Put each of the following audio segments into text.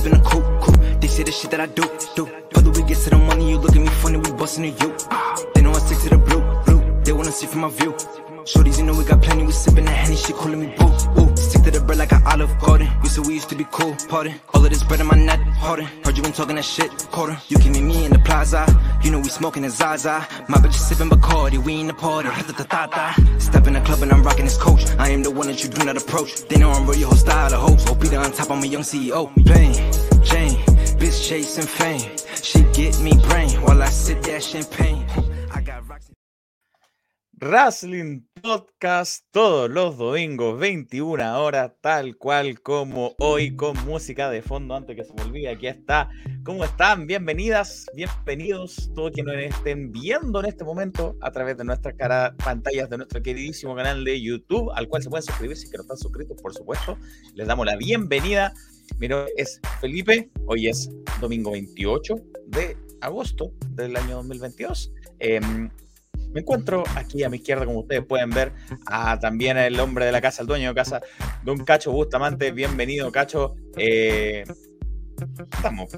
up in a. They say the shit that I do, do. Whether we get to the money, you look at me funny, we bustin' at you. They know I stick to the blue, blue. They wanna see from my view. Shorties, you know we got plenty, we sippin' that Henny, she calling me boo, ooh. Stick to the bread like an olive garden. We said we used to be cool, pardon. All of this bread in my net, harder. Heard you been talking that shit, quarter. You keep me, me in the plaza. You know we smoking a Zaza. My bitch is sippin' Bacardi, we in the party. Step in the club and I'm rocking this coach. I am the one that you do not approach. They know I'm really hostile, a host. Oh, Peter on top, I'm a young CEO. Jane, bitch. Wrestling Podcast todos los domingos, 21 horas, tal cual como hoy, con música de fondo. Antes que se me olvide, aquí está. ¿Cómo están? Bienvenidas, bienvenidos, todos quienes nos estén viendo en este momento a través de nuestras pantallas de nuestro queridísimo canal de YouTube, al cual se pueden suscribir si no están suscritos, por supuesto. Les damos la bienvenida. Mi nombre es Felipe, hoy es domingo 28 de agosto del año 2022. Eh, me encuentro aquí a mi izquierda, como ustedes pueden ver, a también el hombre de la casa, el dueño de casa, don Cacho Bustamante. Bienvenido, Cacho. Eh, estamos.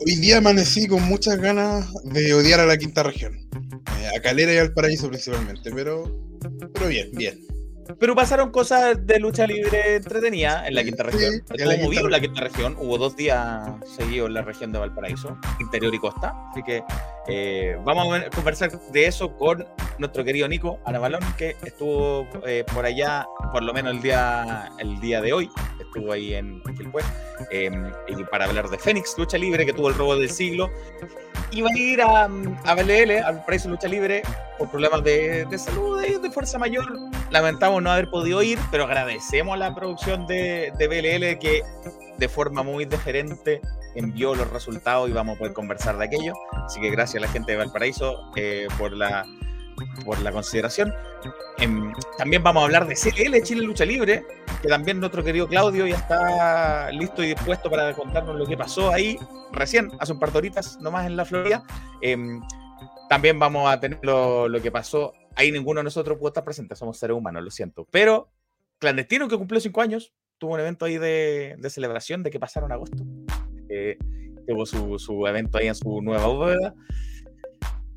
Hoy día amanecí con muchas ganas de odiar a la quinta región. Eh, a Calera y al Paraíso principalmente, pero, pero bien, bien. Pero pasaron cosas de lucha libre entretenida en la quinta Sí, región. en Estuvo la movido en la quinta región. Hubo dos días seguidos en la región de Valparaíso, interior y costa. Así que eh, vamos a ver- conversar de eso con nuestro querido Nico Anabalón, que estuvo eh, por allá, por lo menos el día, el día de hoy. Estuvo ahí en Quilpué. eh, y para hablar de Fénix, lucha libre, que tuvo el robo del siglo. Iba a ir a, a BLL, al Paraíso Lucha Libre, por problemas de, de salud, de, de fuerza mayor. Lamentamos no haber podido ir, pero agradecemos la producción de, de BLL que de forma muy diferente envió los resultados y vamos a poder conversar de aquello. Así que gracias a la gente de Valparaíso eh, por, la, por la consideración. Em, también vamos a hablar de CLL, Chile Lucha Libre, que también nuestro querido Claudio ya está listo y dispuesto para contarnos lo que pasó ahí recién, hace un par de horitas nomás en la Florida. Em, también vamos a tener lo, lo que pasó. Ahí ninguno de nosotros pudo estar presente, somos seres humanos, lo siento. Pero Clandestino, que cumplió cinco años, tuvo un evento ahí de, de celebración de que pasaron agosto. Eh, tuvo su, su evento ahí en su nueva bóveda.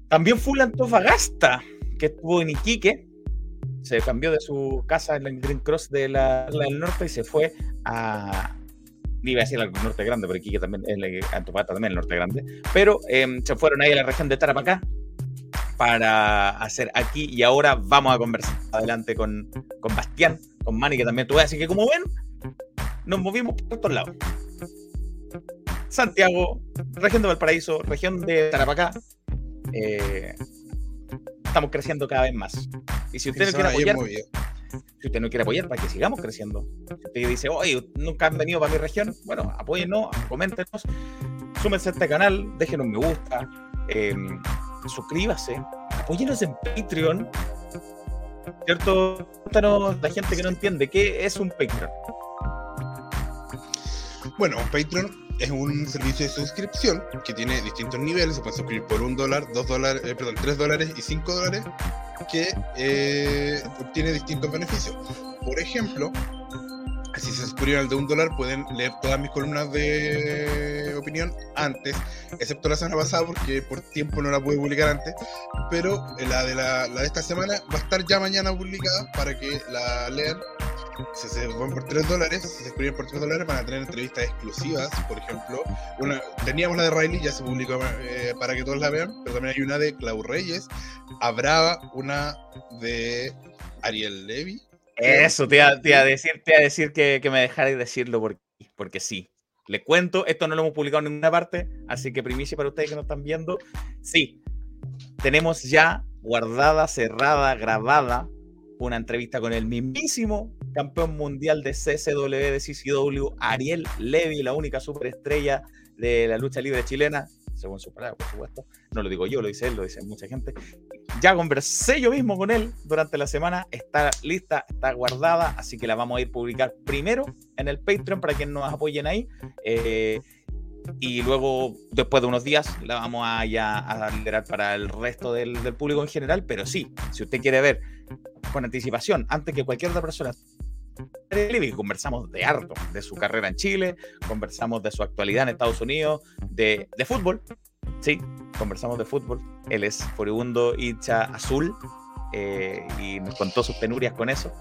También Full Antofagasta, que estuvo en Iquique. Se cambió de su casa en el Green Cross de la, la del norte y se fue a. Iba a decir al norte grande, pero Iquique también, Antofagasta también el norte grande. Pero em, se fueron ahí a la región de Tarapacá para hacer aquí y ahora vamos a conversar adelante con, con Bastián, con Manny, que también tuve. Así que como ven, nos movimos por todos lados. Santiago, región de Valparaíso, región de Tarapacá. eh, estamos creciendo cada vez más. Y si usted no quiere apoyar, si usted no quiere apoyar para que sigamos creciendo, si usted dice, oye, nunca han venido para mi región, bueno, apóyennos, coméntenos, súmense a este canal, déjenos un me gusta, eh, suscríbase, apóyenos en Patreon. ¿Cierto? Cuéntanos la gente que no entiende, ¿qué es un Patreon? Bueno, un Patreon es un servicio de suscripción que tiene distintos niveles. Se puede suscribir por un dólar, dos dólares, eh, perdón, tres dólares y cinco dólares, que eh, obtiene distintos beneficios. Por ejemplo, si se suscriben al de un dólar, pueden leer todas mis columnas de opinión antes, excepto la semana pasada, porque por tiempo no la pude publicar antes. Pero la de, la, de esta semana va a estar ya mañana publicada para que la lean si se van por 3 dólares, si se suscriben por 3 dólares, van a tener entrevistas exclusivas. Por ejemplo, una, teníamos la de Riley, ya se publicó eh, para que todos la vean, pero también hay una de Clau Reyes. Habrá una de Ariel Levy. Eso, te iba, te iba a decir, te iba a decir que, que me dejarais decirlo porque, porque sí. Le cuento, esto no lo hemos publicado en ninguna parte, así que primicia para ustedes que nos están viendo. Sí, tenemos ya guardada, cerrada, grabada una entrevista con el mismísimo campeón mundial de CCW, de CCW, Ariel Levy, la única superestrella de la lucha libre chilena, según su palabra, por supuesto. No lo digo yo, lo dice él, lo dice mucha gente. Ya conversé yo mismo con él durante la semana, está lista, está guardada, así que la vamos a ir a publicar primero en el Patreon para que nos apoyen ahí. Eh, y luego, después de unos días, la vamos a ya a liberar para el resto del, público en general. Pero sí, si usted quiere ver con anticipación, antes que cualquier otra persona, conversamos de harto, de su carrera en Chile, conversamos de su actualidad en Estados Unidos, de, de fútbol, sí, conversamos de fútbol. Él es furibundo hincha azul eh, y nos contó sus penurias con eso.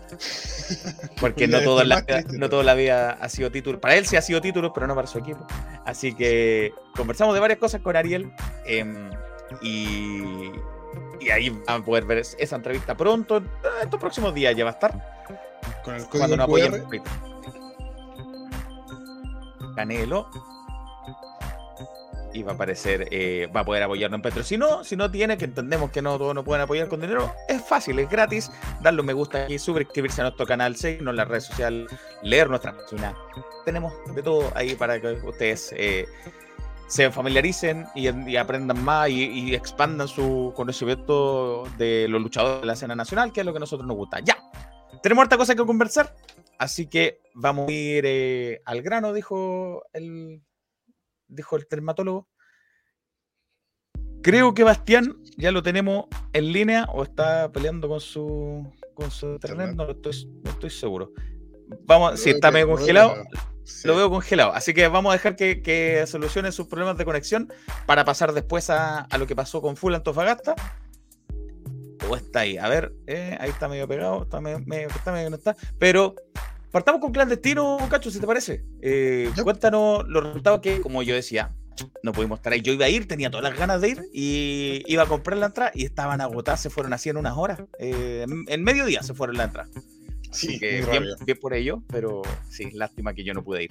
Porque no toda, la, no toda la vida ha sido título. Para él sí ha sido título, pero no para su equipo. Así que conversamos de varias cosas con Ariel. Em, y, y, ahí van a poder ver esa entrevista pronto. Estos próximos días ya va a estar. Con el código cuando QR. Canelo y va a aparecer, eh, va a poder apoyarnos en Petro. Si no, si no tiene, que entendemos que no todos nos pueden apoyar con dinero, es fácil, es gratis, darle un me gusta y suscribirse a nuestro canal, seguirnos en las redes sociales, leer nuestra página. Tenemos de todo ahí para que ustedes eh, se familiaricen y, aprendan más y, expandan su conocimiento de los luchadores de la escena nacional, que es lo que a nosotros nos gusta. Ya, tenemos harta cosa que conversar, así que vamos a ir eh, al grano, dijo el dijo el dermatólogo. Creo que Bastián ya lo tenemos en línea o está peleando con su con su internet, no, estoy, no estoy seguro. Vamos, si está medio congelado, lo veo congelado. Así que vamos a dejar que, que, solucione sus problemas de conexión para pasar después a, a, lo que pasó con Full Antofagasta. O está ahí. A ver, eh, ahí está medio pegado, está medio, está medio no está. Pero Partamos con clandestino, Cacho, si te parece. Eh, cuéntanos los resultados que, como yo decía, no pudimos estar ahí. Yo iba a ir, tenía todas las ganas de ir y iba a comprar la entrada y estaban agotadas, se fueron así en unas horas. Eh, en, mediodía se fueron la entrada. Así que bien, por ello, pero sí, lástima que yo no pude ir.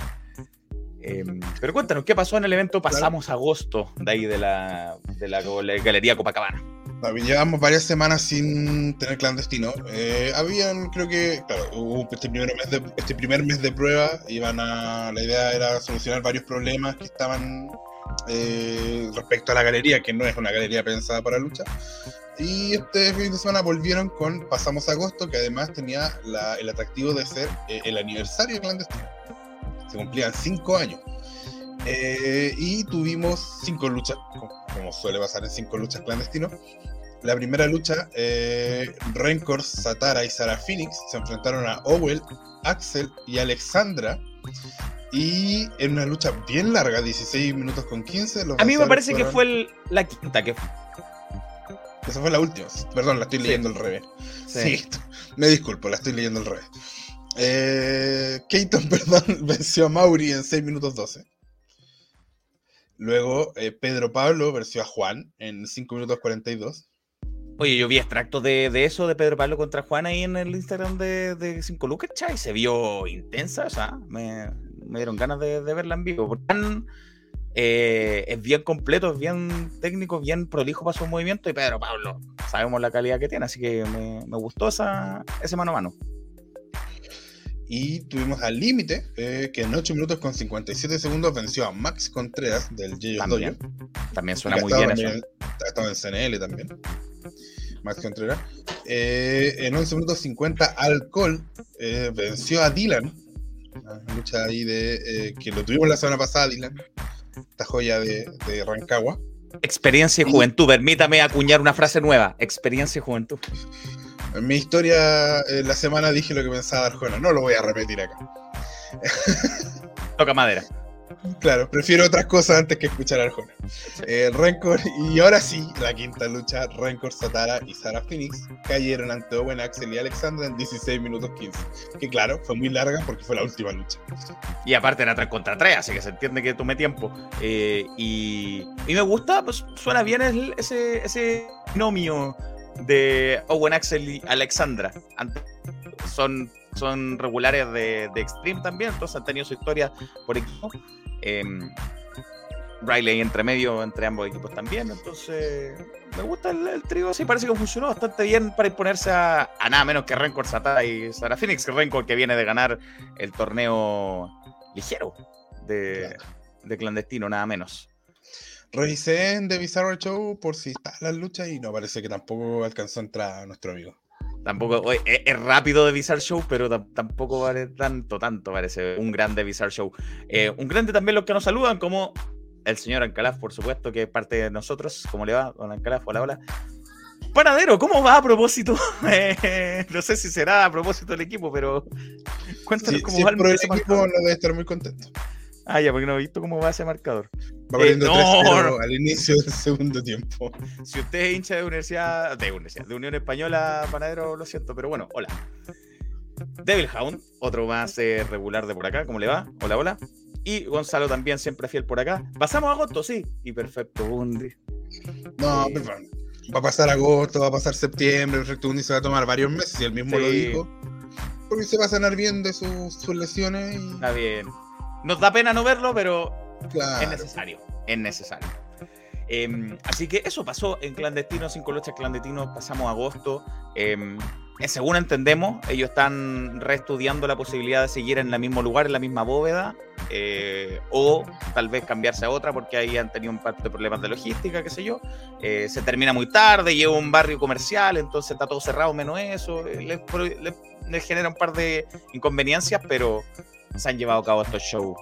Em, pero cuéntanos, ¿qué pasó en el evento? Pasamos agosto de ahí de la, de la Galería Copacabana. Llevamos varias semanas sin tener clandestino. Eh, habían, creo que, claro, este primer, mes de, este primer mes de prueba, iban a, la idea era solucionar varios problemas que estaban eh, respecto a la galería, que no es una galería pensada para lucha. Y este fin de semana volvieron con Pasamos Agosto, que además tenía el atractivo de ser eh, el aniversario clandestino. Se cumplían cinco años. Y tuvimos cinco luchas, como suele pasar en cinco luchas clandestinos. La primera lucha, eh, Rencor, Satara y Sarah Phoenix se enfrentaron a Owell, Axel y Alexandra. Y en una lucha bien larga, 16 minutos con 15. a mí me parece que fue la quinta que Esa fue la última. Perdón, la estoy leyendo al revés. Sí. me disculpo, la estoy leyendo al revés. Eh, Keaton, perdón, venció a Mauri en 6 minutos 12. Luego, eh, Pedro Pablo venció a Juan en 5 minutos 42. Oye, yo vi extractos de, eso de Pedro Pablo contra Juan ahí en el Instagram de, de 5 Lucas, y se vio intensa, o sea, me, dieron ganas de, verla en vivo. Eh, es bien completo, es bien técnico, bien prolijo para su movimiento y Pedro Pablo, sabemos la calidad que tiene, así que me, me gustó esa, ese mano a mano. Y tuvimos al límite, eh, que en 8 minutos con 57 segundos venció a Max Contreras del J También, también suena muy bien eso. Estaba en CNL también. Max Contreras. Eh, en 11 minutos 50, Alcohol eh, venció a Dylan. Una lucha ahí de. que lo tuvimos la semana pasada, Dylan. Esta joya de, de Rancagua. Experiencia y juventud. Permítame acuñar una frase nueva. Experiencia y juventud. En mi historia, en la semana dije lo que pensaba Arjona. No lo voy a repetir acá. Toca madera. Claro, prefiero otras cosas antes que escuchar a Arjona. Eh, Rencor, y ahora sí, la quinta lucha, Rencor, Satara y Sarah Phoenix cayeron ante Owen, Axel y Alexandra en 16 minutos 15. Que claro, fue muy larga porque fue la última lucha. Y aparte era 3 contra 3, así que se entiende que tomé tiempo. Eh, y, y, me gusta, pues suena bien ese, ese binomio de Owen Axel y Alexandra. Son, son regulares de, de, Extreme también, entonces han tenido su historia por equipo. Eh, Riley entre medio entre ambos equipos también, entonces me gusta el, trío, sí parece que funcionó bastante bien para imponerse a, nada menos que Rencor Sata y Sara Phoenix, Rencor que viene de ganar el torneo ligero de, de clandestino, nada menos. Revisé en The Bizarro Show por si está la lucha y no parece que tampoco alcanzó a entrar a nuestro amigo. Tampoco, es, rápido de Bizarre Show, pero tampoco vale tanto, tanto parece. Un grande Bizarre Show. Eh, un grande también los que nos saludan, como el señor Ancalaf, por supuesto, que es parte de nosotros. ¿Cómo le va, don Ancalaf? Hola, hola. Panadero, ¿cómo va a propósito? Eh, no sé si será a propósito del equipo, pero Cuéntanos Si, cómo va el- el equipo, no debe estar muy contento. Ah, ya, porque no he visto cómo va ese marcador. Va Eh, no, 3-0 no. al inicio del segundo tiempo. Si usted es hincha de universidad, de universidad, de Unión Española, panadero, lo siento, pero bueno, hola. Devil Hound, otro más eh, regular de por acá, ¿cómo le va? Hola, hola. Y Gonzalo también siempre fiel por acá. Pasamos a agosto, sí. Y perfecto, Bundi. No, Sí. pero bueno, va a pasar agosto, va a pasar septiembre, Perfecto Undi se va a tomar varios meses, y él mismo lo dijo. Porque se va a sanar bien de sus, sus lesiones y. Está bien. Nos da pena no verlo, pero es necesario. Es necesario. Em, así que eso pasó en clandestino, sin colochas clandestinos, pasamos agosto. Em, eh, según entendemos, ellos están reestudiando la posibilidad de seguir en el mismo lugar, en la misma bóveda, eh, o tal vez cambiarse a otra porque ahí han tenido un par de problemas de logística, qué sé yo. Eh, se termina muy tarde, lleva un barrio comercial, entonces está todo cerrado menos eso. Les, pro- les- les genera un par de inconveniencias, pero se han llevado a cabo estos shows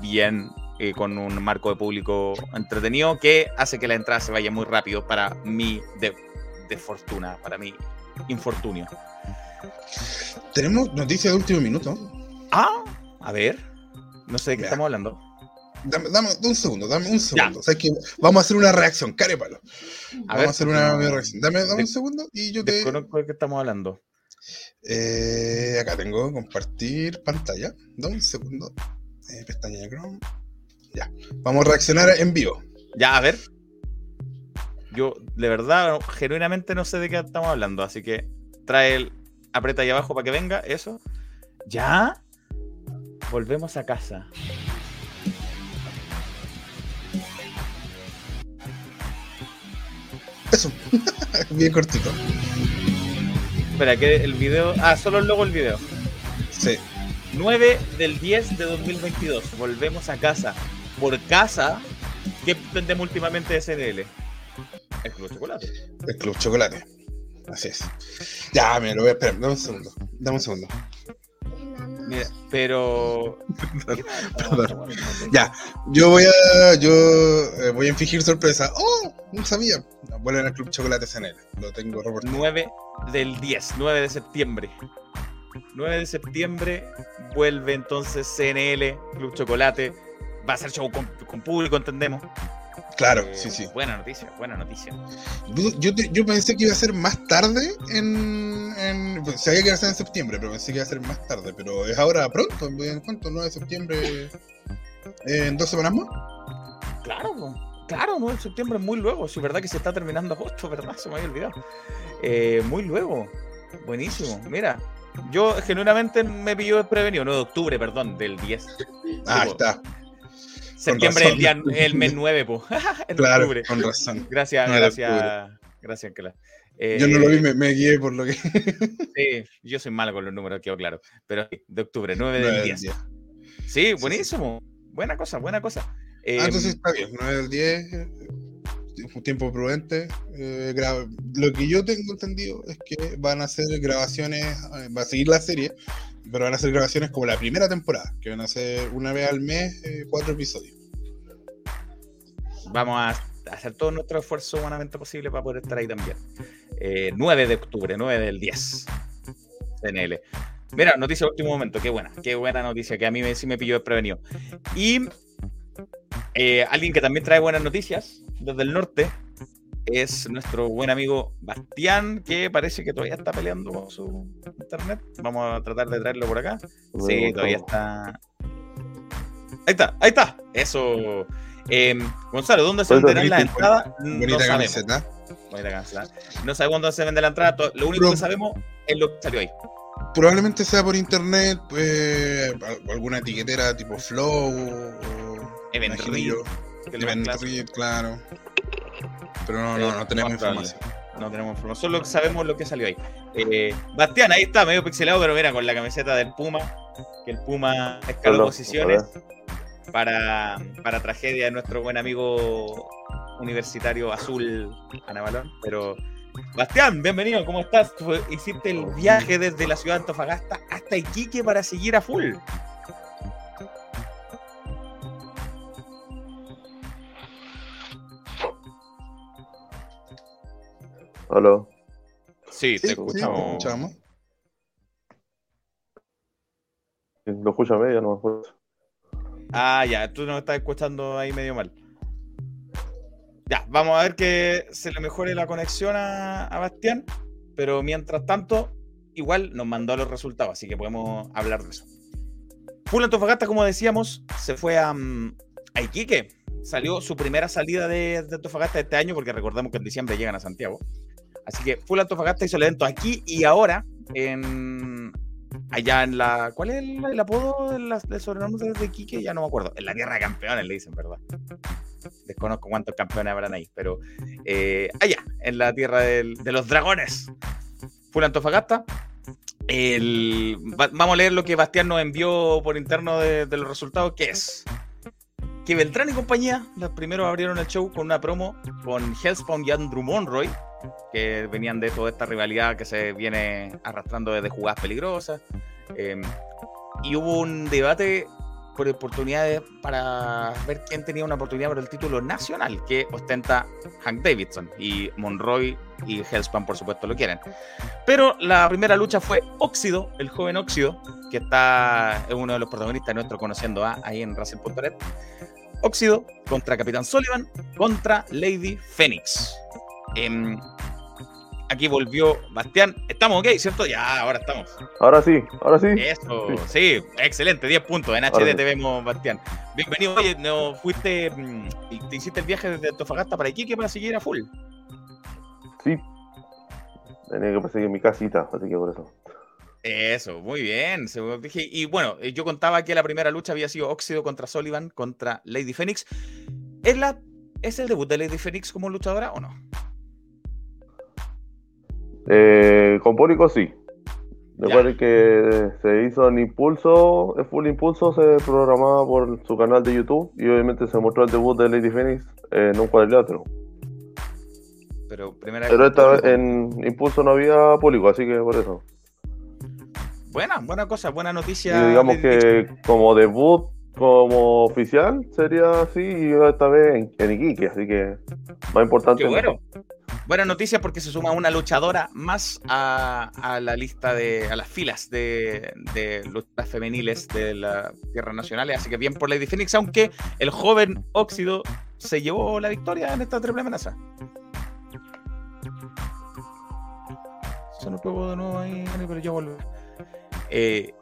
bien eh, con un marco de público entretenido que hace que la entrada se vaya muy rápido para mi de, de fortuna, para mi infortunio. Tenemos noticias de último minuto. Ah, a ver, no sé de qué Ya. estamos hablando. Dame, dame un segundo, dame un segundo. O sea, que vamos a hacer una reacción, carépalo. Vamos A ver, a hacer una no, reacción. Dame, dame de- un segundo y yo te. Desconozco de qué estamos hablando. Eh, acá tengo compartir pantalla. Dame un segundo. Eh, pestaña de Chrome. Ya. Vamos a reaccionar en vivo. Ya, a ver. Yo, de verdad, genuinamente no sé de qué estamos hablando, así que trae el. Aprieta ahí abajo para que venga, eso. Ya. Volvemos a casa. Eso. Bien cortito. Espera, que el video. Ah, solo luego el video. Sí. 9 del 10 de 2022. Volvemos a casa. Por casa, ¿qué entendemos últimamente de SNL? El Club Chocolate. El Club Chocolate. Así es. Ya, me lo voy a esperar. Dame un segundo. Dame un segundo. Mira, pero. Perdón. Ya, yo voy a. Yo eh, voy a fingir sorpresa. ¡Oh! No sabía. No, vuelven al Club Chocolate CNL. Lo tengo reportado. 9 del 10, 9 de septiembre. 9 de septiembre vuelve entonces CNL, Club Chocolate. Va a ser show con, con público, entendemos. Claro, Eh, sí, sí. Buena noticia, buena noticia. Yo, yo, te- yo pensé que iba a ser más tarde en, en- pues, Sabía que iba a ser en septiembre, pero pensé que iba a ser más tarde. Pero es ahora pronto, ¿en cuánto? 9 de septiembre. eh, ¿En dos semanas más? Claro, claro, 9 de septiembre muy luego. Si es verdad que se está terminando agosto, ¿verdad? Se me había olvidado. Eh, muy luego. Buenísimo. Mira, yo genuinamente me pilló desprevenido. 9 de octubre, perdón, del 10. Ah, ahí po. está. Septiembre, el, día, el mes 9, po. en Claro, octubre. con razón. Gracias, 9 de gracias. Gracias, Ankela. Eh, Yo no lo vi, me, me guié por lo que. sí, yo soy malo con los números, quedó claro. Pero sí, de octubre, 9 9 del del 10. 10. Sí, buenísimo. Buena cosa, buena cosa. Eh, Ah, entonces está bien, 9 del 10, eh, un tiempo prudente. eh, lo que yo tengo entendido es que van a hacer grabaciones, eh, va a seguir la serie, pero van a hacer grabaciones como la primera temporada, que van a hacer una vez al mes, eh, cuatro episodios. vamos a hacer todo nuestro esfuerzo humanamente posible para poder estar ahí también. Eh, 9 de octubre, 9 del 10. CNL. Mira, noticia de último momento, qué buena, qué buena noticia, que a mí me, sí me pilló desprevenido. Y eh, alguien que también trae buenas noticias desde el norte es nuestro buen amigo Bastián, que parece que todavía está peleando con su internet. Vamos a tratar de traerlo por acá. Sí, todavía está. Ahí está, ahí está. Eso. Eh, Gonzalo, ¿dónde se venderán las bonita- entradas? No sabemos. No sabemos dónde se vende la entrada. Lo único que sabemos es lo que salió ahí. Probablemente sea por internet, pues, al- alguna etiquetera tipo Flow o Event más Event. Read, claro. Pero no, Eh, no, no tenemos información. No tenemos información, solo sabemos lo que salió ahí. Eh, Bastián, ahí está, medio pixelado, pero mira, con la camiseta del Puma, que el Puma escaló Hola, posiciones hola. para, para tragedia de nuestro buen amigo universitario azul, Ana Balón. Pero, Bastián, bienvenido, ¿cómo estás? Hiciste el viaje desde la ciudad de Antofagasta hasta Iquique para seguir a full. Hola. Sí, Sí, te sí, escuchamos. escuchamos. lo escucho a media, no me escucho. Ah, ya, tú nos estás escuchando ahí medio mal. Ya, vamos a ver que se le mejore la conexión a, a Bastián, pero mientras tanto, igual nos mandó los resultados, así que podemos hablar de eso. Full Antofagasta, como decíamos, se fue a, mm, a Iquique. Salió su primera salida de, de Antofagasta este año, porque recordemos que en diciembre llegan a Santiago. Así que Full Antofagasta hizo el evento aquí y ahora allá en la. ¿Cuál es el, el apodo de, la, de sobrenombre de Iquique? Ya no me acuerdo. En la tierra de campeones le dicen, ¿verdad? Desconozco cuántos campeones habrán ahí, pero eh, allá, en la tierra del- de los dragones. Full Antofagasta. Vamos a leer lo que Bastián nos envió por interno de, de los resultados, que es que Beltrán y compañía, los primeros abrieron el show con una promo con Hellspawn y Andrew Monroy, que venían de toda esta rivalidad que se viene arrastrando desde jugadas peligrosas. eh, y hubo un debate por oportunidades para ver quién tenía una oportunidad por el título nacional que ostenta Hank Davidson. Y Monroy y Hellspawn, por supuesto, lo quieren. Pero la primera lucha fue Óxido, el joven Óxido, que está es uno de los protagonistas de nuestro Conociendo A ahí en Racing.net. Óxido contra Capitán Sullivan contra Lady Phoenix. Em, aquí volvió Bastián. Estamos ok, ¿cierto? Ya, ahora estamos. Ahora sí, ahora sí. Eso, sí, excelente, 10 puntos. En Ahora HD sí. te vemos, Bastián. Bienvenido. Oye, ¿no fuiste mm, y te hiciste el viaje desde Antofagasta para Iquique para seguir a full? Sí. Tenía que perseguir mi casita, así que por eso. Eso, muy bien. dije. Y bueno, eh, yo contaba que la primera lucha había sido Óxido contra Sullivan contra Lady Phoenix. ¿Es, la, ¿Es el debut de Lady Phoenix como luchadora o no? Eh, con público sí. Recuerden que se hizo en Impulso, el Full Impulso se programaba por su canal de YouTube y obviamente se mostró el debut de Lady Phoenix en un cuadrilátero. Pero primera Pero esta vez en Impulso no había público, así que por eso. Buena, buena cosa, buena Y noticia. digamos Lady que como debut, como oficial, sería así y esta vez en, en Iquique, así que más importante. Qué bueno. Buena noticia porque se suma una luchadora más a, a la lista de, a las filas de, de luchas femeniles de la Tierra Nacionales. Así que bien por Lady Phoenix, aunque el joven Óxido se llevó la victoria en esta triple amenaza. Se nos pegó de nuevo ahí, pero ya vuelve. Eh,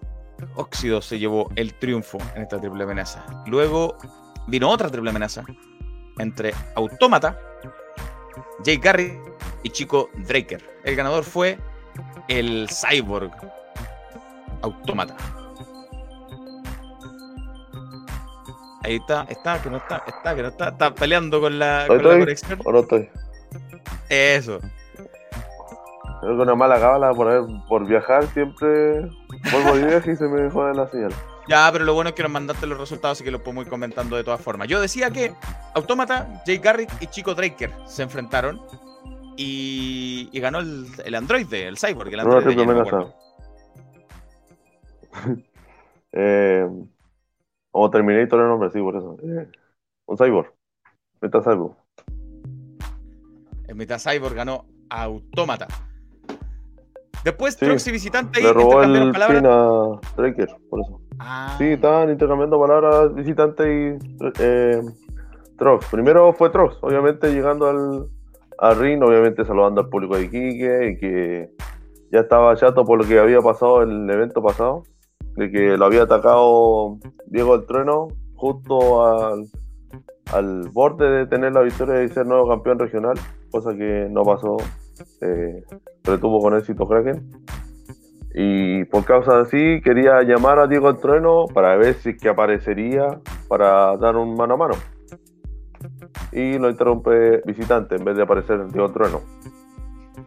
Óxido se llevó el triunfo en esta triple amenaza. Luego vino otra triple amenaza entre Autómata, Jake Garry y Chico Draker. El ganador fue el Cyborg Autómata. Ahí está, está, que no está, está, que no está, está peleando con la, con la. ¿O no estoy? Eso. Creo que una mala cábala por, por viajar siempre vuelvo de viaje y se me jode la señal. Ya, pero lo bueno es que nos mandaste los resultados, así que los podemos ir comentando de todas formas. Yo decía que Autómata, Jake Garrick y Chico Draker se enfrentaron y, y ganó el, el androide, el cyborg, el androide. no acuerdo. eh, o Terminator el nombre, sí, por eso. Eh, un cyborg. Meta cyborg. En mitad cyborg ganó Autómata. Después Sí, Troxy visitante Le robó el pin a Tracker, por eso. Ah, Sí, estaban intercambiando palabras visitante y eh, Trox. Primero fue Trox, obviamente llegando al, al ring, obviamente saludando al público de Iquique y que ya estaba chato por lo que había pasado en el evento pasado, de que lo había atacado Diego el Trueno justo al, al borde de tener la victoria y ser nuevo campeón regional, cosa que no pasó, eh, retuvo con éxito Kraken. Y por causa de así, quería llamar a Diego el Trueno para ver si es que aparecería para dar un mano a mano. Y lo interrumpe visitante en vez de aparecer Diego el Trueno.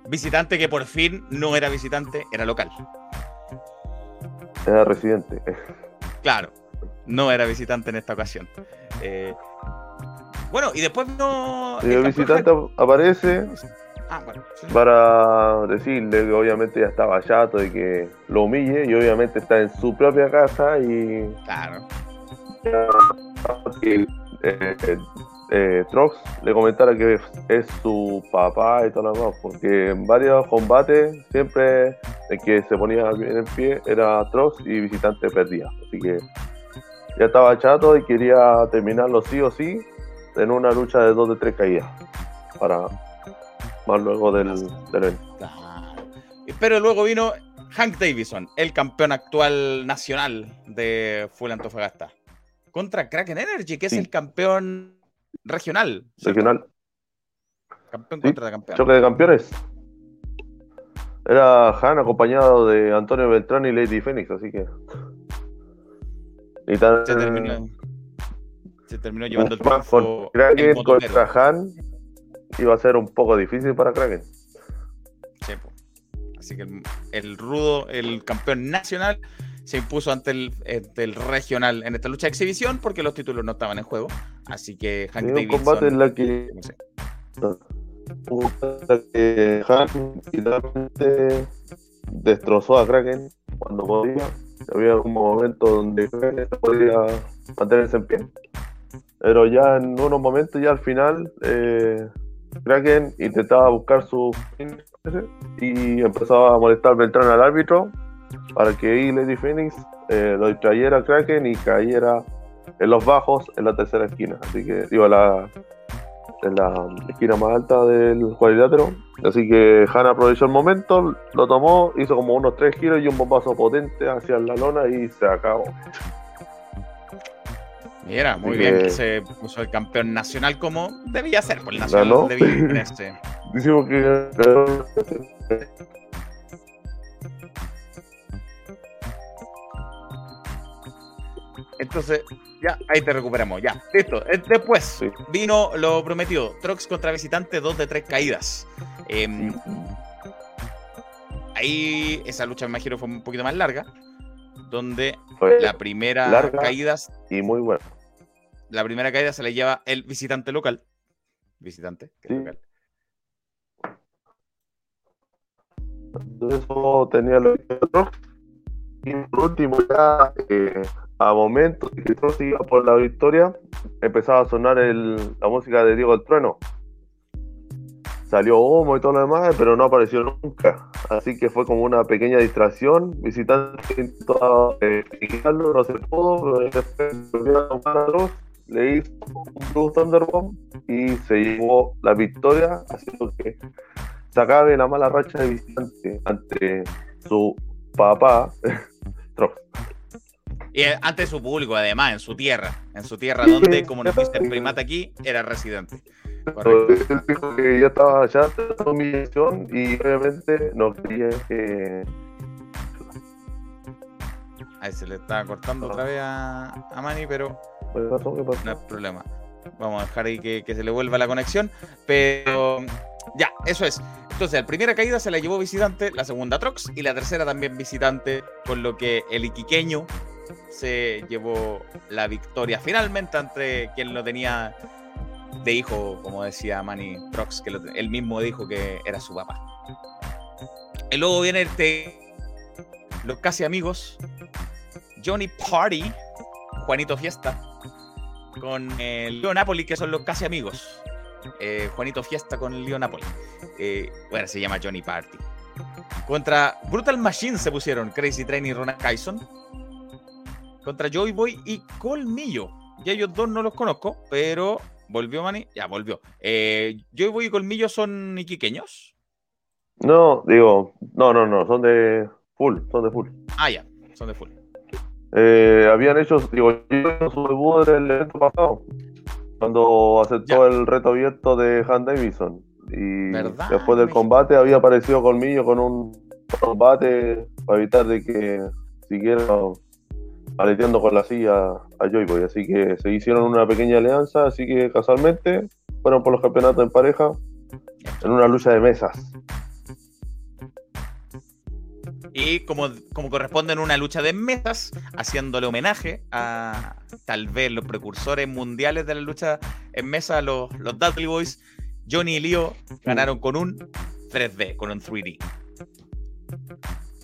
visitante que por fin no era visitante, era local. Era residente. Claro, no era visitante en esta ocasión. Eh, bueno, y después. Y el visitante aparece Ah, bueno. para decirle que obviamente ya estaba chato de que lo humille y obviamente está en su propia casa y Claro. que eh, eh, Trox le comentara que es, su papá y todo lo demás, porque en varios combates siempre en que se ponía bien en pie era Trox y visitante perdía. Así que ya estaba chato y quería terminarlo sí o sí en una lucha de dos de tres caídas. Para más luego del, del evento. Claro. Pero luego vino Hank Davison, el campeón actual nacional de Full Antofagasta, contra Kraken Energy, que es el campeón regional. Regional. Campeón Sí, contra campeón. Choque de campeones. Era Han acompañado de Antonio Beltrán y Lady Phoenix, así que. Y tan, Se terminó, se terminó llevando el triunfo Kraken contra Han iba a ser un poco difícil para Kraken. Sí. Así que el, el rudo, el campeón nacional, se impuso ante el, ante el regional en esta lucha de exhibición porque los títulos no estaban en juego. Así que Hank Sí, un Davidson. combate en la que, no sé, un combate en la que Han literalmente destrozó a Kraken cuando podía. Había un momento donde Kraken podía mantenerse en pie. Pero ya en unos momentos, ya al final, eh, Kraken intentaba buscar su y empezaba a molestar Beltrán al árbitro para que Lady Phoenix eh, lo distrayera a Kraken y cayera en los bajos en la tercera esquina. Así que, digo, la, en la esquina más alta del cuadrilátero. Así que Han aprovechó el momento, lo tomó, hizo como unos tres giros y un bombazo potente hacia la lona y se acabó. Mira, muy bien que- se puso el campeón nacional como debía ser, por el nacional Ganó. debía imponerse. Decimos que Entonces, ya, ahí te recuperamos, ya, listo. Eh, Después Sí. vino lo prometido, Trox contra visitante, dos de tres caídas. Em, ahí esa lucha me imagino fue un poquito más larga, donde fue la primera larga. caída, y muy bueno. La primera caída se le lleva el visitante local. Visitante, que es Sí. local. Entonces eso tenía lo que. Y por último, ya eh, a momentos que Trox iba por la victoria, empezaba a sonar el- la música de Diego el Trueno. Salió humo y todo lo demás, pero no apareció nunca. Así que fue como una pequeña distracción. Visitante intentó eh, no se pudo, pero después volvió a tomar a le hizo un Blue Thunderbomb y se llevó la victoria, haciendo que se acabe la mala racha de visitante ante su papá. Y eh, ante su público, además, en su tierra. En su tierra, donde, como nos dice el primata aquí, era residente. Correcto. Él dijo que ya estaba ya la humillación y obviamente no quería que Ahí se le está cortando otra vez a, a Manny, pero No hay problema. Vamos a dejar ahí que, se le vuelva la conexión. Pero ya, eso es. Entonces, la primera caída se la llevó visitante, la segunda Trox y la tercera también visitante, con lo que el iquiqueño se llevó la victoria finalmente ante quien lo tenía de hijo, como decía Manny Trox, que él mismo dijo que era su papá. Y luego viene este, los casi amigos, Johnny Party, Juanito Fiesta, con eh, Leo Napoli, que son los casi amigos. Eh, Juanito Fiesta con Leo Napoli. Eh, bueno, se llama Johnny Party. Contra Brutal Machine se pusieron Crazy Train y Ronald Kyson. Contra Joy Boy y Colmillo. Y ellos dos no los conozco, pero volvió Manny. Ya, volvió. Eh, Joy Boy y Colmillo son iquiqueños. No, digo, no, no, no, son de full, son de full. Ah, ya, son de full. Eh, habían hecho, digo, su debut en el evento pasado, cuando aceptó el reto abierto de Han Davison. Y ¿Verdad? después del combate había aparecido Colmillo con un combate para evitar de que siguiera aleteando con la silla a Joy Boy. Así que se hicieron una pequeña alianza, así que casualmente fueron por los campeonatos en pareja en una lucha de mesas. Y como, como corresponde en una lucha de mesas, haciéndole homenaje a tal vez los precursores mundiales de la lucha en mesa, los, los Dudley Boys, Johnny y Leo ganaron con un 3D, con un 3D.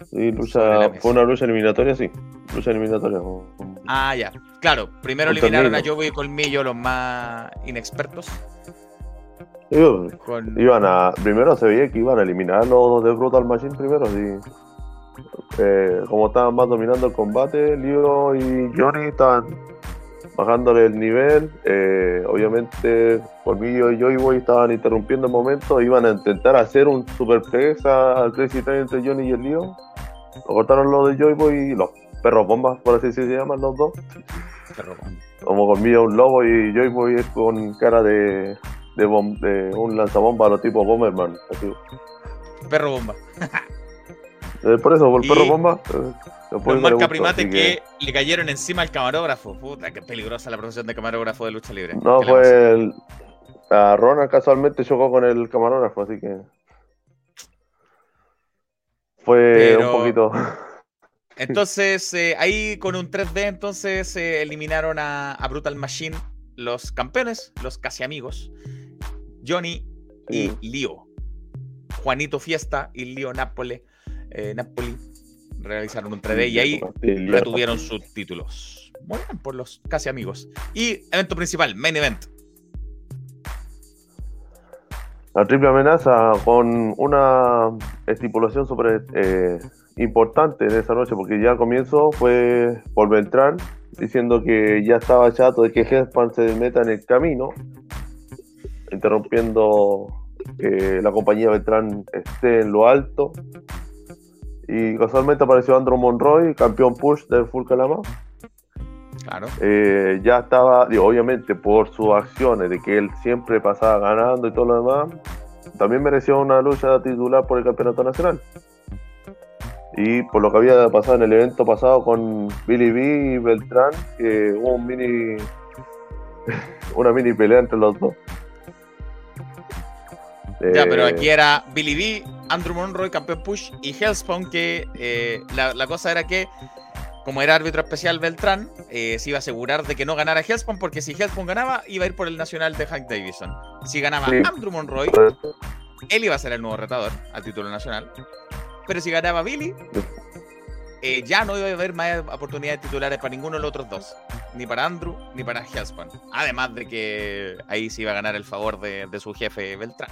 Sí, lucha, fue una lucha eliminatoria, sí. Lucha eliminatoria. Ah, ya. Claro, primero eliminaron a. Joey y Colmillo, los más inexpertos. Con... Iban a, primero se veía que iban a eliminar los de Brutal Machine primero, sí. Eh, como estaban más dominando el combate, Leo y Johnny estaban bajándole el nivel. Eh, obviamente, Colmillo y Joy Boy estaban interrumpiendo el momento. Iban a intentar hacer un super PX al Crazy Time entre Johnny y el Leo. Lo cortaron los de Joy Boy y los perros bombas, por así se llaman los dos. Perro bomba. Como Colmillo un lobo y Joy Boy es con cara de, de, bom- de un lanzabomba a los tipo Bomberman. así. Perro bomba. Eh, por eso, por el perro bomba. eh, Los marca primate que... le cayeron encima al camarógrafo. Puta, qué peligrosa la profesión de camarógrafo de lucha libre. No, fue el. A Ronald casualmente chocó con el camarógrafo, así que. Fue Pero- un poquito. Entonces, eh, ahí con un 3D, entonces eh, eliminaron a, a Brutal Machine, los campeones, los casi amigos, Johnny y Leo. Juanito Fiesta y Leo Napoli, eh, Napoli realizaron un 3D y ahí retuvieron sus títulos. Muy bien, por los casi amigos. Y evento principal, main event. La triple amenaza con una estipulación súper eh, importante en esa noche, porque ya al comienzo fue por Beltrán diciendo que ya estaba chato de que Headpan se meta en el camino, interrumpiendo que la compañía Beltrán esté en lo alto. Y casualmente apareció Andrew Monroy, campeón push del Full Calama. Claro. Eh, ya estaba, digo, obviamente por sus acciones, de que él siempre pasaba ganando y todo lo demás, también mereció una lucha titular por el campeonato nacional. Y por lo que había pasado en el evento pasado con Billy B y Beltrán, que hubo un mini, una mini pelea entre los dos. Ya, pero Eh, aquí era Billy B, Andrew Monroy, campeón push, y Hellspawn, que eh, la, la cosa era que, como era árbitro especial Beltrán, eh, se iba a asegurar de que no ganara Hellspawn, porque si Hellspawn ganaba, iba a ir por el nacional de Hank Davison. Si ganaba Sí. Andrew Monroy, él iba a ser el nuevo retador al título nacional. Pero si ganaba Billy, eh, ya no iba a haber más oportunidades titulares para ninguno de los otros dos. Ni para Andrew, ni para Hellspawn. Además de que ahí se iba a ganar el favor de, de su jefe Beltrán.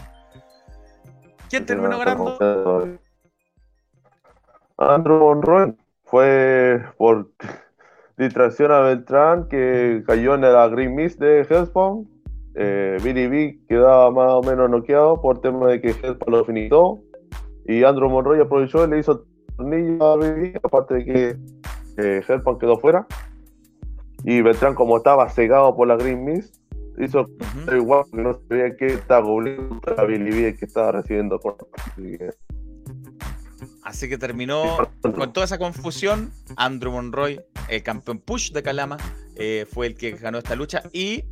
¿Quién terminó ganando? Andrew Monroy fue por distracción a Beltrán que cayó en la Green Mist de Hellspawn. Eh, Billy B quedaba más o menos noqueado por tema de que Hellspawn lo finitó. Y Andrew Monroy aprovechó y le hizo tornillo a Billy, aparte de que eh, Hellspawn quedó fuera. Y Beltrán, como estaba cegado por la Green Mist, hizo igual porque no sabía B que estaba recibiendo por así que- Así que terminó con toda esa confusión. Andrew Monroy, el campeón push de Calama, eh, fue el que ganó esta lucha. Y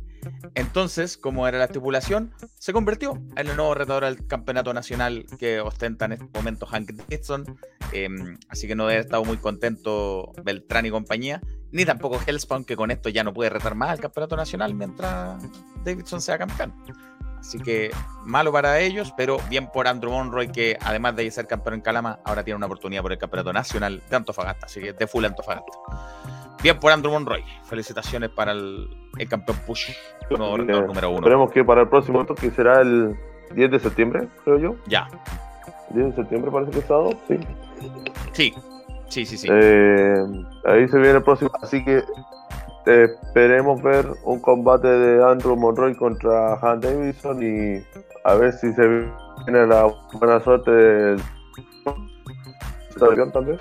entonces, como era la estipulación, se convirtió en el nuevo retador del campeonato nacional que ostenta en este momento Hank Dixon. Eh, así que no debe haber estado muy contento Beltrán y compañía. Ni tampoco Hellspawn, que con esto ya no puede retar más al campeonato nacional mientras Davidson sea campeón. Así que malo para ellos, pero bien por Andrew Monroy, que además de ser campeón en Calama, ahora tiene una oportunidad por el campeonato nacional de Antofagasta, así que de full Antofagasta. Bien por Andrew Monroy. Felicitaciones para el, el campeón Push, nuevo retador número uno. Esperemos que para el próximo evento, que será el 10 de septiembre, creo yo. Ya, 10 de septiembre parece que es sábado, sí. sí, sí, sí, sí. Eh, ahí se viene el próximo. Así que esperemos ver un combate de Andrew Monroy contra Han Davidson y a ver si se viene la buena suerte del campeón también,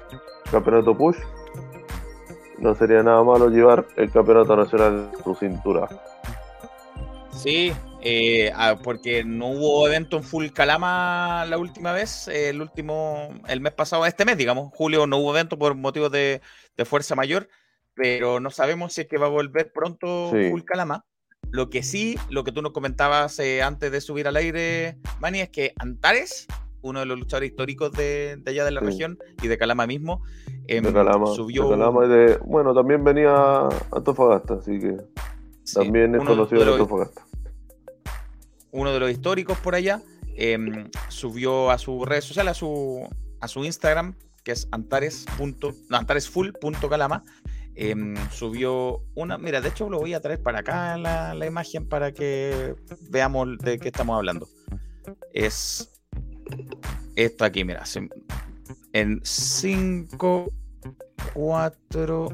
campeonato push. No sería nada malo llevar el campeonato nacional en su cintura. Sí, eh, ah, porque no hubo evento en Full Calama la última vez, eh, el último, el mes pasado, este mes, digamos, julio no hubo evento por motivos de, de fuerza mayor, pero no sabemos si es que va a volver pronto Sí. Full Calama. Lo que sí, lo que tú nos comentabas eh, antes de subir al aire, Manny, es que Antares, uno de los luchadores históricos de, de allá de la Sí. región y de Calama mismo, em, De Calama, subió de Calama y de- bueno, también venía a Antofagasta, así que sí, también es conocido de los- Antofagasta. Uno de los históricos por allá, em, subió a su red social, a su, a su Instagram, que es antares. punto- No, antaresfull.calama. em, subió una. Mira, de hecho lo voy a traer para acá la, la imagen para que veamos de qué estamos hablando. Es esto aquí, mira. en 5, 4,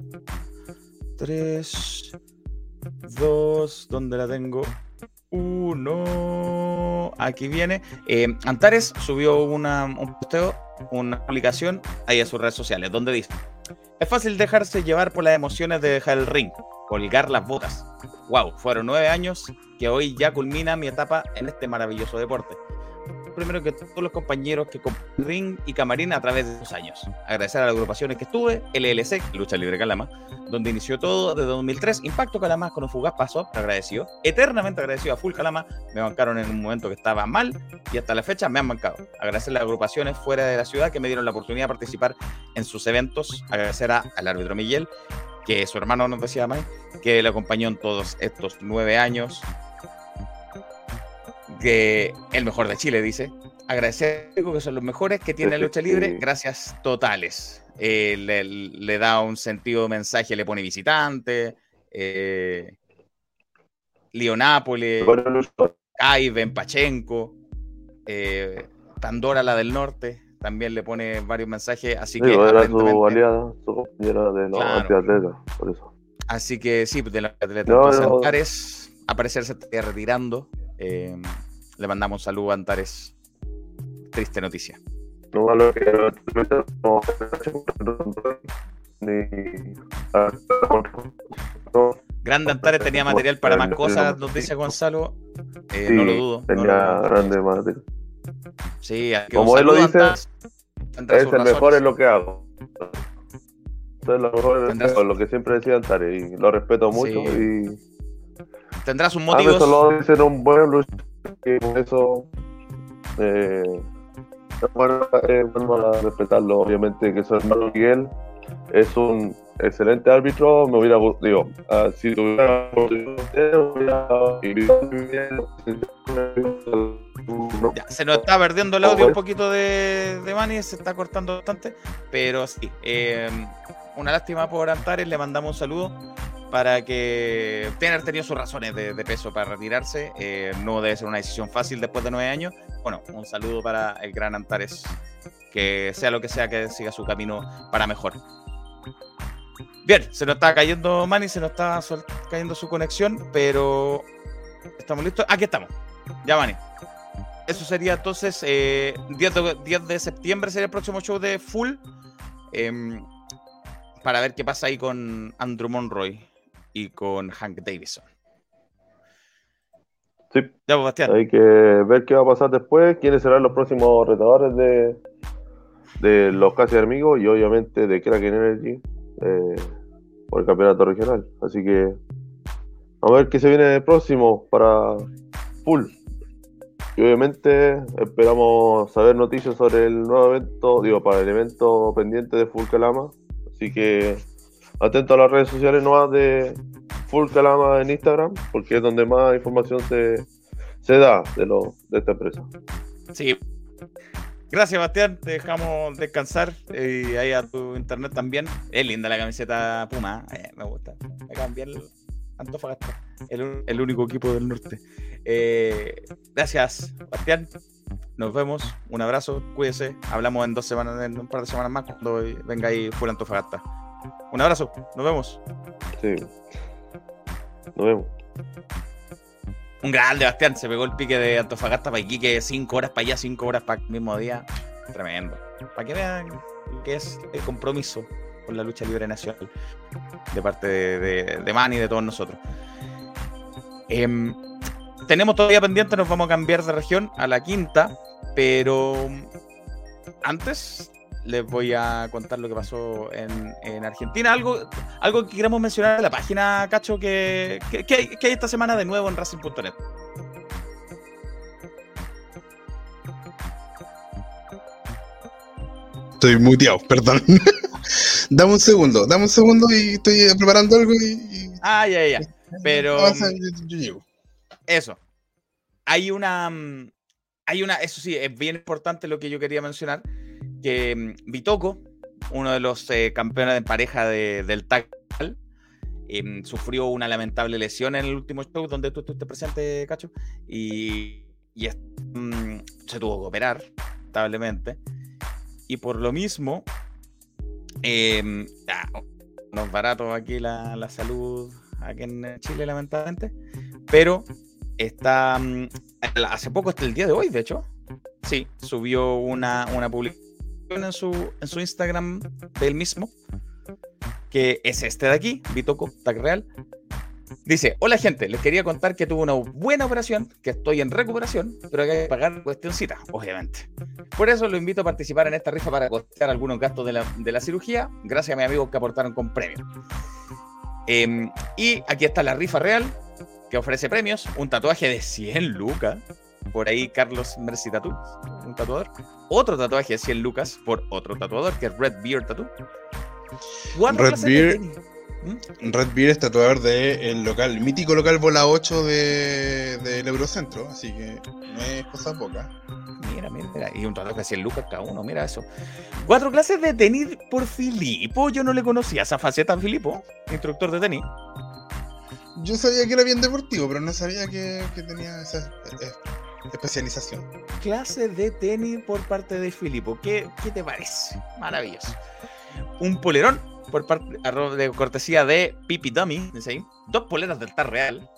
3, 2, ¿dónde la tengo? 1, aquí viene. Eh, Antares subió una, un posteo, una publicación ahí en sus redes sociales, donde dice, es fácil dejarse llevar por las emociones de dejar el ring, colgar las botas. Wow, fueron nueve años que hoy ya culmina mi etapa en este maravilloso deporte primero que todos los compañeros que ring y camarín a través de esos años. Agradecer a las agrupaciones que estuve, LLC, Lucha Libre Calama, donde inició todo desde 2003, Impacto Calama con un fugaz paso, agradecido, eternamente agradecido a Full Calama, me bancaron en un momento que estaba mal y hasta la fecha me han bancado. Agradecer a las agrupaciones fuera de la ciudad que me dieron la oportunidad de participar en sus eventos, agradecer al árbitro Miguel, que su hermano nos decía más, que le acompañó en todos estos nueve años, que el mejor de Chile, dice. Agradecer que son los mejores que tiene la lucha libre. Gracias totales. Eh, le, da un sentido de mensaje, le pone visitante. Eh, Leonápolis, Kaiven, Pachenko, eh, Pandora, la del norte, también le pone varios mensajes. Así que. Era su aliada, su compañera de los antiatletas, por eso. Así que sí, de los atletas no, aparecer se está retirando. Eh, le mandamos un saludo a Antares. Triste noticia. No, a que no, Grande Antares tenía material para más cosas, nos dice Gonzalo. Eh, no lo dudo. Tenía grande material. Sí, como él lo dice, es el mejor en lo que hago. Es lo mejor en lo que siempre decía Antares y lo respeto mucho. y Tendrás un motivo. Eso lo dicen un buen que por eso eh, bueno, eh, respetarlo obviamente que su hermano Miguel. Es un excelente árbitro me hubiera digo uh, si tuviera ya, se nos está perdiendo el audio un poquito de, de Manny, se está cortando bastante, pero sí, eh, una lástima por Antares, le mandamos un saludo para que tener tenido sus razones de, peso para retirarse. Eh, no debe ser una decisión fácil después de nueve años. Bueno, un saludo para el gran Antares, que sea lo que sea que siga su camino para mejor. Bien, se nos está cayendo Manny, se nos está cayendo su conexión, pero estamos listos. Aquí estamos. Ya, Manny. Eso sería entonces 10, eh, de, de, septiembre sería el próximo show de Full. Em, para ver qué pasa ahí con Andrew Monroy y con Hank Davidson. Sí. Pues, Hay que ver qué va a pasar después, quiénes serán los próximos retadores de, de los casi amigos y obviamente de Kraken Energy eh, por el campeonato regional. Así que vamos a ver qué se viene próximo para Full. Y obviamente esperamos saber noticias sobre el nuevo evento, digo, para el evento pendiente de Full Calama. Así que atento a las redes sociales nuevas de Full Calama en Instagram, porque es donde más información se, se da de, lo, de esta empresa. Sí. Gracias, Bastián. Te dejamos descansar. Y ahí a tu internet también. Es linda la camiseta Puma. Eh, me gusta. Me cambié el Antofagasta. El, el único equipo del norte. Eh, gracias, Bastián. Nos vemos. Un abrazo. Cuídese. Hablamos en dos semanas, en un par de semanas más cuando venga ahí Full Antofagasta. Un abrazo, nos vemos. Sí. Nos vemos. Un grande, Bastián. Se pegó el pique de Antofagasta para Iquique, cinco horas para allá, cinco horas para el mismo día. Tremendo. Para que vean que es el compromiso con la lucha libre nacional de parte de, de, de Manny y de todos nosotros. Em, tenemos todavía pendiente, nos vamos a cambiar de región a la quinta, pero antes les voy a contar lo que pasó en, Argentina. Algo, algo que queremos mencionar en la página, Cacho, que, que, hay, esta semana de nuevo en Racing.net. Estoy muteado, perdón. dame un segundo, dame un segundo y estoy preparando algo y. Ah, ya, ya. Pero. Eso. Hay una. Mm, hay una. Eso sí, es bien importante lo que yo quería mencionar que mm, Bitoco, uno de los eh, campeones de pareja del TAC, em, sufrió una lamentable lesión en el último show donde tú estuviste presente, Cacho, y, mm, se tuvo que operar, lamentablemente. y por lo mismo, eh, ah, no es barato aquí la, la salud aquí en Chile, lamentablemente, pero está mm, hace poco, hasta el día de hoy, de hecho, sí, subió una, una publicación en su, en su Instagram del mismo, que es este de aquí, Bitoco Tag Real. Dice, hola gente, les quería contar que tuve una buena operación, que estoy en recuperación, pero hay que pagar cuestioncita, obviamente. Por eso lo invito a participar en esta rifa para costear algunos gastos de la, de la cirugía, gracias a mis amigos que aportaron con premios. Em, y aquí está la rifa real, que ofrece premios, un tatuaje de 100 lucas, por ahí Carlos Mercy Tattoo, un tatuador. Otro tatuaje de 100 lucas por otro tatuador, que es Red Beard Tattoo. Red de Beard. ¿Mm? Red Beard es tatuador del local, mítico local Bola 8 de- del Eurocentro, así que no es cosa poca. Mira, mira, mira. Y un tatuaje de 100 lucas cada uno, mira eso. Cuatro clases de tenis por Filipo. Yo no le conocía esa faceta a Filipo, instructor de tenis. Yo sabía que era bien deportivo, pero no sabía que, que tenía esa eh, especialización. Clase de tenis por parte de Filipo. ¿Qué, qué te parece? Maravilloso. Un polerón por parte de cortesía de Pipi Dummy. Dos poleras del Tag Real.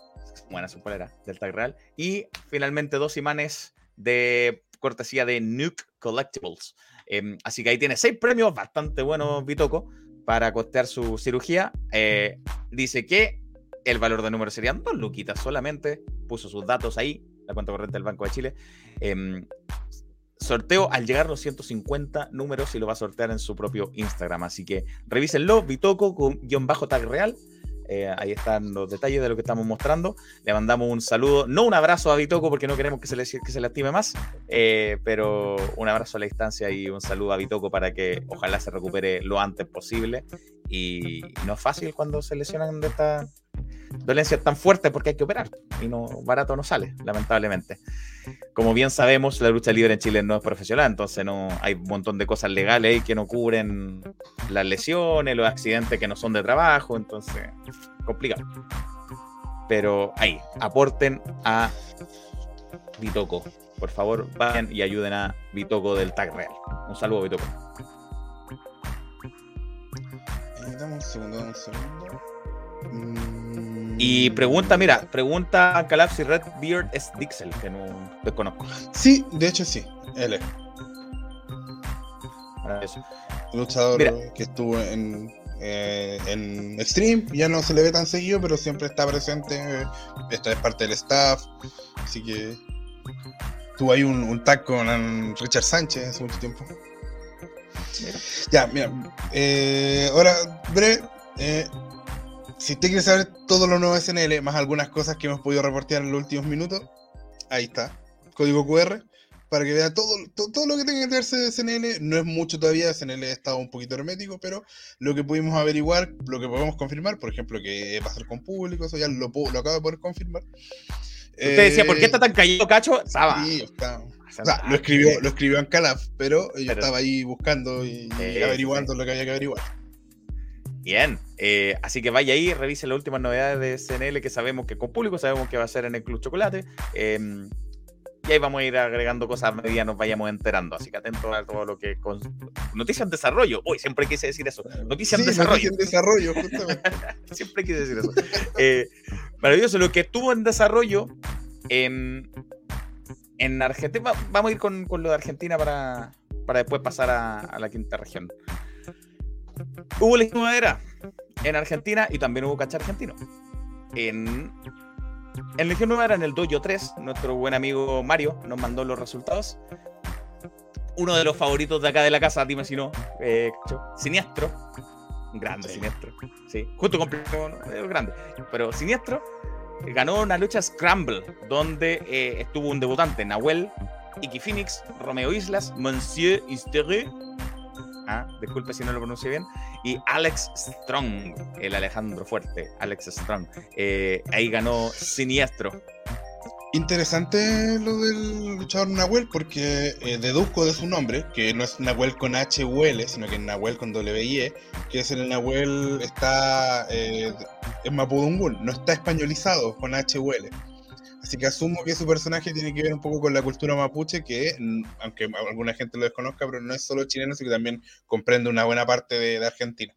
Buena su polera del Tag Real. Y finalmente dos imanes de cortesía de Nuke Collectibles. Em, así que ahí tiene seis premios bastante buenos, Bitoco, para costear su cirugía. Eh, dice que el valor de número serían dos luquitas solamente. Puso sus datos ahí, la cuenta corriente del Banco de Chile. Em, sorteo al llegar los 150 números y lo va a sortear en su propio Instagram. Así que revísenlo, Bitoco con guion bajo tag real. Eh, ahí están los detalles de lo que estamos mostrando. Le mandamos un saludo, no un abrazo a Bitoco porque no queremos que se le, que se lastime más, eh, pero un abrazo a la distancia y un saludo a Bitoco para que ojalá se recupere lo antes posible. Y no es fácil cuando se lesionan de esta dolencia tan fuerte porque hay que operar y no barato no sale, lamentablemente. Como bien sabemos, la lucha libre en Chile no es profesional, entonces no hay un montón de cosas legales ahí que no cubren las lesiones, los accidentes que no son de trabajo, entonces complicado. Pero ahí, aporten a Bitoco. Por favor, vayan y ayuden a Bitoco del Tag Real. Un saludo, Bitoco. Eh, dame un segundo, dame un segundo. Mm, Y pregunta, mira, pregunta a Calab si Red Beard es Dixel, que no desconozco. Sí, de hecho sí, él es. Luchador Mira. que estuvo en, eh, en Extreme, ya no se le ve tan seguido, pero siempre está presente, esta es parte del staff, así que tuvo ahí un, un tag con Richard Sánchez hace mucho tiempo. Mira. Ya, mira, eh, ahora, breve, eh, si usted quiere saber todo lo nuevo de SNL, más algunas cosas que hemos podido reportear en los últimos minutos, ahí está, código QR, para que vea todo, to- todo, lo que tenga que enterarse de SNL. No es mucho todavía, SNL está un poquito hermético, pero lo que pudimos averiguar, lo que podemos confirmar, por ejemplo, que va a ser con público, eso ya lo, lo acabo de poder confirmar. Usted decía, ¿por qué está tan callado, Cacho? Estaba. Sí, está- o sea, lo escribió, lo escribió en Calaf, pero yo Pero- estaba ahí buscando y, averiguando sí. lo que había que averiguar. Bien, eh, así que vaya ahí, revise las últimas novedades de CNL que sabemos que con público, sabemos que va a ser en el Club Chocolate. eh, y ahí vamos a ir agregando cosas a medida nos vayamos enterando. Así que atentos a todo lo que. Con... Noticias en desarrollo. Uy, siempre quise decir eso. Noticias en desarrollo. noticia en desarrollo, justamente. Siempre quise decir eso. Eh, maravilloso. Lo que estuvo en desarrollo en, en Argentina. va- Vamos a ir con, con lo de Argentina para, para después pasar a, a la quinta región. Hubo Legión Madera en Argentina y también hubo Cacha Argentino. En, en Legión Nueva era en el Dojo 3, nuestro buen amigo Mario nos mandó los resultados. Uno de los favoritos de acá de la casa, dime si no, eh, Siniestro. Grande Sí. Siniestro. Sí, justo con es grande. Pero Siniestro eh, ganó una lucha Scramble, donde eh, estuvo un debutante, Nahuel, Iki Phoenix, Romeo Islas, Monsieur Istere. Ah, disculpe si no lo pronuncio bien. Y Alex Strong, el Alejandro Fuerte, Alex Strong. Eh, ahí ganó Siniestro. Interesante lo del luchador Nahuel porque eh, deduzco de su nombre que no es Nahuel con H U L, sino que es Nahuel con W I E, que es el Nahuel está eh, en Mapudungún, no está españolizado con H U L. Así que asumo que su personaje tiene que ver un poco con la cultura mapuche, que mm, aunque alguna gente lo desconozca, pero no es solo chileno, sino que también comprende una buena parte de, de Argentina.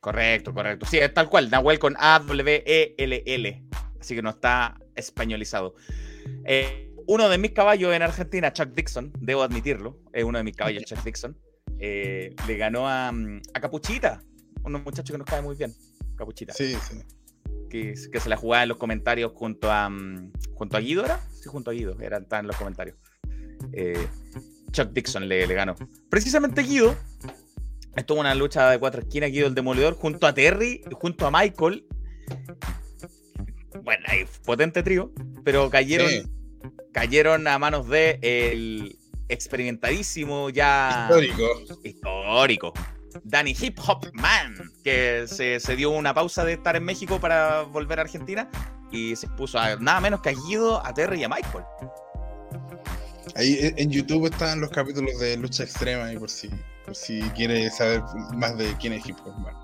Correcto, correcto. Sí, es tal cual. Nahuel con A-W-E-L-L. Así que no está españolizado. Eh, uno de mis caballos en Argentina, Chuck Dixon, debo admitirlo, es uno de mis caballos, Chuck Dixon, eh, le ganó a, a Capuchita, un muchacho que nos cae muy bien, Capuchita. Sí, sí. Que, que se la jugaba en los comentarios junto a, mm, junto a Guido, ¿era? Sí, junto a Guido, eran tan en los comentarios. Eh, Chuck Dixon le, le ganó. Precisamente Guido estuvo una lucha de cuatro esquinas, Guido el Demoledor, junto a Terry, junto a Michael. Bueno, ahí potente trío, pero cayeron, Sí. cayeron a manos de el experimentadísimo ya Histórico. histórico. Danny Hip Hop Man, que se, se dio una pausa de estar en México para volver a Argentina y se puso a nada menos que a Guido, a Terry y a Michael. Ahí eh, en YouTube están los capítulos de lucha extrema y por si, por si quiere saber más de quién es Hip Hop Man.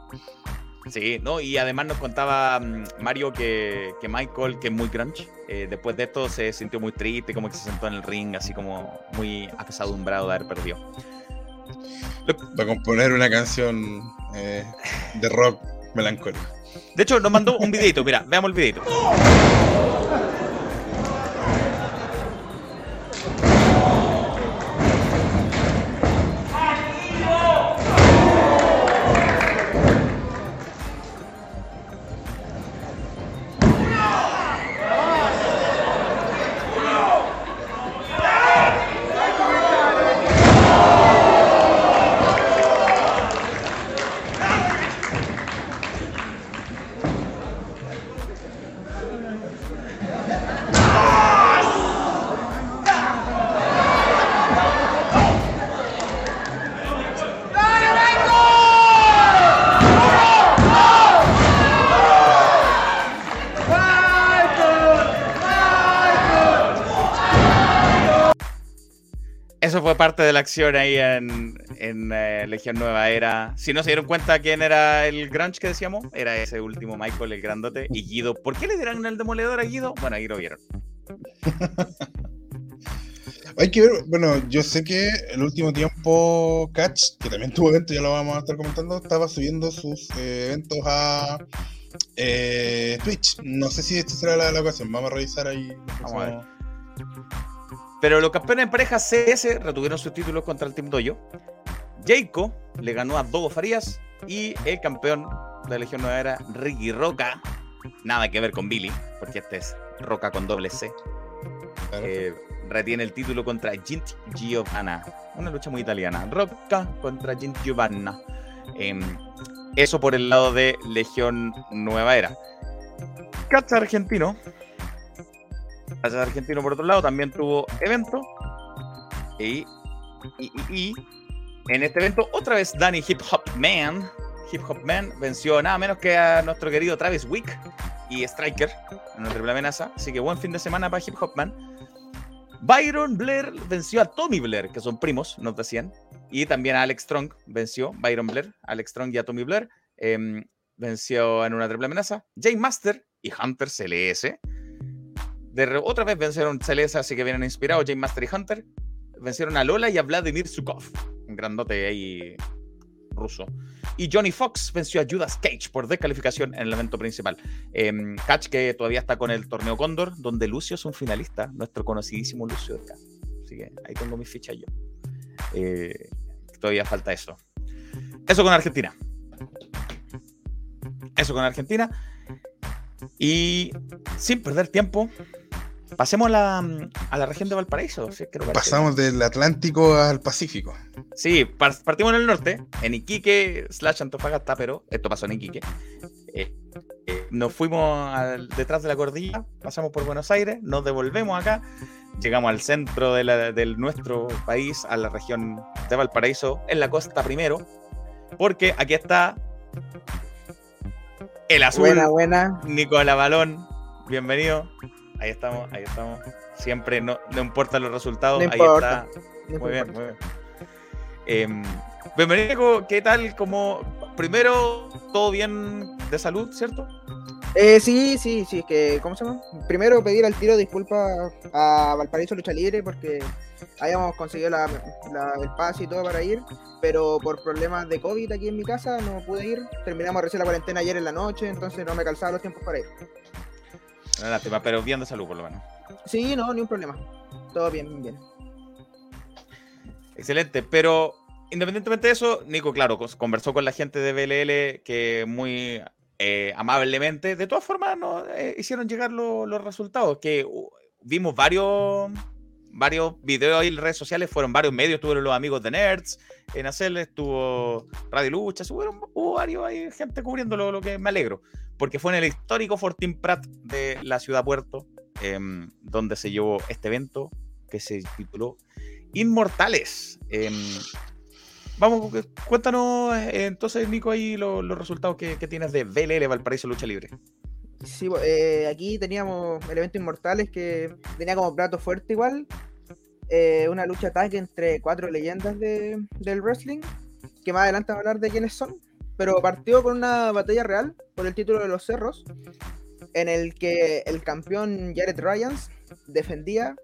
Sí, ¿no? Y además nos contaba mm, Mario que, que Michael, que es muy grunge, eh, después de esto se sintió muy triste, como que se sentó en el ring, así como muy apesadumbrado de haber perdido. Va a componer una canción eh, de rock melancólico. De hecho, nos mandó un videito, mira, veamos el videito. Acción ahí en, en, eh, Legión Nueva Era. Si no se dieron cuenta quién era el grunge que decíamos, era ese último Michael, el grandote, y Guido. ¿Por qué le dieron el demoledor a Guido? Bueno, ahí lo vieron. Hay que ver, bueno, yo sé que el último tiempo Catch, que también tuvo evento, ya lo vamos a estar comentando, estaba subiendo sus eh, eventos a eh, Twitch. No sé si esta será la, la ocasión, vamos a revisar ahí. Vamos a ver. Pero los campeones en pareja CS retuvieron sus títulos contra el Team Doyo. Jayco le ganó a Dogo Farías y el campeón de Legión Nueva Era, Ricky Roca. Nada que ver con Billy, porque este es Roca con doble C. Claro. eh, retiene el título contra Gint Giovanna. Una lucha muy italiana. Rocca contra Gint Giovanna. Em, eso por el lado de Legión Nueva Era. Cacha Argentino. Cacha Argentino por otro lado también tuvo evento. Y, y, y- y en este evento otra vez Danny Hip Hop Man. Hip Hop Man venció nada menos que a nuestro querido Travis Wick y Striker en una triple amenaza. Así que buen fin de semana para Hip Hop Man. Byron Blair venció a Tommy Blair, que son primos, nos decían. Y también a Alex Strong venció. Byron Blair, Alex Strong y a Tommy Blair. em, venció en una triple amenaza. Jay Master y Hunter CLS. Otra vez vencieron CLS, así que vienen inspirados. Jay Master y Hunter. Vencieron a Lola y a Vladimir Sukov. Un grandote ahí ruso. Y Johnny Fox venció a Judas Cage por descalificación en el evento principal. Em, Catch que todavía está con el torneo Cóndor, donde Lucio es un finalista, nuestro conocidísimo Lucio de acá. Así que ahí tengo mis fichas yo. Eh, todavía falta eso. Eso con Argentina. Eso con Argentina. Y sin perder tiempo, pasemos a la, a la región de Valparaíso. si es que. Pasamos del Atlántico al Pacífico. Sí, par- partimos en el norte, en Iquique slash Antofagasta, pero esto pasó en Iquique. Eh, eh, nos fuimos al- detrás de la cordillera, pasamos por Buenos Aires, nos devolvemos acá, llegamos al centro de, la- del nuestro país, a la región de Valparaíso, en la costa primero, porque aquí está el azul, Buena, buena. Nicolás Balón, bienvenido. Ahí estamos, ahí estamos. Siempre, no, no importan los resultados, No ahí importa. está. No Muy bien, muy bien. Em, bienvenido. ¿qué tal? Como primero, todo bien de salud, ¿cierto? Eh, sí, sí, sí, es que, ¿cómo se llama? Primero pedir al tiro disculpas a Valparaíso Lucha Libre porque habíamos conseguido la, la- el pase y todo para ir, pero por problemas de COVID aquí en mi casa no pude ir. Terminamos recién la cuarentena ayer en la noche, entonces no me calzaba los tiempos para ir. Una lástima, pero bien de salud por lo menos. Sí, no, ni un problema. Todo bien, bien. Excelente, pero independientemente de eso, Nico, claro, conversó con la gente de BLL que muy eh, amablemente, de todas formas, nos eh, hicieron llegar lo- los resultados, que uh, vimos varios varios videos ahí en redes sociales, fueron varios medios, estuvieron los amigos de Nerds en hacer, estuvo Radio Lucha, hubo, varios ahí, gente cubriéndolo, lo que me alegro, porque fue en el histórico Fortín Prat de la ciudad Puerto, em, donde se llevó este evento que se tituló Inmortales. Em, vamos, cu- cuéntanos eh, entonces, Nico, ahí lo- los resultados que, que tienes de BLL Valparaíso Lucha Libre. Sí, eh, aquí teníamos elementos inmortales que tenía como plato fuerte igual. eh, una lucha tag entre cuatro leyendas de- del wrestling, que más adelante vamos a hablar de quiénes son. Pero partió con una batalla real por el título de los cerros, en el que el campeón Jared Ryans defendía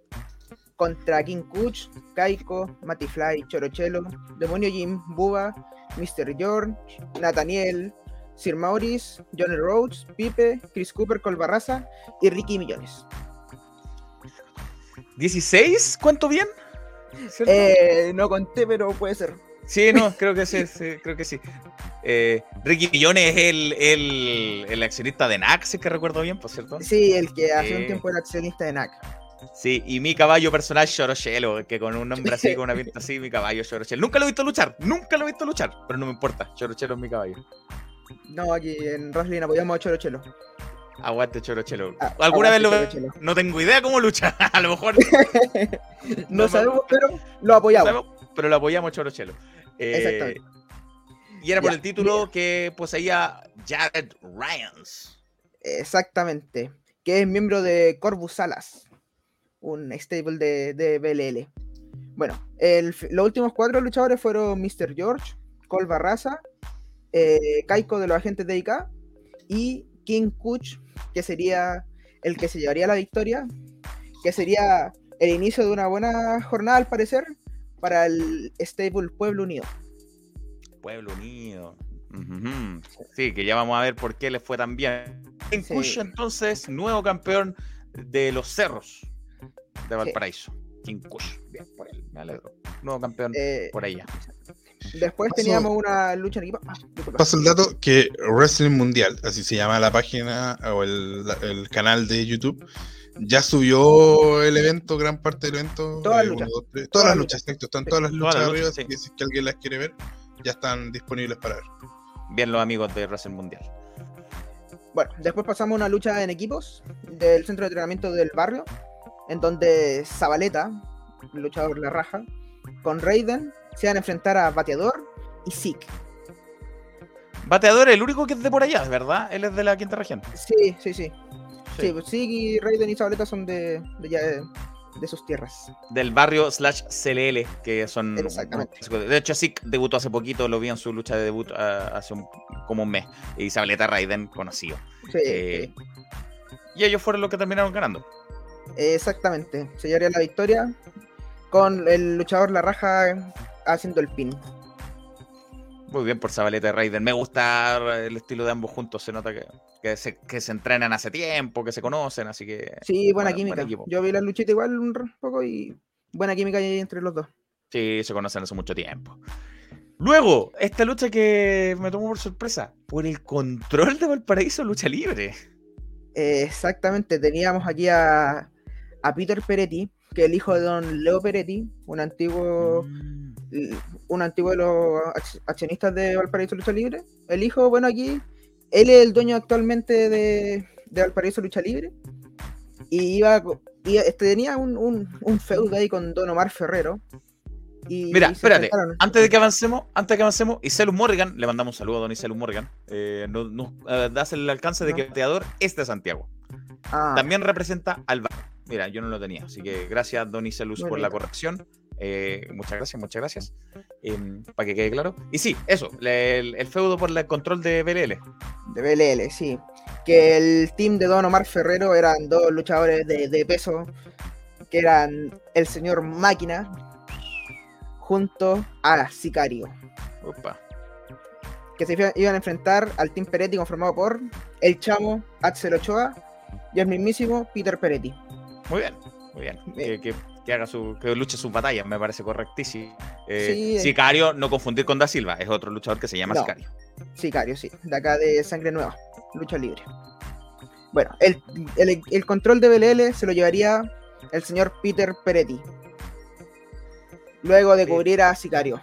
contra King Kuch, Kaiko, Matty Fly, Chorochelo, Demonio Jim, Buba, Mr. George, Nathaniel, Sir Maurice, Johnny Rhodes, Pipe, Chris Cooper, Colbarraza y Ricky Millones. ¿16? ¿Cuánto bien? Eh, no conté, pero puede ser. Sí, no, creo que sí, sí, creo que sí. Eh, Ricky Millones es el, el, el accionista de NAC, si es que recuerdo bien, por cierto. Sí, el que hace Eh. un tiempo era accionista de NAC. Sí, y mi caballo personal Chorochelo, que con un nombre así, con una pinta así, mi caballo Chorochelo. Nunca lo he visto luchar, nunca lo he visto luchar, pero no me importa, Chorochelo es mi caballo. No, aquí en Wrestling apoyamos a Choro Chelo. Aguante Chorochelo. Ah, ¿Alguna vez lo aguante Choro No tengo idea cómo lucha, a lo mejor No, me- sabemos, pero lo apoyamos. sabemos, pero lo apoyamos Chorochelo. Eh, Exactamente. Y era por Ya, el título que poseía Jared Ryans. Exactamente. Que es miembro de Corvus Salas, un stable de, de BLL. Bueno, el los últimos cuatro luchadores fueron Mr. George, Cole Barraza, eh, Kaiko de los agentes de IK y King Kuch, que sería el que se llevaría la victoria, que sería el inicio de una buena jornada al parecer para el stable Pueblo Unido. Pueblo Unido. Sí, que ya vamos a ver por qué les fue tan bien. En Sí. Cuyo, entonces, nuevo campeón de los cerros de Valparaíso. King Kush. Bien, por él, me alegro. Nuevo campeón Eh, por allá. Después Paso- teníamos una lucha en equipo. ah. Paso el dato que Wrestling Mundial, así se llama la página o el, canal de YouTube, ya subió el evento, gran parte del evento. Todas las eh, luchas. uno, dos, tres, Todas todas las luchas, exacto. Están Sí. todas las Todas luchas las arriba, así sí. que si es que alguien las quiere ver, ya están disponibles para ver. Bien los amigos de Wrestling Mundial. Bueno, después pasamos a una lucha en equipos del centro de entrenamiento del barrio, en donde Zabaleta, el luchador La Raja, con Raiden se van a enfrentar a Bateador y Zeke. Bateador, el único que es de por allá, ¿verdad? Él es de la quinta región. Sí, sí, sí. Sí. Sí, pues Zeke y Raiden y Zabaleta son de, de, ya de, de sus tierras. Del barrio slash CLL, que son. Exactamente. De hecho, Zik debutó hace poquito, lo vi en su lucha de debut ah, hace un- como un mes. Y Isabeleta Raiden, conocido. Sí, Eh, sí. Y ellos fueron los que terminaron ganando. Exactamente. Se llevaría la victoria con el luchador La Raja haciendo el pin. Muy bien por Zabaleta y Raiden. Me gusta el estilo de ambos juntos. Se nota que, que, se, que se entrenan hace tiempo, que se conocen, así que. Sí, buena química. Yo vi la luchita igual un poco y buena química ahí entre los dos. Sí, se conocen hace mucho tiempo. Luego, esta lucha que me tomó por sorpresa, por el control de Valparaíso Lucha Libre. Eh, exactamente, teníamos aquí a, a Peter Peretti, que el hijo de don Leo Peretti, un antiguo, Mm. un antiguo de los ac- accionistas de Valparaíso Lucha Libre. El hijo, bueno, aquí, él es el dueño actualmente de, de Valparaíso Lucha Libre. Y iba y este, tenía un, un, un feudo ahí con Don Omar Ferrero. Y Mira, espérate, antes de que avancemos, antes de que avancemos, Iselus Morgan, le mandamos un saludo a Don Iselus Morgan, eh, nos, nos, eh, das el alcance de No. que el bateador es de Santiago. Ah, También representa al Mira, yo no lo tenía, así que gracias Don Iselus por la corrección. Eh, muchas gracias, muchas gracias. Em, para que quede claro. Y sí, eso, el, el feudo por el control de BLL. De BLL, sí. Que el team de Don Omar Ferrero eran dos luchadores de, de peso, que eran el señor Máquina junto a Sicario, Opa. que se iba- iban a enfrentar al team Peretti conformado por el chamo Axel Ochoa y el mismísimo Peter Peretti. Muy bien, muy bien. Que, que- que haga su, que luche sus batallas, me parece correctísimo. Eh, Sí, eh. Sicario, no confundir con Da Silva, es otro luchador que se llama No. Sicario. Sicario, sí, de acá de Sangre Nueva, lucha libre. Bueno, el, el- el control de BLL se lo llevaría el señor Peter Peretti. Luego de cubrir a Sicario.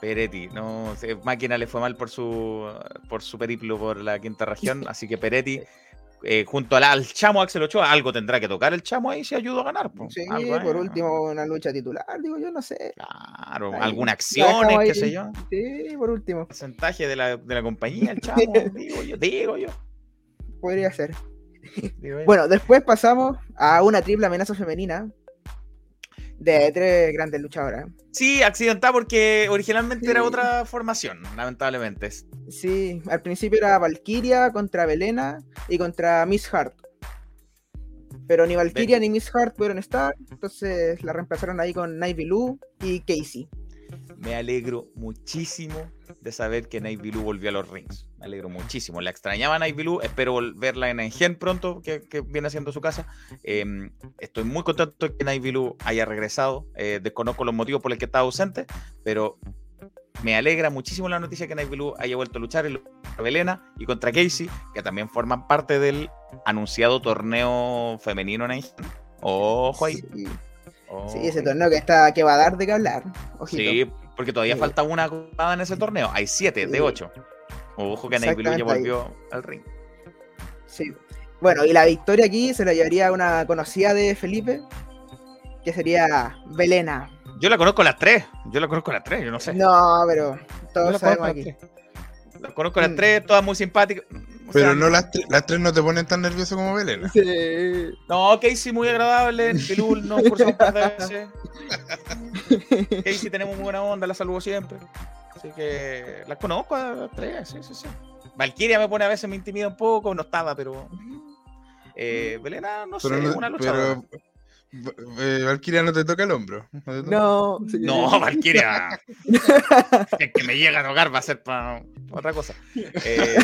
Peretti, no sé, Máquina le fue mal por su por su periplo por la quinta región, así que Peretti, eh, junto al, al chamo Axel Ochoa, algo tendrá que tocar el chamo ahí si ayudó a ganar. po. Sí, Algo, por último, una lucha titular, digo yo, no sé. Claro, Ahí, alguna acción, qué ahí. sé yo. Sí, por último, Porcentaje de la, de la compañía, el chamo, digo yo, digo yo. podría ser. Bueno, después pasamos a una triple amenaza femenina de tres grandes luchadoras. Sí, accidentada porque originalmente era otra formación, lamentablemente. Sí, al principio era Valkyria contra Belena y contra Miss Hart. Pero ni Valkyria ni Miss Hart pudieron estar, entonces la reemplazaron ahí con Navy Lou y Casey. Me alegro muchísimo de saber que Nate Bilou volvió a los rings. Me alegro muchísimo. La extrañaba Nate Bilou. Espero verla en Engen pronto, que, que viene haciendo su casa. Eh, estoy muy contento de que Nate Bilou haya regresado. Eh, desconozco los motivos por los que estaba ausente, pero me alegra muchísimo la noticia que Nate Bilou haya vuelto a luchar en contra Belena y contra Casey, que también forman parte del anunciado torneo femenino en Engen. Ojo ahí. Sí, ojo sí, ese torneo que, está, que va a dar de qué hablar. Ojito. Sí, porque todavía Sí. falta una copada en ese torneo. Hay siete de ocho. Ojo que Nate Bilou ya ahí. volvió al ring. Sí. Bueno, y la victoria aquí se la llevaría una conocida de Felipe, que sería Belena. Yo la conozco a las tres. Yo la conozco a las tres, yo no sé. No, pero todos la sabemos aquí. las. La conozco a las Mm. tres, todas muy simpáticas. O Pero sea, no las, tre- las tres no te ponen tan nervioso como Belén. Sí. No, Casey muy agradable. Bilou nos cruzamos un par de veces. Casey tenemos muy buena onda, la saludo siempre. Así que las conozco a las tres, sí, sí, sí. Valkyria me pone a veces, me intimida un poco, no estaba, pero. Eh, Belena, no Pero, sé, no- una luchadora. pero eh, Valkyria no te toca el hombro. ¿no te toca? No, sí. No, Valkyria. el que me llega a tocar va a ser para otra cosa. Eh,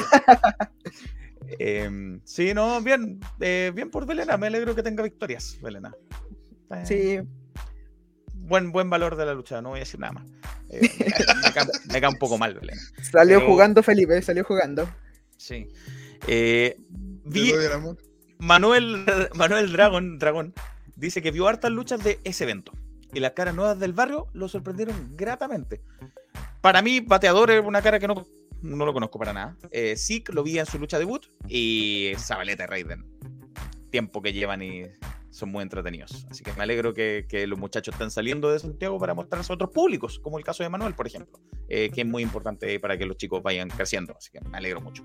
em, sí, no, bien, eh, bien por Belena. Me alegro que tenga victorias, Belena. Eh, Sí, Buen, buen valor de la lucha, no voy a decir nada más. Eh, me, cae, me cae un poco mal, Belena. salió Pero- jugando Felipe, salió jugando. Sí. Eh. Manuel, Manuel Dragon, Dragón dice que vio hartas luchas de ese evento. Y las caras nuevas del barrio lo sorprendieron gratamente. Para mí, Bateador es una cara que no, no lo conozco para nada. Eh, lo vi en su lucha debut. Y Zabaleta y Raiden. Tiempo que llevan y son muy entretenidos. Así que me alegro que, que los muchachos estén saliendo de Santiago para mostrarse a otros públicos, como el caso de Manuel, por ejemplo. eh, que es muy importante para que los chicos vayan creciendo. Así que me alegro mucho.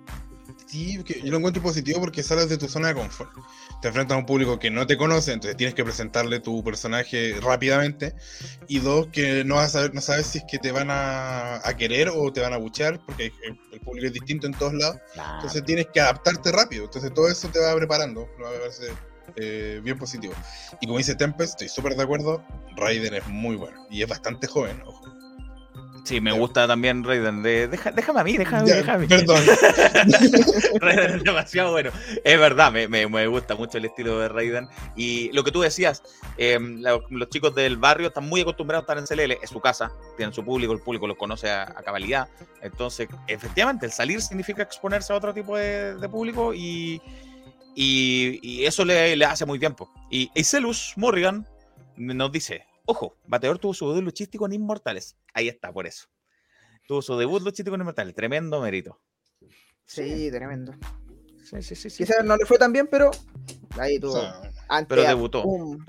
Sí, yo lo encuentro positivo porque sales de tu zona de confort. Te enfrentas a un público que no te conoce, entonces tienes que presentarle tu personaje rápidamente. Y dos, que no vas a saber, no sabes si es que te van a, a querer o te van a buchar, porque el, público es distinto en todos lados. Entonces tienes que adaptarte rápido. Entonces todo eso te va preparando. Lo va a parece eh, bien positivo. Y como dice Tempest, estoy súper de acuerdo. Raiden es muy bueno. Y es bastante joven, ojo. Sí, me gusta también Raiden. De, deja- déjame a mí, déjame, Ya, déjame. Perdón. Raiden es demasiado bueno. Es verdad, me, me- me gusta mucho el estilo de Raiden. Y lo que tú decías, eh, lo- los chicos del barrio están muy acostumbrados a estar en CLL, es su casa, tienen su público, el público los conoce a, a cabalidad. Entonces, efectivamente, el salir significa exponerse a otro tipo de, de público y, y, y eso le, le hace muy bien. po. Y Iselus Morrigan nos dice: Ojo, Bateador tuvo su debut luchístico en Inmortales. Ahí está, por eso. Tuvo su debut luchístico en Inmortales. Tremendo mérito. Sí, tremendo. Sí, sí, sí. sí. Quizás no le fue tan bien, pero ahí tuvo. ante, pero debutó. un-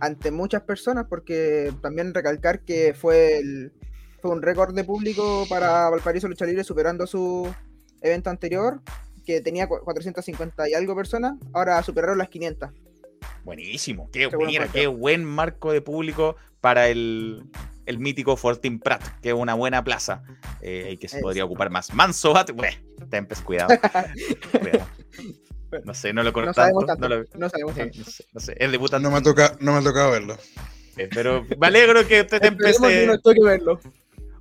ante muchas personas, porque también recalcar que fue, el, fue un récord de público para Valparaíso Lucha Libre, superando su evento anterior, que tenía cu- 450 y algo personas, ahora superaron las 500. Buenísimo. Qué, Qué buen mira, marco. qué buen marco de público para el, el mítico Fortin Prat, que es una buena plaza eh, y que se Eso. podría ocupar más. Manso bueno, Tempest, cuidado. cuidado. No sé, no lo No conozco sabemos tanto. tanto. No, lo- No sabemos sí, tanto. no sé, no sé, es debutante. No me, ha toca, no me ha tocado verlo. Eh, Pero me alegro que usted que eh, toque verlo.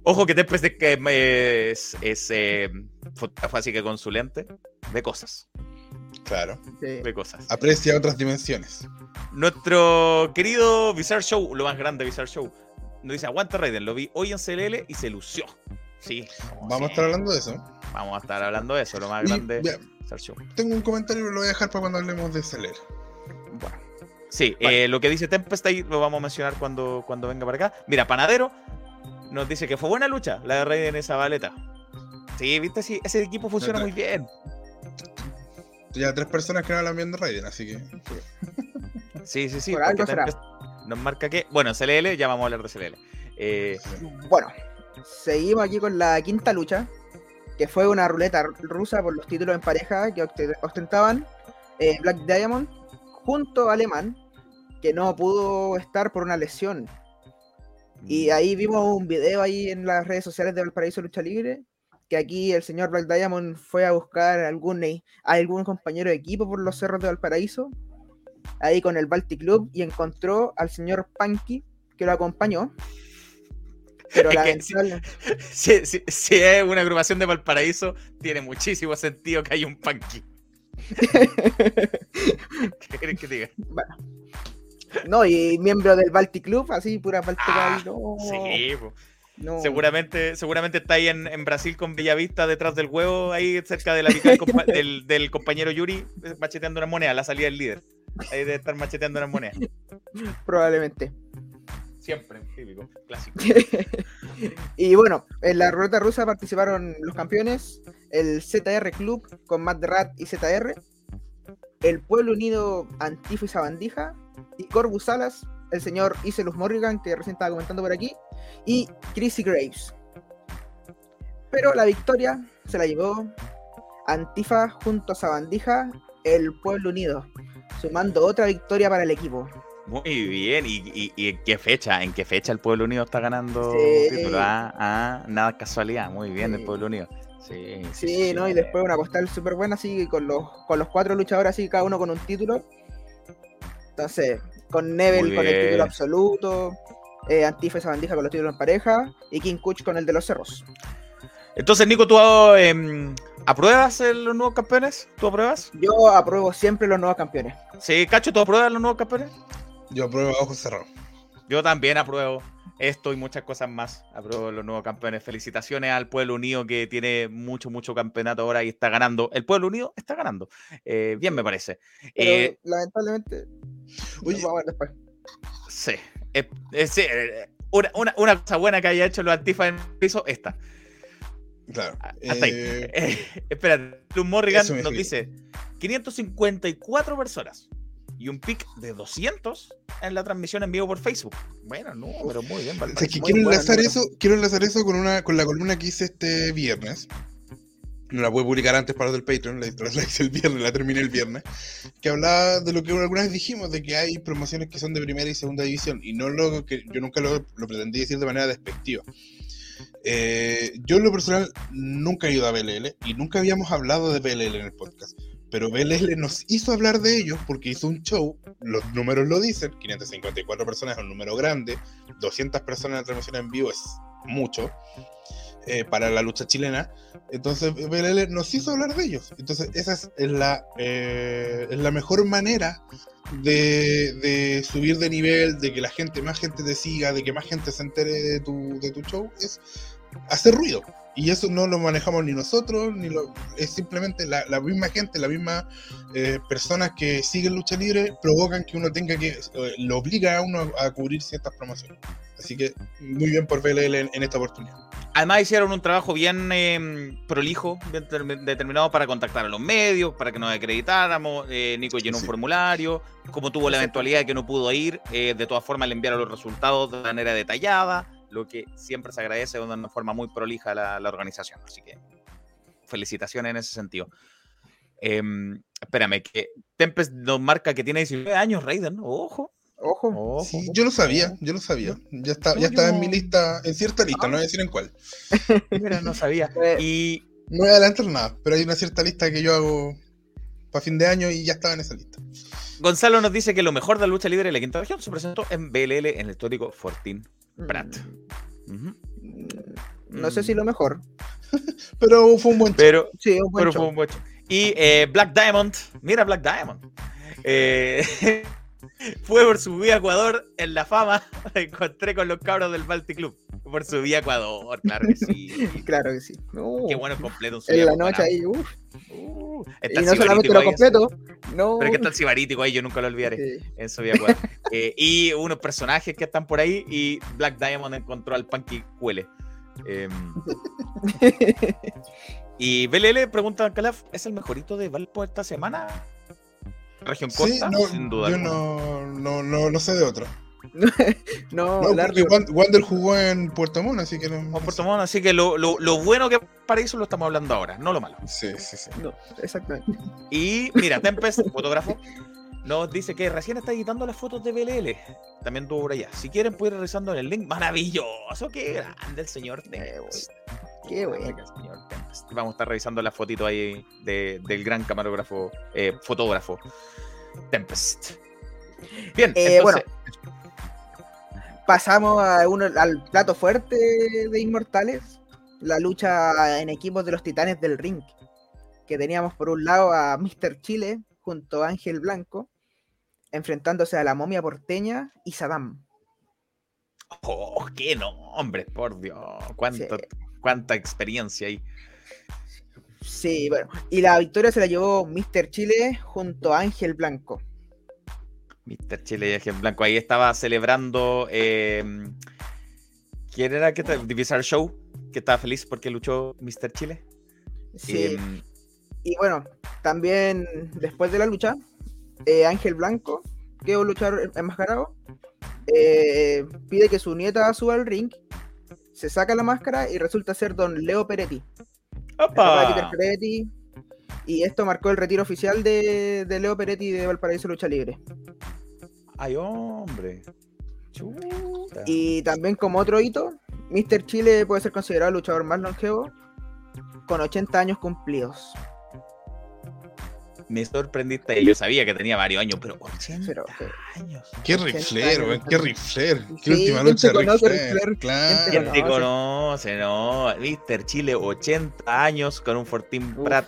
Ojo que Tempest es, que es, es eh, fotógrafo, así que consulente de cosas. Claro. Sí. De cosas. Aprecia otras dimensiones. Nuestro querido Bizarre Show, lo más grande de Bizarre Show, nos dice: Aguanta Raiden, lo vi hoy en CLL y se lució. Sí, Vamos a estar hablando de eso. Vamos a estar hablando de eso, lo más Y, grande vea, Bizarre Show. tengo un comentario que lo voy a dejar para cuando hablemos de Celer. Bueno. Sí, Vale. eh, lo que dice Tempest ahí lo vamos a mencionar cuando, cuando venga para acá. Mira, Panadero nos dice que fue buena lucha la de Raiden en esa baleta. Sí, viste, sí, ese equipo funciona muy bien. Ya tres personas que no hablan bien de Raiden, así que. Sí, sí, sí. Por porque algo será. Tempest Nos marca que. Bueno, CLL, ya vamos a hablar de CLL. Eh, Bueno, seguimos aquí con la quinta lucha, que fue una ruleta ru- rusa por los títulos en pareja que oste- ostentaban eh, Black Diamond junto a Alemán, que no pudo estar por una lesión. Y ahí vimos un video ahí en las redes sociales de Valparaíso Lucha Libre, que aquí el señor Black Diamond fue a buscar algún, a algún compañero de equipo por los cerros de Valparaíso, ahí con el Baltic Club, y encontró al señor Punky, que lo acompañó. Pero Es que sí. lamentable- si, si- si es una agrupación de Valparaíso, tiene muchísimo sentido que haya un punky. ¿Qué querés que diga? No, y miembro del Baltic Club, así, pura Baltic Ah, no, Sí, po. No. seguramente, seguramente está ahí en, en Brasil con Bellavista detrás del huevo, ahí cerca de la del, del- compañero Yuri, eh, macheteando una moneda, la salida del líder. Ahí debe estar macheteando una moneda. Probablemente. Siempre, típico, clásico. y bueno, en la ruleta rusa participaron los campeones, el ZR Club con Matt Rat y ZR, el Pueblo Unido Antifa y Sabandija, y Corbus Salas, el señor Iselus Morrigan, que recién estaba comentando por aquí, y Chrissy Graves. Pero la victoria se la llevó Antifa junto a Sabandija, el Pueblo Unido, sumando otra victoria para el equipo. Muy bien, ¿Y, y, y en qué fecha? ¿En qué fecha el Pueblo Unido está ganando Sí. título? Ah, ah, nada casualidad, muy bien el Sí. Pueblo Unido. Sí, Sí, ¿no? Y después una postal súper buena, así, con los, con los cuatro luchadores, así, cada uno con un título. Entonces, con Neville Muy con el título absoluto, eh, Antifa y Sabandija con los títulos en pareja, y King Kuch con el de los cerros. Entonces, Nico, ¿tú em, apruebas el- los nuevos campeones? ¿Tú apruebas? Yo apruebo siempre los nuevos campeones. Sí, Cacho, ¿tú apruebas los nuevos campeones? Yo apruebo a ojos cerrados. Yo también apruebo esto y muchas cosas más. Apruebo los nuevos campeones. Felicitaciones al Pueblo Unido que tiene mucho, mucho campeonato ahora y está ganando. El Pueblo Unido está ganando. Eh, bien, me parece. Pero Eh, lamentablemente, Oye, vamos a ver después. sí. Eh, eh, sí, eh, una, una- una cosa buena que haya hecho los Antifa en el piso, esta. claro. Hasta ahí. eh, espera, Luz Morrigan nos dice 554 personas y un pic de 200 en la transmisión en vivo por Facebook. Bueno, no, pero muy bien. o Valparaíso, sea, que muy quiero enlazar eso, quiero enlazar eso con una con la columna que hice este viernes. No la a publicar antes para los del Patreon, la, la hice el viernes, la terminé el viernes. Que hablaba de lo que alguna vez dijimos, de que hay promociones que son de primera y segunda división. Y no lo que yo nunca lo, lo pretendí decir de manera despectiva. Eh, yo en lo personal nunca he ido a BLL y nunca habíamos hablado de BLL en el podcast. Pero BLL nos hizo hablar de ellos porque hizo un show, los números lo dicen, 554 personas es un número grande, 200 personas en transmisión en vivo es mucho eh, para la lucha chilena. Entonces BLL nos hizo hablar de ellos. Entonces esa es, la, eh, es la mejor manera de, de subir de nivel, de que la gente, más gente te siga, de que más gente se entere de tu, de tu show, es hacer ruido. Y eso no lo manejamos ni nosotros, ni lo, es simplemente la, la misma gente, la misma eh, personas que siguen lucha libre provocan que uno tenga que, eh, lo obliga a uno a cubrir ciertas promociones. Así que muy bien por BLL en, en esta oportunidad. Además hicieron un trabajo bien eh, prolijo, bien termi- determinado para contactar a los medios, para que nos acreditáramos. Eh, Nico llenó un formulario, como tuvo la eventualidad de que no pudo ir, eh, de todas formas le enviaron los resultados de manera detallada, lo que siempre se agradece de una forma muy prolija a la, la organización. Así que felicitaciones en ese sentido. Em, espérame, que Tempest nos marca que tiene 19 años, Raiden. Ojo, Ojo. ojo. Sí, yo lo sabía, yo lo sabía. Ya, está, ya estaba en mi lista, en cierta lista, no voy a decir en cuál. Mira, no sabía. Eh, Y No voy a adelantar nada, pero hay una cierta lista que yo hago para fin de año y ya estaba en esa lista. Gonzalo nos dice que lo mejor de la lucha libre de la quinta región se presentó en BLL en el histórico Fortín Prat. Mm. No sé si lo mejor. Pero fue un buen Pero, Sí, un buen pero show. fue un buen show. Y eh, Black Diamond, mira Black Diamond. Eh, fue por su vía a Ecuador en la fama. Me encontré con los cabros del Balti Club. Por su vía a Ecuador, claro que sí. Claro que sí. No. Qué bueno completo. En la a noche ahí, uff. Uh, Y no solamente lo ahí completo. No. Pero es que está el cibarítico ahí, yo nunca lo olvidaré. Sí. en su vía a Ecuador. Eh, y unos personajes que están por ahí y Black Diamond encontró al Punky Cuele. Em, y BLL pregunta Calaf, ¿es el mejorito de Valpo esta semana? Región Sí, Costa, no, sin duda. yo alguna. no, no, no, no sé de otro. No, Wander jugó en Puerto Montt, así que no. Sé. Tomón, así que lo, lo- lo bueno que para eso lo estamos hablando ahora, no lo malo. Sí, sí, sí. No, exactamente. Y mira, Tempest, fotógrafo, nos dice que recién está editando las fotos de BLL. También tuvo por allá. Si quieren, pueden ir revisando en el link. Maravilloso, qué grande el señor Tempest. Qué bueno. Vamos a estar revisando la fotito ahí de- del gran camarógrafo, eh, fotógrafo Tempest. Bien, Eh, entonces, Pasamos a uno, al plato fuerte de Inmortales, la lucha en equipos de los titanes del ring, que teníamos por un lado a Mr. Chile junto a Ángel Blanco, enfrentándose a la momia porteña y Saddam. oh, qué nombre, por Dios. Cuánto, Sí. Cuánta experiencia ahí. Sí, bueno, y la victoria se la llevó Mr. Chile junto a Ángel Blanco. Mr. Chile y Ángel Blanco. Ahí estaba celebrando. eh, ¿Quién era? ¿Qué tal? Divisar Show. Que estaba feliz porque luchó Mr. Chile. Sí, Em, y bueno, también después de la lucha, eh, Ángel Blanco, que es un luchador enmascarado, eh, pide que su nieta suba al ring, se saca la máscara y resulta ser don Leo Peretti. Peretti, y esto marcó el retiro oficial de, de Leo Peretti de Valparaíso Lucha Libre. ¡Ay, hombre! Chuta. Y también como otro hito, Mr. Chile puede ser considerado el luchador más longevo con 80 años cumplidos. Me sorprendiste. Yo sabía que tenía varios años, pero 80 Pero, sí. años. Qué 80 Rifler, años. qué Rifler. Qué Sí, última ¿quién lucha te de conoce, Ric Flair, Ric Flair? ¿Quién Claro. te ¿Quién te conoce? No, Mr. Chile, 80 años con un Fortín. Prat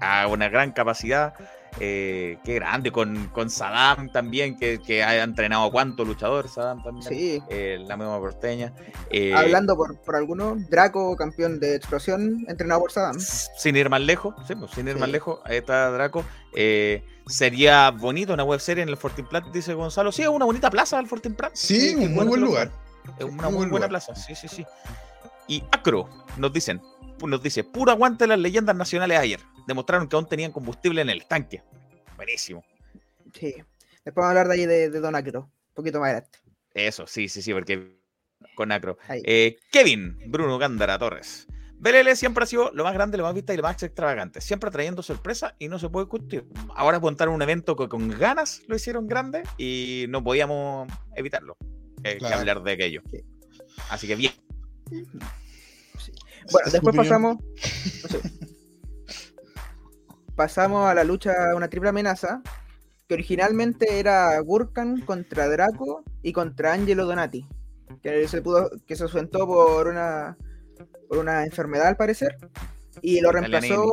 a una gran capacidad. Eh, qué grande, con, con Saddam también, que, que ha entrenado cuánto luchador, Saddam también. Sí. eh, la misma porteña. Eh, Hablando por, por algunos, Draco, campeón de explosión, entrenado por Saddam. Sin ir más lejos, sí, pues, sin ir Sí. más lejos, ahí está Draco. Eh, sería bonito una web serie en el Fortín Prat, dice Gonzalo. Sí, es una bonita plaza el Fortín Prat. Sí, qué un muy buen lugar. Es una Muy muy buen buena lugar. plaza, sí, sí, sí. Y Acro, nos dicen, nos dice, puro aguante las leyendas nacionales ayer. Demostraron que aún tenían combustible en el tanque. Buenísimo. Sí. Después vamos a hablar de ahí de, de Don Acro, un poquito más adelante. Eso, sí, sí, sí, porque con Acro. Eh, Kevin, Bruno Gándara Torres. BLL siempre ha sido lo más grande, lo más vista y lo más extravagante. Siempre trayendo sorpresa y no se puede discutir. Ahora montaron un evento que con ganas lo hicieron grande y no podíamos evitarlo. eh, que hablar de aquello. Sí. Así que bien. Bueno, después opinión. pasamos. no sé. Pasamos a la lucha, una triple amenaza, que originalmente era Gurkan contra Draco y contra Angelo Donati, que se pudo, que se ausentó por una por una enfermedad al parecer, y lo reemplazó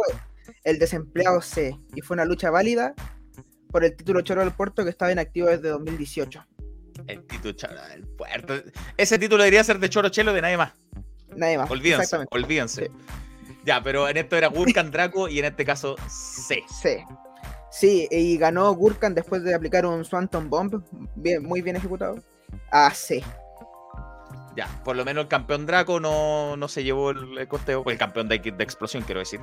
el desempleado C, y fue una lucha válida por el título Choro del Puerto que estaba inactivo desde 2018. El título Choro del Puerto. Ese título debería ser de Choro Chelo de nadie más. Nadie más. Olvídense, olvídense. Sí. Ya, pero en esto era Gurkan Draco y en este caso C. Sí. Sí, y ganó Gurkan después de aplicar un Swanton Bomb, bien, muy bien ejecutado, a C. Ya, por lo menos el campeón Draco no, no se llevó el, el conteo. El campeón de, de explosión, quiero decir.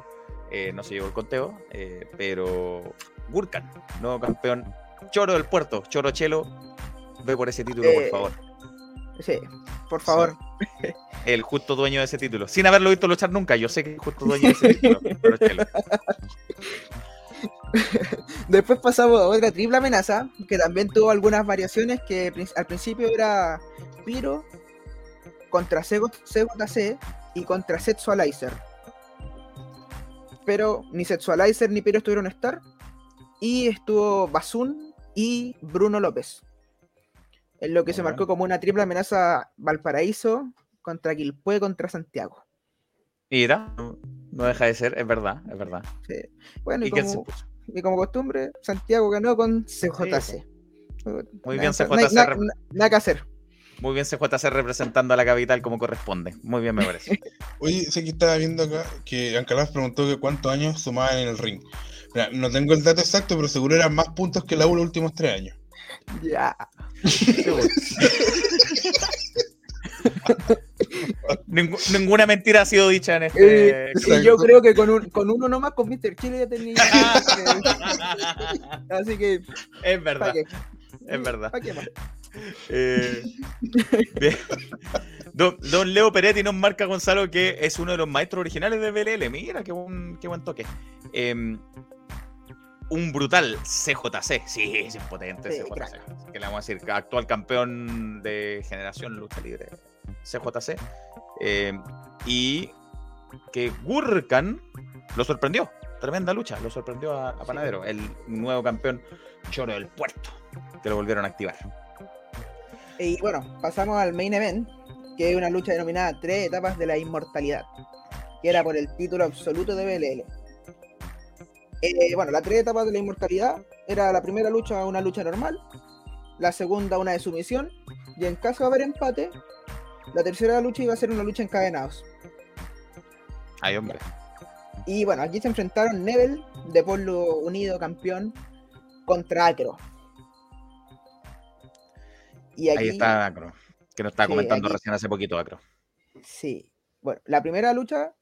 eh, no se llevó el conteo. eh, pero Gurkan, nuevo campeón. Choro del puerto, Choro Chelo. Ve por ese título, por Eh, favor. Sí, por favor. El justo dueño de ese título. Sin haberlo visto luchar nunca. Yo sé que es el justo dueño de ese título. Chelo. Después pasamos a otra triple amenaza, que también tuvo algunas variaciones, que al principio era Piro contra CJC y contra Sexualizer. Pero ni Sexualizer ni Piro estuvieron estar. Y estuvo Basun y Bruno López. En lo que se Muy marcó como una triple amenaza Valparaíso contra Quilpue contra Santiago. Mira, no, no deja de ser, es verdad, es verdad. Sí. Bueno, y, ¿Y como, y como costumbre, Santiago ganó con CJC. Muy Nada bien, CJC. na- rep- na- Nada que hacer. Muy bien, CJC representando a la capital como corresponde. Muy bien, me parece. Oye, sé que estaba viendo acá que Ancalás preguntó que cuántos años sumaban en el ring. Mira, no tengo el dato exacto, pero seguro eran más puntos que la U los últimos tres años. Ya. Ningú- ninguna mentira ha sido dicha en este. Eh, yo creo que con, un, con uno nomás, con Mr. Chile ya tenía. Así que, es ¿para verdad, es verdad. Eh. Don, don Leo Peretti nos marca Gonzalo que es uno de los maestros originales de BLL. Mira, qué buen, qué buen toque. Em, un brutal CJC. Sí, es impotente Sí, CJC. crack. Que le vamos a decir, actual campeón de generación lucha libre. CJC. Em, y que Gurkan lo sorprendió. Tremenda lucha, lo sorprendió a, a Panadero, el nuevo campeón choro del puerto, que lo volvieron a activar. Y bueno, pasamos al main event, que es una lucha denominada Tres Etapas de la Inmortalidad, que era por el título absoluto de BLL. Eh, bueno, la Tres Etapas de la Inmortalidad era la primera lucha una lucha normal, la segunda una de sumisión, y en caso de haber empate, la tercera lucha iba a ser una lucha encadenados. Ay, hombre. Y bueno, aquí se enfrentaron Nebel, de Pueblo Unido, campeón, contra Acro. Y aquí, Ahí está Acro, que nos estaba Sí, comentando aquí- recién hace poquito Acro. Sí. Bueno, la primera lucha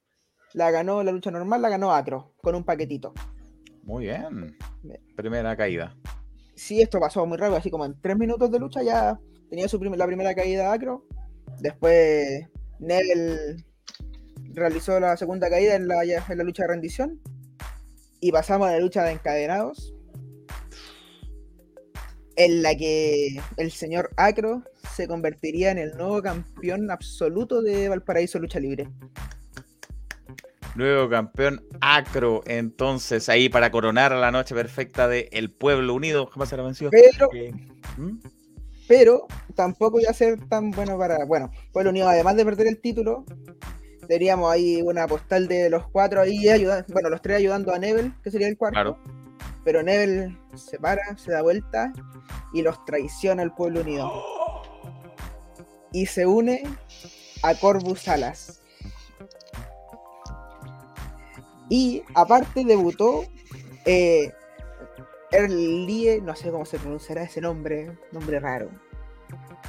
la ganó, la lucha normal la ganó Acro, con un paquetito. Muy bien. Primera caída. Sí, esto pasó muy rápido, así como en tres minutos de lucha ya tenía su prim- la primera caída Acro. Después Nebel realizó la segunda caída en la, en la lucha de rendición. Y pasamos a la lucha de encadenados. En la que el señor Acro se convertiría en el nuevo campeón absoluto de Valparaíso Lucha Libre. Nuevo campeón Acro, entonces, ahí para coronar la noche perfecta de El Pueblo Unido. Jamás será vencido. Pero, ¿hmm? pero tampoco iba a ser tan bueno para. Bueno, Pueblo Unido, además de perder el título, teníamos ahí una postal de los cuatro ahí ayudando, bueno, los tres ayudando a Nebel, que sería el cuarto. Claro. Pero Nebel se para, se da vuelta y los traiciona al Pueblo Unido. Y se une a Corvus Salas. Y aparte debutó eh, Erlie, no sé cómo se pronunciará ese nombre, nombre raro.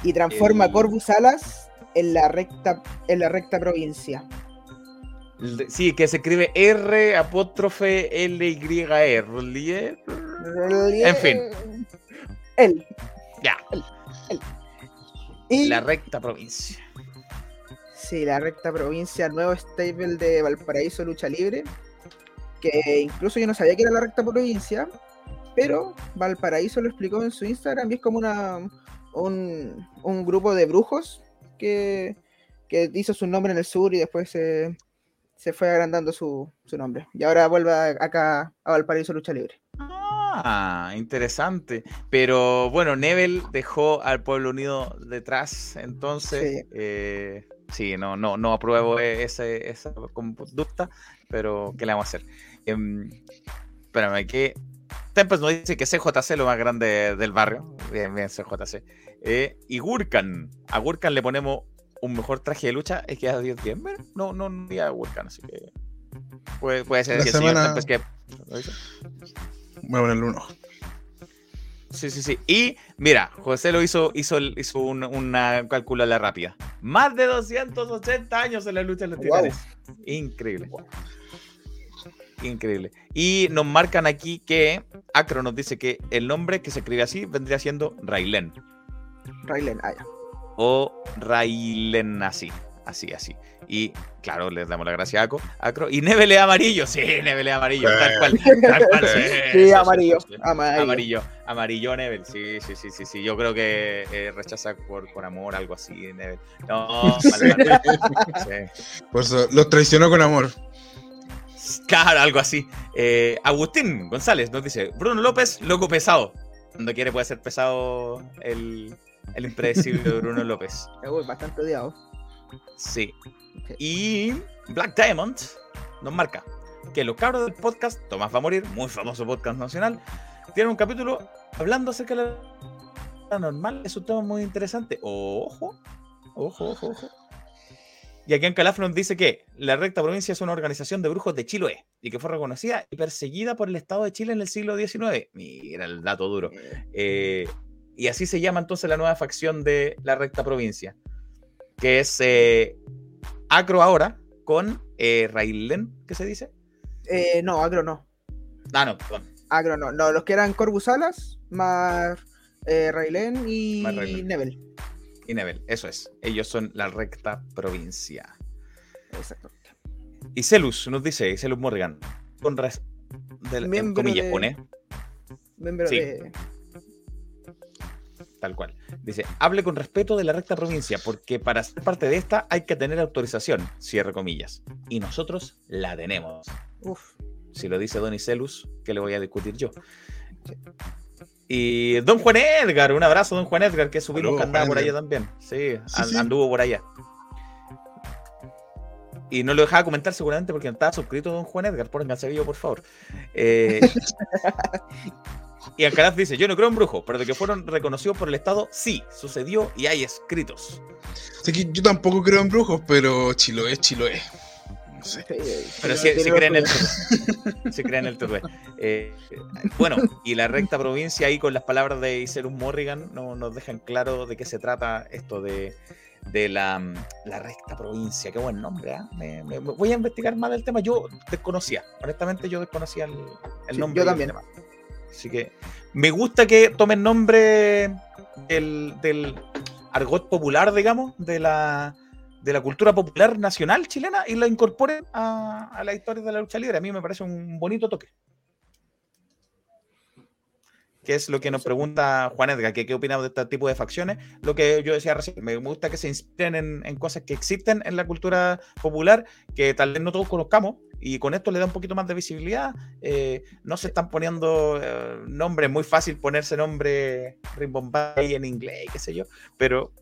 Y transforma a El- Corvus Salas en la recta, en la recta provincia. Sí, que se escribe R apóstrofe L Y R. En fin. Él. Ya, Y la recta provincia. Sí, la recta provincia, nuevo stable de Valparaíso Lucha Libre. Que incluso yo no sabía que era la recta provincia, pero Valparaíso lo explicó en su Instagram y es como una, un, un grupo de brujos que, que hizo su nombre en el sur y después se, se fue agrandando su, su nombre. Y ahora vuelve acá a Valparaíso Lucha Libre. Ah, interesante. Pero bueno, Nebel dejó al Pueblo Unido detrás, entonces. Sí. eh, Sí, no, no, no apruebo e- ese, esa conducta, pero ¿qué le vamos a hacer? Em, espérame, que Tempest nos dice que CJC es lo más grande del barrio. Bien, bien, CJC. Eh, y Gurkan. A Gurkan le ponemos un mejor traje de lucha. Es que a 10 bien. Bueno, No, no, no diría Gurkan, así que. Puede, puede ser La que el señor semana- Tempest que. Voy a ponerle uno. Sí, sí, sí. Y mira, José lo hizo, hizo, el- hizo un- una cálculo a la rápida. Más de 280 años en la lucha de los Wow. titanes. Increíble. Increíble. Y nos marcan aquí que Acro nos dice que el nombre que se escribe así vendría siendo Railen. Raylen, ah, ya. O Railen así. Así, así. Y claro, les damos la gracia a Aco, Acro. Y Nebel es amarillo, sí, Nebel es amarillo, tal cual. Tal cual sí, Sí, sí, amarillo, sí, sí. amarillo. Amarillo, amarillo Nebel, sí, sí, sí, sí, sí. Yo creo que eh, rechaza por, por amor, algo así, Nebel. No, mal, mal. Sí. Por eso los traicionó con amor. Claro, algo así. Eh, Agustín González nos dice: Bruno López, loco pesado. Cuando quiere puede ser pesado el, el impredecible Bruno López. Uy, bastante odiado. Sí. Y Black Diamond nos marca que los cabros del podcast Tomás va a morir, muy famoso podcast nacional, tienen un capítulo hablando acerca de la normal. Es un tema muy interesante. Ojo, ojo, ojo, ojo. Y aquí en Calaf nos dice que la recta provincia es una organización de brujos de Chiloé y que fue reconocida y perseguida por el Estado de Chile en el siglo XIX. Mira el dato duro. Eh, y así se llama entonces la nueva facción de la recta provincia, que es eh, Acro ahora con eh, Railen, ¿qué se dice? eh, no, agro no. Ah, no, con Agro no. No, los que eran Corvus Alas, más eh, Raylen y. Nebel. Y Nebel, eso es. Ellos son la recta provincia. Exacto. Y Celus nos dice, Celus Morgan, con res- del- comillas de- pone, Miembro Sí. de. tal cual. Dice, hable con respeto de la recta provincia, porque para ser parte de esta hay que tener autorización, cierre comillas. Y nosotros la tenemos. Uf. Si lo dice Don Celus, ¿qué le voy a discutir yo? Y Don Juan Edgar, un abrazo, Don Juan Edgar, que subimos Saludos, que andaba por allá también. Sí, Sí, an- sí. anduvo por allá. Y no lo dejaba comentar seguramente porque no estaba suscrito Don Juan Edgar. Pónganse vivo, por favor. Eh, y Alcaraz dice: Yo no creo en brujos, pero de que fueron reconocidos por el Estado, sí, sucedió y hay escritos. Sé que yo tampoco creo en brujos, pero Chiloé es Chiloé. No sé. Pero Eh, sí, tiene creen en el turbé. Sí creen en el turbé. Eh, bueno, y la recta provincia ahí con las palabras de Iserus Morrigan no, nos dejan claro de qué se trata esto de, de la, mm, la recta provincia. Qué buen nombre. Me- me- me- voy a investigar más del tema. Yo desconocía, honestamente yo desconocía el, el Sí, nombre. yo también. Así que me gusta que tomen nombre del, del argot popular, digamos, de la, de la cultura popular nacional chilena y la incorporen a, a la historia de la lucha libre. A mí me parece un bonito toque. Que es lo que nos pregunta Juan Edgar, que qué opinamos de este tipo de facciones. Lo que yo decía recién, me gusta que se inspiren en, en cosas que existen en la cultura popular, que tal vez no todos conozcamos, y con esto le da un poquito más de visibilidad. Eh, no se están poniendo eh, nombres, muy fácil ponerse nombre Rimbombay en inglés, qué sé yo, pero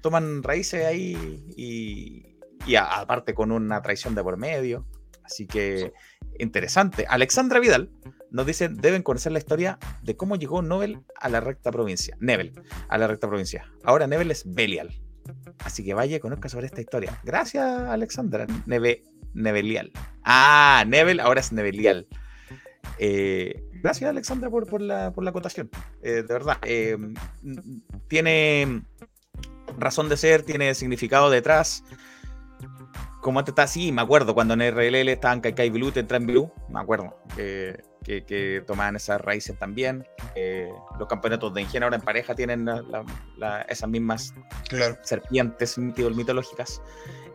toman raíces ahí y, y a- aparte con una traición de por medio. Así que interesante. Alexandra Vidal nos dice, deben conocer la historia de cómo llegó Nobel a la recta provincia. Nebel, a la recta provincia. Ahora Nebel es Belial. Así que vaya y conozca sobre esta historia. Gracias, Alexandra. Neve, Nevelial. Ah, Nebel ahora es Nevelial. Eh, gracias, Alexandra, por, por la, por la acotación. Eh, de verdad. eh, tiene razón de ser, tiene significado detrás. Como antes está así, me acuerdo cuando en RLL estaban Kaikai Blue, Tentran Blue, me acuerdo que, que, que tomaban esas raíces también. Eh, los campeonatos de Ingenio ahora en pareja tienen la- la- la- esas mismas Claro. serpientes mito- mitológicas.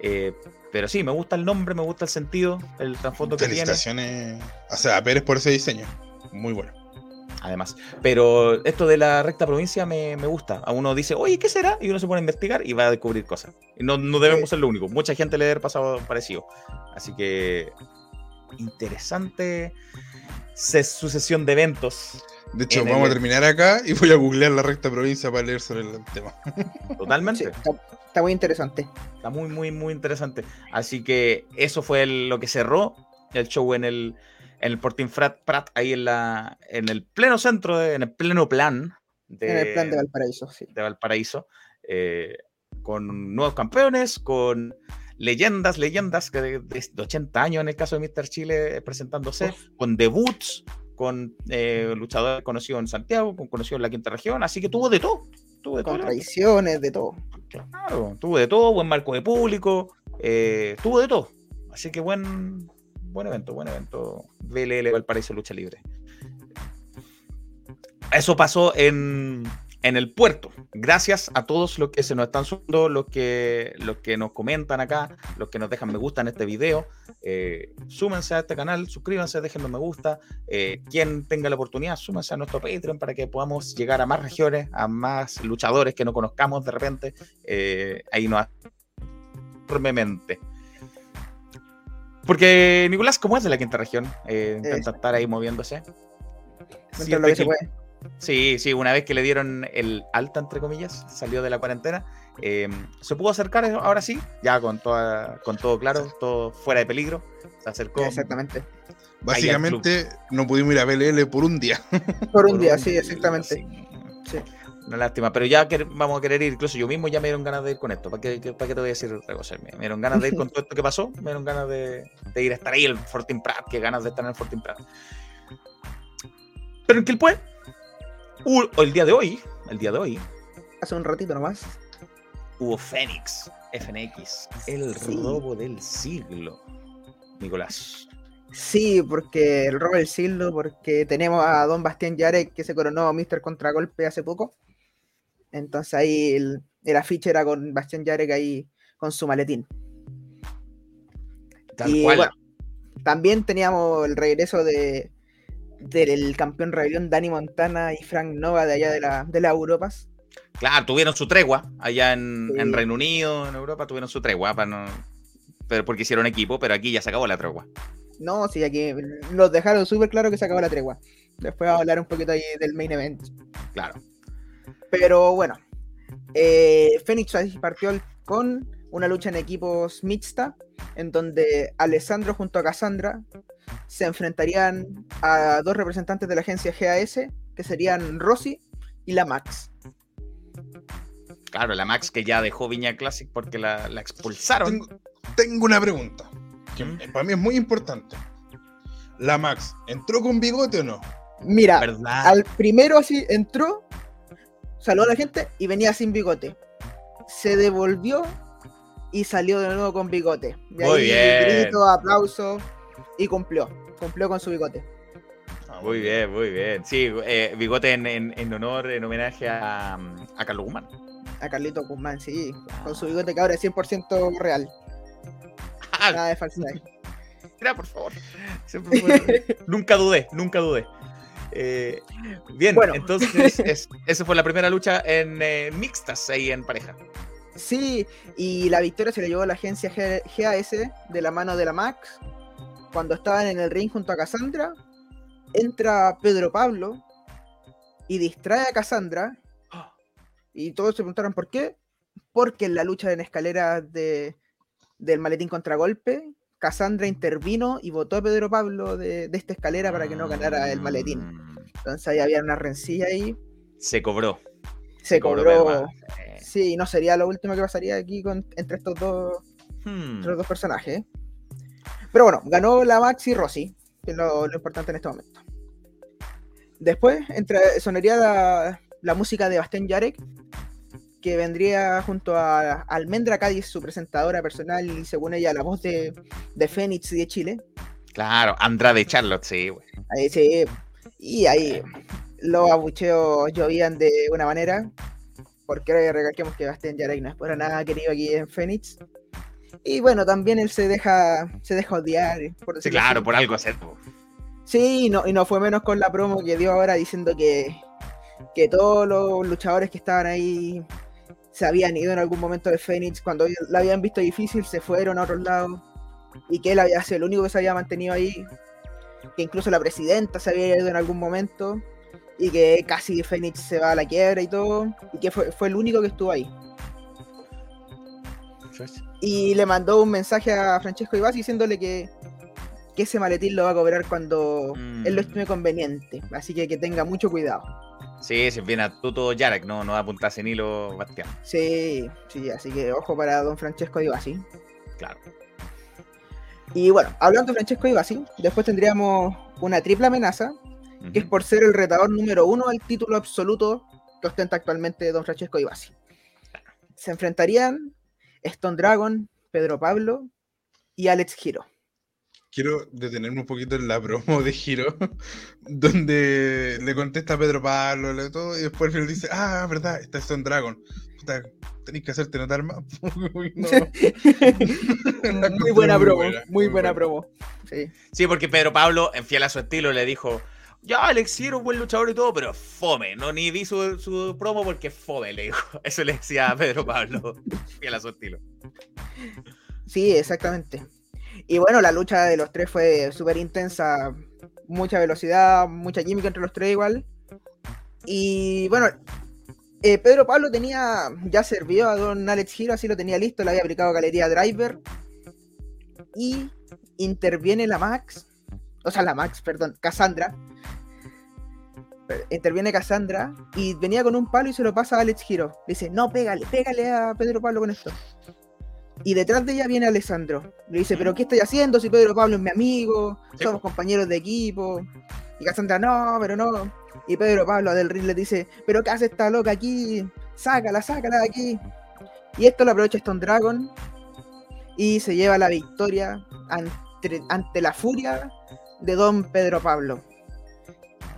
Eh, pero sí, me gusta el nombre, me gusta el sentido, el trasfondo que tiene. Felicitaciones a Seba Pérez por ese diseño. Muy bueno. Además. Pero esto de la recta provincia me, me gusta. A uno dice, oye, ¿qué será? Y uno se pone a investigar y va a descubrir cosas. No, no debemos ser lo único. Mucha gente le debe haber pasado parecido. Así que interesante sucesión de eventos. De hecho, vamos el- a terminar acá y voy a googlear la recta provincia para leer sobre el tema. Totalmente. Sí, está, está muy interesante. Está muy, muy, muy interesante. Así que eso fue el- lo que cerró el show en el, en el Portín Frat Prat, ahí en, la, en el pleno centro, de- en el pleno plan de, en el plan de Valparaíso, sí. de Valparaíso, eh, con nuevos campeones, con leyendas, leyendas que de, de 80 años en el caso de Mr. Chile presentándose, con debuts, con eh, luchadores conocidos en Santiago, con conocidos en la quinta región, así que tuvo de todo. Tuvo de todo. Con traiciones, de todo. Claro, tuvo de todo, buen marco de público, eh, tuvo de todo. Así que buen, buen evento, buen evento. VLL Valparaíso Lucha Libre. Eso pasó en, en el puerto. Gracias a todos los que se nos están sumando, los que, los que nos comentan acá, los que nos dejan me gusta en este video. Eh, súmense a este canal, suscríbanse, déjenme me gusta. Eh, quien tenga la oportunidad, súmense a nuestro Patreon para que podamos llegar a más regiones, a más luchadores que no conozcamos de repente. Eh, ahí nos enormemente. Porque Nicolás, ¿cómo es de la quinta región? Eh, intenta estar ahí moviéndose. Dentro de lo que se puede. Sí, sí, una vez que le dieron el alta, entre comillas, salió de la cuarentena, eh, se pudo acercar ahora sí, ya con, toda, con todo claro, todo fuera de peligro. Se acercó. Exactamente. Básicamente no pudimos ir a BLL por un día. Por un día, sí, exactamente. Sí. Sí. Una lástima, pero ya que vamos a querer ir, incluso yo mismo ya me dieron ganas de ir con esto. ¿Para qué, qué- para qué te voy a decir otra cosa? Me, dieron ganas de ir con todo esto que pasó, me dieron ganas de, de ir a estar ahí en el Fortin Prat, que ganas de estar en el Fortin Prat. Pero en Quilpue, hubo- el día de hoy, el día de hoy, Hace un ratito nomás. hubo Fénix, FNX, el Sí. robo del siglo. Nicolás. Sí, porque el robo del siglo, porque tenemos a Don Bastián Yarek que se coronó Mr. Contragolpe hace poco. Entonces ahí el, el afiche era con Bastián Yarek ahí con su maletín. Tal y cual. bueno, también teníamos el regreso de del campeón rebelión Dani Montana y Frank Nova de allá de la, de las Europas. Claro, tuvieron su tregua allá en, Sí. en Reino Unido, en Europa, tuvieron su tregua, para no, pero porque hicieron equipo, pero aquí ya se acabó la tregua. No, sí, aquí los dejaron súper claro que se acabó la tregua. Después vamos a hablar un poquito ahí del main event. Claro. Pero bueno, eh, Phoenix partió el- con una lucha en equipos mixta, en donde Alessandro junto a Cassandra se enfrentarían a dos representantes de la agencia GAS, que serían Rossi y la Max. Claro, la Max que ya dejó Viña Classic porque la, la expulsaron. Tengo, tengo una pregunta, que ¿Mm? para mí es muy importante. ¿La Max entró con bigote o no? Mira, ¿Verdad? al primero así entró, saludó a la gente y venía sin bigote. Se devolvió y salió de nuevo con bigote. De Muy ahí bien. grito, aplauso y cumplió. Cumplió con su bigote. Muy bien, muy bien. Sí, eh, bigote en, en- en honor, en homenaje a, a Carlos Guzmán. A Carlito Guzmán, sí. Con su bigote que ahora es 100% real. Ah, Nada de falsedad. mira, por favor. Siempre fue- nunca dudé, nunca dudé. Eh, bien, Bueno. entonces es- esa fue la primera lucha en eh, mixtas ahí en pareja. Sí, y la victoria se le llevó a la agencia G- GAS de la mano de la Max. Cuando estaban en el ring junto a Cassandra, entra Pedro Pablo y distrae a Cassandra. Y todos se preguntaron por qué. Porque en la lucha en escalera de, del maletín contragolpe, Cassandra intervino y votó a Pedro Pablo de, de esta escalera para que no ganara el maletín. Mm, Entonces ahí había una rencilla ahí. Se cobró. Se cobró Sí, no sería lo último que pasaría aquí con, entre estos dos hmm. entre los dos personajes. Pero bueno, ganó la Maxi Rossi, que es lo, lo importante en este momento. Después entra- sonaría la, la música de Bastián Yarek, que vendría junto a Almendra Cádiz, su presentadora personal y según ella la voz de, de Fénix y de Chile. Claro, Andrade Charlotte, sí, güey. Ahí sí, y ahí los abucheos llovían de una manera, porque recalquemos que Bastián Yarek no es por nada querido aquí en Fénix. Y bueno, también él se deja, se deja odiar. Por Sí, claro, así. por algo hacer. Sí, y no, y no fue menos con la promo que dio ahora diciendo que, que todos los luchadores que estaban ahí se habían ido en algún momento de Fénix, cuando la habían visto difícil, se fueron a otros lados, y que él había sido el único que se había mantenido ahí, que incluso la presidenta se había ido en algún momento, y que casi Fénix se va a la quiebra y todo, y que fue, fue el único que estuvo ahí. Y le mandó un mensaje a Francesco Ibas diciéndole que, que ese maletín lo va a cobrar cuando Mm. él lo estime conveniente. Así que que tenga mucho cuidado. Sí, si viene a Tuto Yarek, no, no va a apuntar sin hilo Bastián. Sí, sí, así que ojo para don Francesco Ibasi. Claro. Y bueno, hablando de Francesco Ibasi, después tendríamos una triple amenaza, que es por ser el retador número uno al título absoluto que ostenta actualmente don Francesco Ibasi. Se enfrentarían Stone Dragon, Pedro Pablo y Alex Giro. Quiero detenerme un poquito en la promo de Giro, donde le contesta a Pedro Pablo le- todo, y después al final dice, ah, verdad, esta es Son Dragon. Puta, tenés que hacerte notar más. Uy, muy buena muy promo, buena, muy muy buena buena. promo. Sí. Sí, porque Pedro Pablo, en fiel a su estilo, le dijo: Ya, Alex Hero, buen luchador y todo, pero fome. No ni vi su, su promo porque fome, le dijo. Eso le decía a Pedro Pablo, fiel a su estilo. Sí, exactamente. Y bueno, la lucha de los tres fue súper intensa, mucha velocidad, mucha química entre los tres igual. Y bueno, eh, Pedro Pablo tenía ya servido a Don Alex Hero, así lo tenía listo, le había aplicado Galería Driver. Y interviene la Max, o sea, la Max, perdón, Cassandra. Interviene Cassandra y venía con un palo y se lo pasa a Alex Hero. Le dice, no, pégale, pégale a Pedro Pablo con esto. Y detrás de ella viene Alessandro. Le dice, ¿pero qué estoy haciendo si Pedro Pablo es mi amigo? Somos compañeros de equipo. Y Cassandra, no, pero no. Y Pedro Pablo del ring le dice, ¿pero qué hace esta loca aquí? Sácala, sácala de aquí. Y esto lo aprovecha Stone Dragon. Y se lleva la victoria ante, ante la furia de Don Pedro Pablo.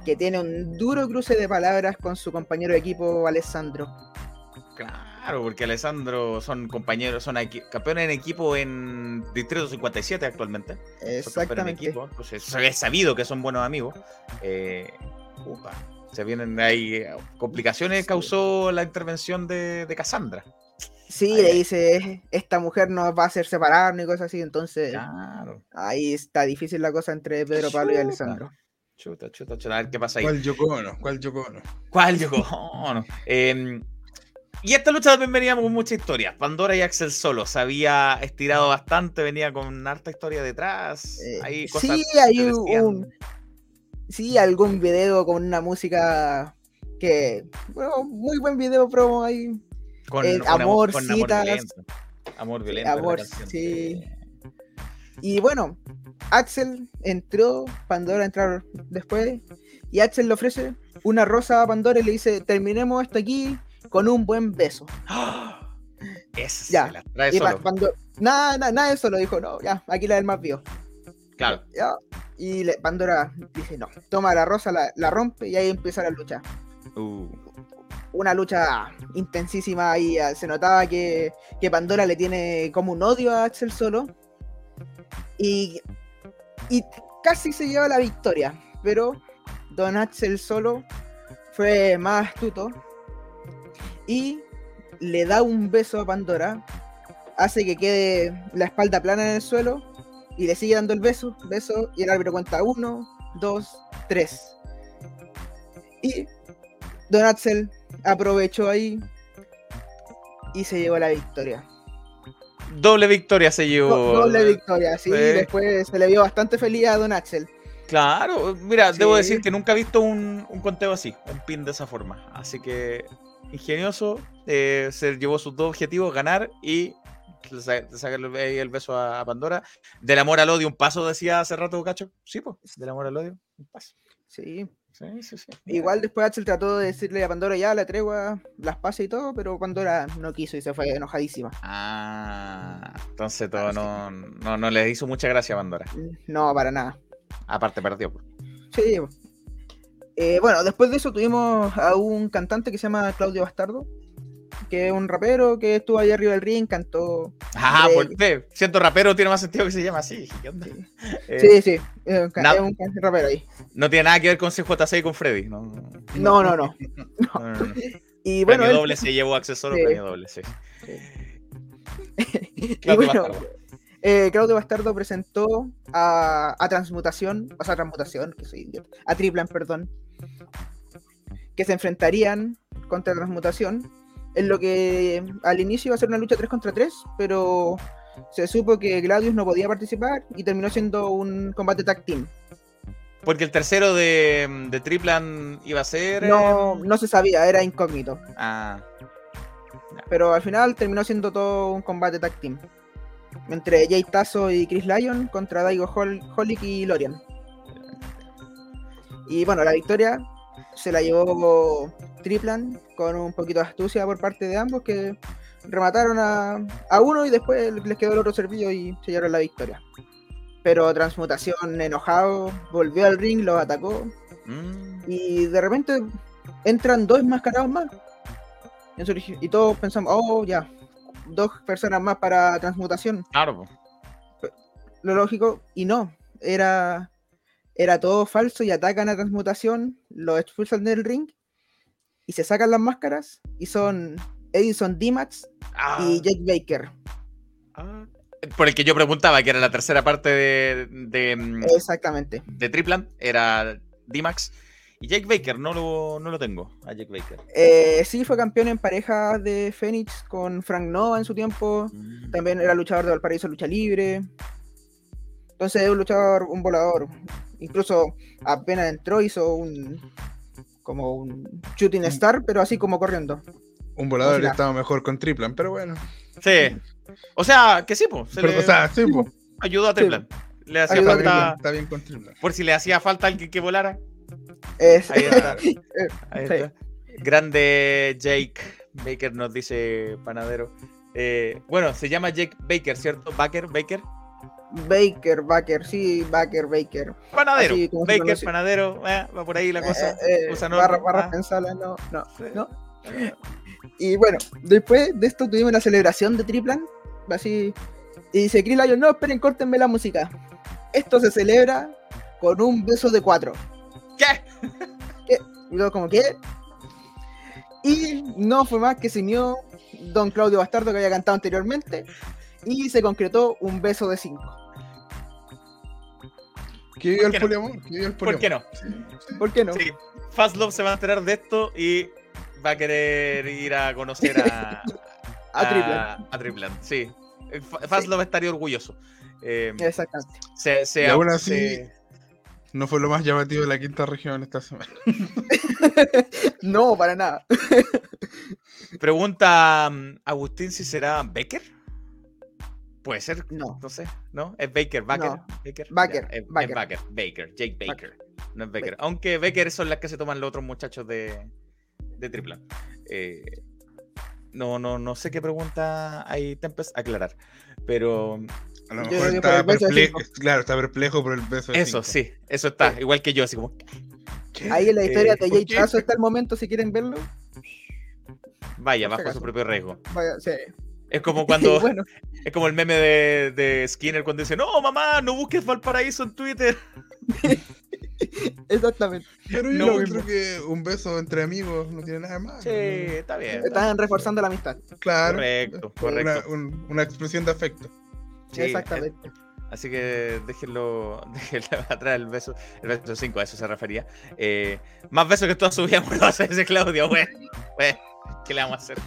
Que tiene un duro cruce de palabras con su compañero de equipo Alessandro. Claro, porque Alessandro son compañeros, son campeones en equipo en Distrito 57 actualmente. Son campeones en Exactamente. equipo, entonces se es sabido que son buenos amigos. Eh, upa, se vienen ahí eh, complicaciones causó la intervención de, de Cassandra. Sí, Ay, le dice, esta mujer nos va a hacer separarnos y cosas así, entonces Claro. ahí está difícil la cosa entre Pedro Pablo y. Alessandro. Chuta, chuta, chuta. A ver qué pasa ahí. ¿Cuál Yoko Ono? ¿Cuál Yoko Ono? ¿Cuál Yoko Ono? Eh, y esta lucha también venía con mucha historia. Pandora y Axel solo. Se había estirado bastante, venía con harta historia detrás. Eh, Hay cosas sí, hay un, sí, algún video con una música que, bueno, muy buen video promo ahí. Con, eh, amor, con amor violento. Amor violento. amor, sí. Y bueno, Axel entró, Pandora entrar después, y Axel le ofrece una rosa a Pandora y le dice, terminemos esto aquí con un buen beso. Esa Ya. la trae Y solo. Pando- nada, nada, nada de eso lo dijo, no, ya, aquí la del más vio. Claro. Ya. Y le- Pandora dice, no, toma la rosa, la, la rompe y ahí empieza la lucha. Uh, Una lucha intensísima ahí, ah, se notaba que, que Pandora le tiene como un odio a Axel solo. Y, y casi se lleva la victoria, pero Don Axel solo fue más astuto y le da un beso a Pandora, hace que quede la espalda plana en el suelo y le sigue dando el beso, beso, y el árbitro cuenta uno, dos, tres. Y Don Axel aprovechó ahí y se llevó la victoria. doble victoria se llevó. Do- doble victoria, sí, Sí. después se le vio bastante feliz a Don Axel. Claro, mira, debo decir que nunca he visto un, un conteo así, un pin de esa forma. Así que ingenioso, eh, se llevó sus dos objetivos, ganar y sa- sacarle el beso a, Pandora. Del amor al odio, un paso, decía hace rato Cacho. Sí, pues, del amor al odio, un paso. Sí. Sí, sí, sí. Igual después Axel trató de decirle a Pandora ya la tregua, las pasa y todo, pero Pandora no quiso y se fue enojadísima. Ah, entonces todo no, no, no le hizo mucha gracia a Pandora. No, para nada. Aparte perdió. Sí. Eh, bueno, después de eso tuvimos a un cantante que se llama Claudio Bastardo, que es un rapero que estuvo ahí arriba del ring, cantó. Ah, Eh, pues ve, siento rapero tiene más sentido que se llama así. ¿Qué onda? Sí. Eh, Sí, sí, es un, es ca- rapero ahí. No tiene nada que ver con CJ6 y con Freddy. No, no, No, no, no. no, no, no. Y bueno, premio él- doble se llevó accesorio, Sí. premio doble, sí. y Claudio bueno, Bastardo. eh, Claudio Bastardo presentó a, a Transmutación, o sea, a Transmutación, que soy idiota, a Triplan, perdón, que se enfrentarían contra Transmutación, en lo que al inicio iba a ser una lucha 3 contra 3, pero se supo que Gladius no podía participar y terminó siendo un combate tag team. Porque el tercero de, de Triplan iba a ser. No, eh, no se sabía, era incógnito, Ah, pero al final terminó siendo todo un combate tag team. Entre Jay Tazo y Chris Lyon contra Daigo Hol Holic y Lorian. Y bueno, la victoria se la llevó Triplan con un poquito de astucia por parte de ambos que remataron a, a uno y después les quedó el otro servicio y se llevaron la victoria. Pero Transmutación, enojado, volvió al ring, los atacó. Mm, Y de repente entran dos enmascarados más. Y todos pensamos, oh, ya, dos personas más para transmutación. claro. Lo lógico, y no, era, era todo falso y atacan a transmutación, lo expulsan del ring y se sacan las máscaras y son Edison D-Max Ah, y Jake Baker. ah. Por el que yo preguntaba, que era la tercera parte de, de, mm, Exactamente. de Triplan, era D-Max. Y Jake Baker, no lo, no lo tengo, a Jake Baker. Eh, sí, fue campeón en pareja de Phoenix con Frank Nova en su tiempo. Mm. También era luchador de Valparaíso Lucha Libre. Entonces es un luchador, un volador. Incluso apenas entró, hizo un como un shooting star, pero así como corriendo. Un volador O sea- estaba mejor con Triplan, pero bueno. Sí. O sea, que sí, pues. Se Pero, le o sea, sí, po. ayudó a Triplan. Le hacía falta. está bien con Triplan. Por si le hacía falta alguien que volara. Es- Ahí está. Ahí Sí. está. Grande Jake Baker nos dice Panadero. Eh, bueno, se llama Jake Baker, ¿cierto? Baker, Baker. Baker, Baker, sí, Baker, Baker. Panadero. Así Baker, panadero. eh, va por ahí la cosa. Eh, eh, Cosa no- barra, barra ah, pensala, no, no, sí. no. Y bueno, después de esto tuvimos una celebración de Triplan, así, y dice Chris Lion, no, esperen, córtenme la música. Esto se celebra con un beso de cuatro. ¿Qué? Y luego como, ¿qué? Y no fue más que se unió Don Claudio Bastardo que había cantado anteriormente, y se concretó un beso de cinco. ¿Qué vivió ¿Por el no? poliamor? ¿Qué vivió el ¿Por qué no? ¿Por qué no? Sí. Fastlove se va a enterar de esto y va a querer ir a conocer a, A Triplan. a Triplan, sí. Eh, Fa- Fastlove estaría orgulloso. Eh, Exactamente. se, se- Y aún así- se- No fue lo más llamativo de la quinta región esta semana. No, para nada. pregunta um, Agustín si será Baker. Puede ser, No. no sé, ¿no? Es Baker, Baker. No. Baker, Baker, Ya, es, es Baker. Baker, Jake Baker. Baker. No es Baker. Aunque Baker son las que se toman los otros muchachos de, de Triplan. Eh, no, no, no sé qué pregunta hay Tempest aclarar. Pero A lo mejor está perplejo. Claro, está perplejo por el beso de eso, cinco. sí, eso está. Igual que yo, así como. ¿Qué? Ahí en la historia Eh, de ¿por Jay? Trazo está el momento si quieren verlo. Vaya, bajo su propio riesgo. Vaya, sí. Es como cuando. bueno, Es como el meme de, de Skinner cuando dice: No, mamá, no busques Valparaíso en Twitter. exactamente. Pero yo No, mismo. que un beso entre amigos no tiene nada más. Sí, está bien. Están reforzando la amistad. Claro. Correcto, Una, correcto. un- una expresión de afecto. Sí, exactamente. Así que déjenlo, déjenlo atrás el beso, el beso 5, a eso se refería. Eh, más besos que toda su vida por hacer ese Claudio, güey. ¿Qué le vamos a hacer?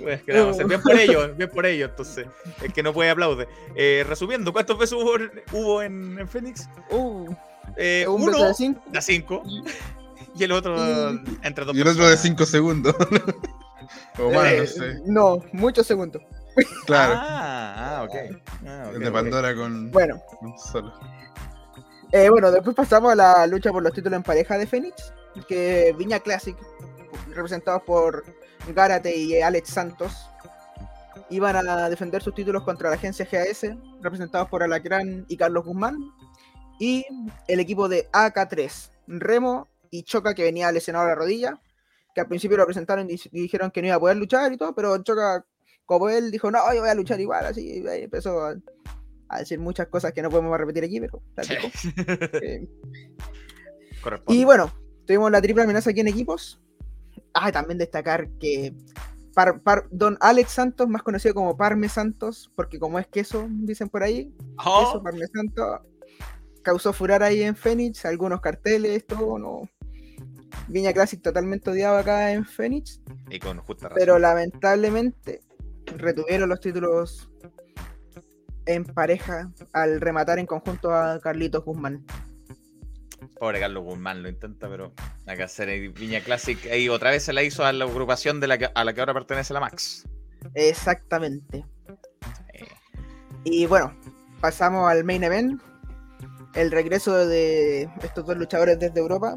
Güey, ¿Qué le vamos a hacer? Bien por ello, bien por ello, entonces. El que no puede aplaude. Eh, resumiendo, ¿cuántos besos hubo, hubo en, en Phoenix? Uh, Eh, un uno beso de cinco. de 5 y el otro Y- entre dos Y el otro de. 5 segundos. o más, Eh, no sé. no, muchos segundos. Claro. Ah, ah, ok. Ah, ok, el de. Pandora con, Bueno, con solo. eh, bueno, después pasamos a la lucha por los títulos en pareja de Phoenix, que Viña Classic, representados por Gárate y Alex Santos, iban a defender sus títulos contra la agencia GAS, representados por Alacrán y Carlos Guzmán, y el equipo de AK3, Remo y Choca, que venía lesionado a la rodilla, que al principio lo presentaron y dijeron que no iba a poder luchar y todo, pero Choca, como él, dijo, no, yo voy a luchar igual, así, y empezó a, a decir muchas cosas que no podemos repetir aquí, pero... dijo. Eh, y bueno, tuvimos la triple amenaza aquí en equipos. Ah, también destacar que Par- Par- Don Alex Santos, más conocido como Parme Santos, porque como es queso, dicen por ahí, Oh, queso Parme Santos, causó furor ahí en Phoenix, algunos carteles, todo, no. Viña Classic totalmente odiado acá en Phoenix, y con justa razón. pero lamentablemente retuvieron los títulos en pareja al rematar en conjunto a Carlitos Guzmán. Pobre Carlos Guzmán lo intenta, pero hay que hacer Viña Classic. Ahí otra vez se la hizo a la agrupación de la que, a la que ahora pertenece la Max. Exactamente. Y bueno, pasamos al main event. El regreso de estos dos luchadores desde Europa.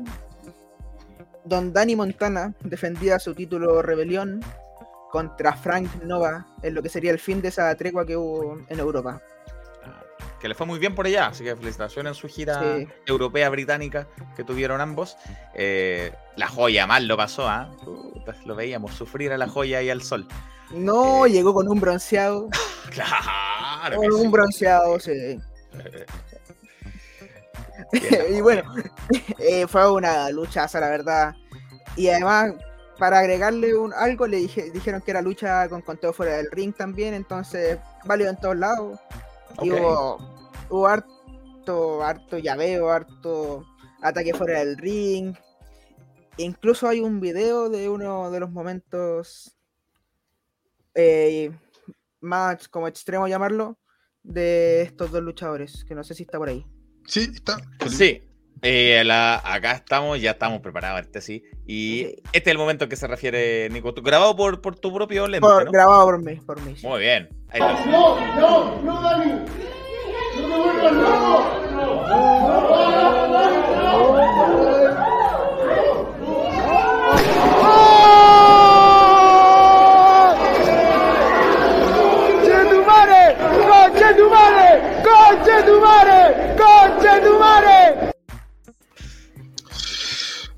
Don Danny Montana defendía su título Rebelión contra Frank Nova en lo que sería el fin de esa tregua que hubo en Europa. Que le fue muy bien por allá, así que felicitaciones en su gira Sí. europea británica que tuvieron ambos. Eh, la joya mal lo pasó, ¿ah? Lo veíamos sufrir a la joya y al sol. No, Eh, llegó con un bronceado. Claro. Con un sí. bronceado, sí. Y bueno, eh, fue una luchaza, la verdad. Y además, para agregarle un, algo, le dije, dijeron que era lucha con conteo fuera del ring también, entonces válido en todos lados. Y Ok. hubo, hubo harto, harto llaveo, harto ataque fuera del ring. Incluso hay un video de uno de los momentos eh, más como extremo llamarlo de estos dos luchadores, que no sé si está por ahí. Sí, está. Sí. eh, la- acá estamos, ya estamos preparados, este sí. Y Sí. este es el momento en que se refiere, Nico. ¿Tú, grabado por, por tu propio lente, Por- ¿no? Grabado por mí, por mí. sí. Muy bien. No, no, no, Dani. No te vuelvas loco.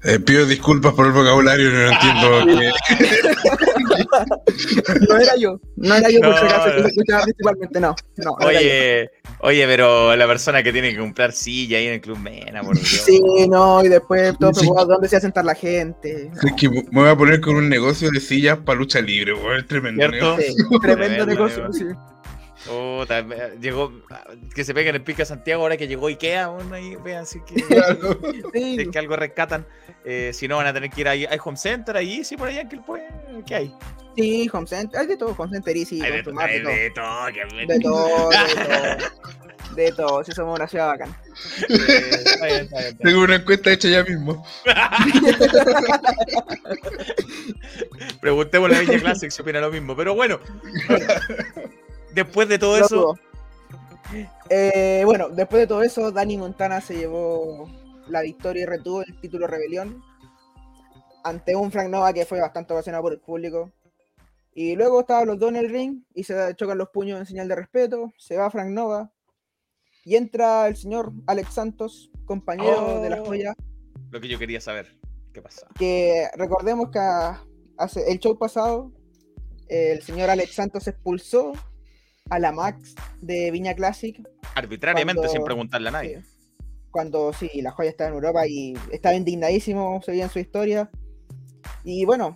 Eh, pido disculpas por el vocabulario, no entiendo. que- No era yo, no era yo por si No, acaso que no. se escuchaba principalmente, no. no. Oye, oye, pero la persona que tiene que comprar silla ahí en el Club Mena, por Dios. Sí, no, y después todo Sí. preocupado dónde se va a sentar la gente. Es que me voy a poner con un negocio de sillas para lucha libre, es tremendo. ¿Cierto? negocio. Sí, tremendo negocio. negocio. sí. Me- llegó, que se peguen el pique a Santiago ahora que llegó Ikea, bueno, ahí vean si que, Claro. Sí, que algo rescatan. Eh, si no, van a tener que ir ahí. Hay home center ahí, sí, por allá que puede. ¿Qué hay? sí, Home Center, hay de todo, Home Center y sí, Hay de, Consumar, hay de todo. de todo. que- De todo, de todo. De todo, si somos una ciudad bacán. Eh, está bien, está bien, está bien. Tengo una encuesta hecha ya mismo. Preguntémosle a Villa Classic si opina lo mismo. Pero bueno, después de todo eso. Eh, bueno, después de todo eso, Dani Montana se llevó la victoria y retuvo el título Rebelión ante un Frank Nova que fue bastante ovacionado por el público. Y luego estaban los dos en el ring y se chocan los puños en señal de respeto. Se va Frank Nova y entra el señor Alex Santos, compañero de la Oh. joya. lo que yo quería saber, ¿qué pasa? Que recordemos que hace el show pasado, el señor Alex Santos expulsó a la Max de Viña Classic Arbitrariamente, Cuando- sin preguntarle a nadie. Sí. Cuando sí, la joya estaba en Europa y estaba indignadísimo, se veía en su historia. Y bueno,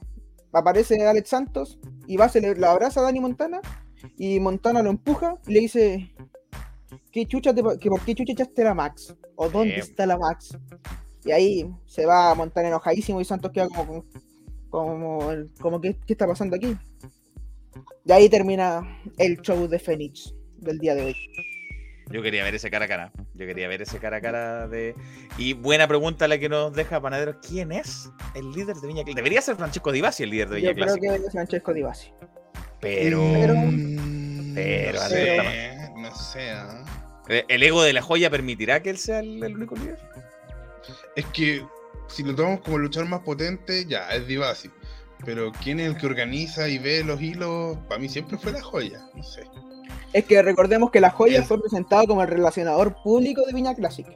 aparece Alex Santos y va, se le lo abraza a Dani Montana y Montana lo empuja y le dice: ¿Qué chucha te, que ¿Por qué chucha echaste la Max? ¿O dónde Eh. está la Max? Y ahí se va a Montana enojadísimo y Santos queda como, como, como ¿qué, ¿qué está pasando aquí? Y ahí termina el show de Fénix del día de hoy. Yo quería ver ese cara a cara. Yo quería ver ese cara a cara de. Y buena pregunta la que nos deja Panadero. ¿Quién es el líder de Viña Classic? Debería ser Francesco Di Basi el líder de Viña Yo creo que es Francesco Di Basi. Pero. Pero- pero, no sé, no sé. ¿ah? eh, ¿El ego de la joya permitirá que él sea el, el único líder? Es que si lo tomamos como el luchador más potente, ya, es Divasi. Pero quién es el que organiza y ve los hilos, para mí siempre fue la joya, no sé. Es que recordemos que la joya El- fue presentado como el relacionador público de Viña Classic.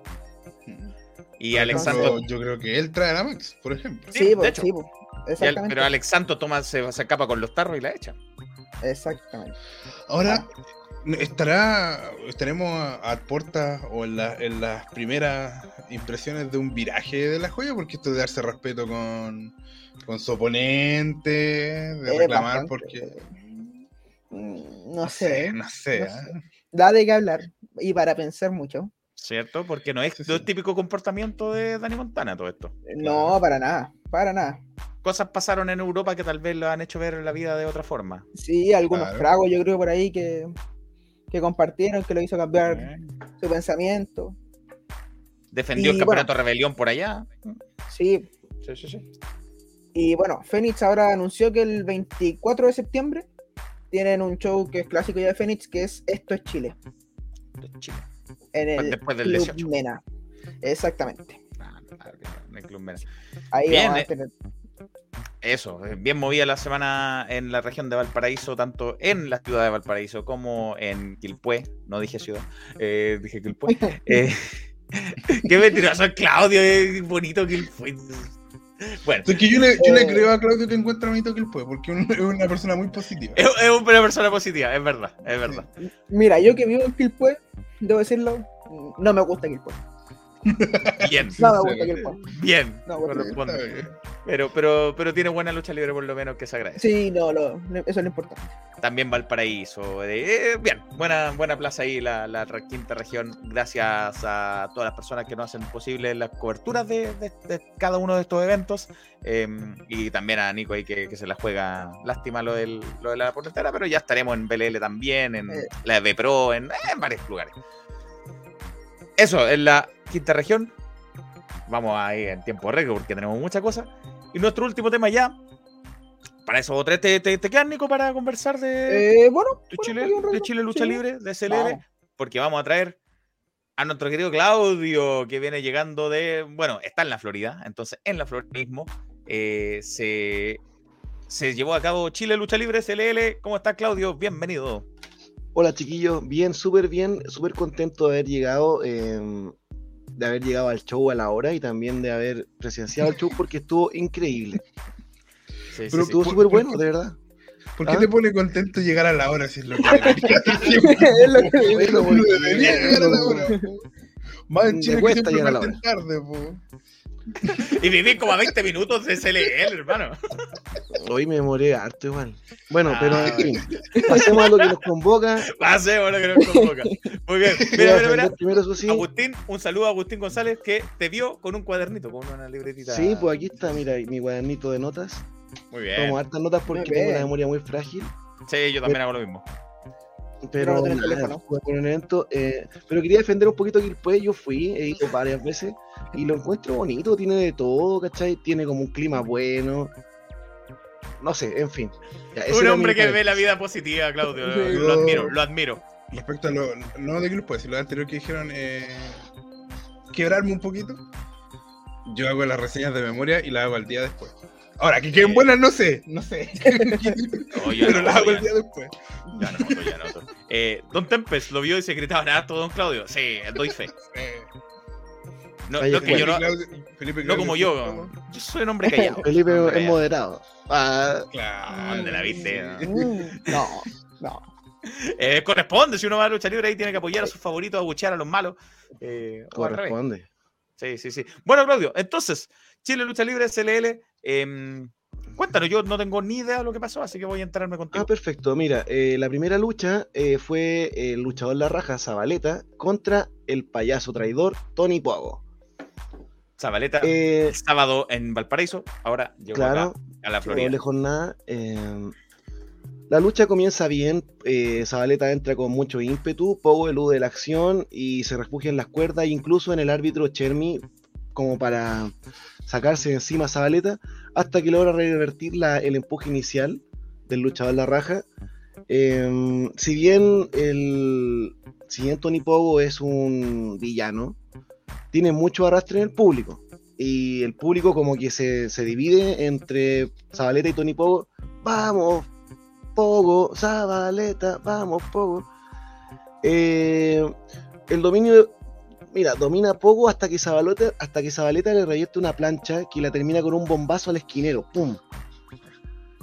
Y Por Alex ejemplo, Santos. Yo creo que él trae a la Max, por ejemplo. Sí, Sí, de po, hecho. sí, al- Exactamente. pero Alex Santos toma, se, se escapa con los tarros y la echa. Exactamente. Ahora, ¿estará, estaremos a, a puertas o en, la- en las primeras impresiones de un viraje de la joya? Porque esto de darse respeto con, con su oponente, de Es reclamar bastante- porque... Mm, No sé. no sé. no ¿ah? sé. Da de qué hablar y para pensar mucho. ¿Cierto? Porque no es Sí, sí. típico comportamiento de Dani Montana todo esto. No, para nada. Para nada. Cosas pasaron en Europa que tal vez lo han hecho ver la vida de otra forma. Sí, algunos Claro. fragos yo creo por ahí que, que compartieron, que lo hizo cambiar Eh, su pensamiento. Defendió el campeonato Rebelión por allá. Sí. Sí, sí, sí. Y bueno, Fénix ahora anunció que el 24 de septiembre tienen un show que es clásico ya de Fénix, que es Esto es Chile. De Chile. En el Después del Club 18. Mena. Exactamente. Ah, en el Club Mena. Ahí Bien, vamos a eh. tener. Eso, eh, bien movida la semana en la región de Valparaíso, tanto en la ciudad de Valparaíso como en Quilpué. No dije ciudad, eh, dije Quilpué. Eh, qué mentiroso, Claudio, es bonito Quilpué. Bueno, Es que yo le, yo le Eh. creo a Claudio que encuentra bonito que él puede, porque un- es una persona muy positiva. es, es una persona positiva, es verdad, es verdad. Mira, yo que vivo en Quilpue, debo decirlo, no me gusta Quilpue. Bien, No bien, No, corresponde. Pero, pero, pero tiene buena lucha libre por lo menos que se agradece. Sí, no, lo- eso es lo importante. También Valparaíso. eh, bien, buena, buena plaza ahí, la, quinta región. Gracias a todas las personas que nos hacen posible las coberturas de, de- de cada uno de estos eventos. eh, y también a Nico ahí que, que se la juega. Lástima lo, del, lo de la portera, pero ya estaremos en BLL también, en Eh. la B Pro, en, en varios lugares. Eso, en la quinta región. Vamos ahí en tiempo récord porque tenemos muchas cosas. Y nuestro último tema ya. Para eso, tres te, te, te quedan, Nico, para conversar de, Eh, bueno, de bueno, Chile, de Lucha Sí. Libre, de CLL, Vamos. porque vamos a traer a nuestro querido Claudio, que viene llegando de, bueno, está en la Florida, entonces en la Florida mismo eh, se, se llevó a cabo Chile Lucha Libre, CLL. ¿Cómo está Claudio? Bienvenido. Hola chiquillos, bien, súper bien, súper contento de haber llegado, eh, de haber llegado al show a la hora y también de haber presenciado el show porque estuvo increíble, Sí, sí, Pero sí. estuvo ¿por- súper bueno, de verdad. ¿Por qué ¿Ah? te pone contento llegar a la hora si es lo que Es lo que debería llegar a la hora. Más en Chile que siempre llegar a la parten tarde, po. Y viví como a 20 minutos de CLL, hermano. Hoy me demoré harto igual. Bueno, Ah. pero en fin, pasemos a lo que nos convoca. Pasemos lo que nos convoca. Muy bien. A Mira, mira, mira. primero, eso sí. Agustín, un saludo a Agustín González que te vio con un cuadernito, con una libretita. Sí, pues aquí está, mira, mi cuadernito de notas. Muy bien. Tomo hartas notas porque tengo una memoria muy frágil. Sí, yo también hago lo mismo. Pero no nada, por un evento, eh, pero quería defender un poquito después yo fui, he ido varias veces y lo encuentro bonito, tiene de todo, ¿cachai? Tiene como un clima bueno. No sé, en fin. Ya, ese Un hombre que ve la vida positiva, Claudio. Lo admiro, lo admiro. Respecto a lo. No de grupo, sino lo anterior que dijeron, eh, quebrarme un poquito. Yo hago las reseñas de memoria y las hago al día después. Ahora, que queden buenas, no sé, no sé. No, yo Pero no, las hago ya, el día después. ya no, ya noto. Eh, Don Tempest lo vio y se gritaba nada todo Don Claudio. Sí, doy fe. Eh, No, Oye, no que yo no, Claudio- Felipe no Claudio como yo. Yo soy un hombre callado. Felipe hombre es callado. moderado. Ah, Claro. ¿Dónde la viste? Mm, No, no. Eh, corresponde, si uno va a lucha libre ahí tiene que apoyar a sus favoritos, abuchear a los malos. Eh, corresponde. Sí, sí, sí. Bueno, Claudio, entonces, Chile Lucha Libre, CLL. em, cuéntanos, yo no tengo ni idea de lo que pasó, así que voy a enterarme contigo. Ah, perfecto. Mira, eh, la primera lucha eh, fue el luchador La Raja Zabaleta contra el payaso traidor Tony Pogo. Zabaleta, Eh, el sábado en Valparaíso, ahora llegó claro, acá a la Florida. doble jornada. eh, la lucha comienza bien. eh, Zabaleta entra con mucho ímpetu. Pogo elude la acción y se refugia en las cuerdas, incluso en el árbitro Chermy, como para sacarse de encima a Zabaleta, hasta que logra revertir el empuje inicial del luchador La Raja. Eh, si bien el si bien Tony Pogo es un villano, tiene mucho arrastre en el público. Y el público como que se, se divide entre Zabaleta y Tony Pogo. Vamos, Pogo, Zabaleta, vamos, Pogo. Eh, el dominio, mira, domina Pogo hasta que Zabaleta, hasta que Zabaleta le revierte una plancha que la termina con un bombazo al esquinero. ¡Pum!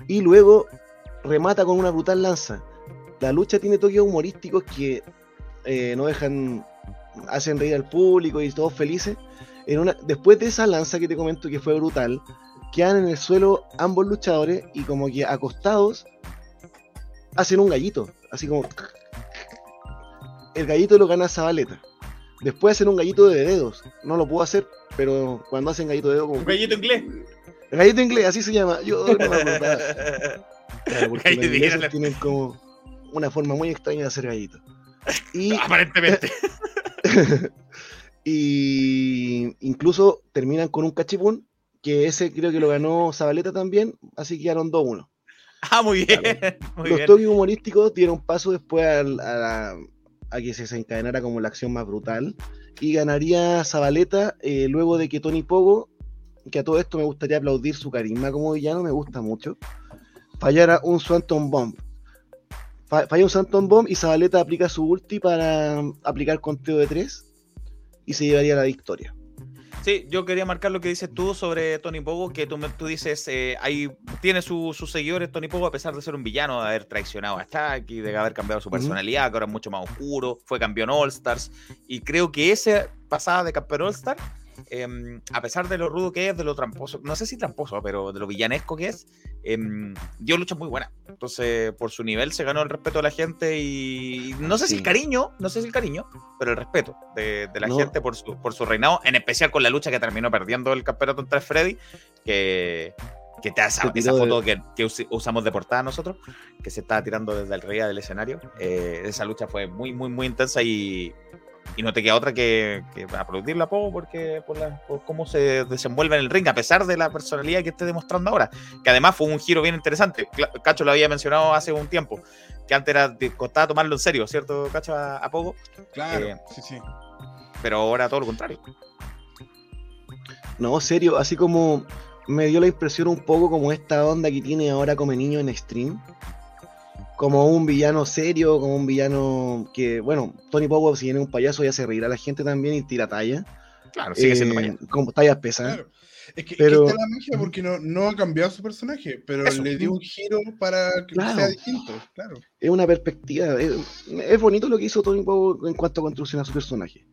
Y luego remata con una brutal lanza. La lucha tiene toques humorísticos que eh, no dejan, hacen reír al público y todos felices. Después de esa lanza que te comento que fue brutal, quedan en el suelo ambos luchadores y como que acostados hacen un gallito, así como el gallito lo gana Zabaleta. Después hacen un gallito de dedos, no lo puedo hacer, pero cuando hacen gallito de dedos como Un gallito inglés. el gallito inglés, así se llama. Yo no me acordaba. Claro, porque los ingleses tienen como una forma muy extraña de hacer gallitos. Y, Aparentemente. y incluso terminan con un cachipún, que ese creo que lo ganó Zabaleta también, así que quedaron 2-1. Ah, muy bien. Muy Los bien. toques humorísticos dieron paso después a, la- a que se desencadenara como la acción más brutal. Y ganaría Zabaleta eh, luego de que Tony Pogo que a todo esto me gustaría aplaudir su carisma como villano, me gusta mucho, fallara un Swanton Bomb. Fa- Falla un Swanton Bomb y Zabaleta aplica su ulti para aplicar conteo de 3 y se llevaría la victoria. Sí, yo quería marcar lo que dices tú sobre Tony Pogo, que tú, dices, eh, ahí tiene su- sus seguidores Tony Pogo, a pesar de ser un villano, de haber traicionado a Chucky, de haber cambiado su personalidad, que ahora es mucho más oscuro, fue campeón All Stars, y creo que ese pasada de campeón All Star, em, a pesar de lo rudo que es, de lo tramposo, no sé si tramposo, pero de lo villanesco que es, em, dio lucha muy buena. Entonces, por su nivel se ganó el respeto de la gente y no sé si el cariño, no sé si el cariño, pero el respeto de, de la No. gente por su, por su reinado, en especial con la lucha que terminó perdiendo el campeonato entre Freddy, que, que te esa, esa de- foto que, que us- usamos de portada nosotros, que se estaba tirando desde el rey del escenario. eh, esa lucha fue muy, muy, muy intensa y, y no te queda otra que, que aplaudirla poco porque por, la- por cómo se desenvuelve en el ring, a pesar de la personalidad que esté demostrando ahora, que además fue un giro bien interesante. Cacho lo había mencionado hace un tiempo, que antes era, costaba tomarlo en serio, ¿cierto, Cacho? A, a poco, Claro, Eh, sí, sí. pero ahora todo lo contrario. No, serio, así como me dio la impresión un poco como esta onda que tiene ahora como niño en Extreme. Como un villano serio, como un villano que, bueno, Tony Power si viene un payaso ya se reirá a la gente también y tira talla. Claro, sigue siendo Eh, allá. Como tallas pesadas. Claro. Es que, Pero- es que está la magia porque no, no ha cambiado su personaje, pero Eso. le dio un giro para que Claro. sea distinto, claro. Es una perspectiva. Es, es bonito lo que hizo Tony Power en cuanto a construcción a su personaje.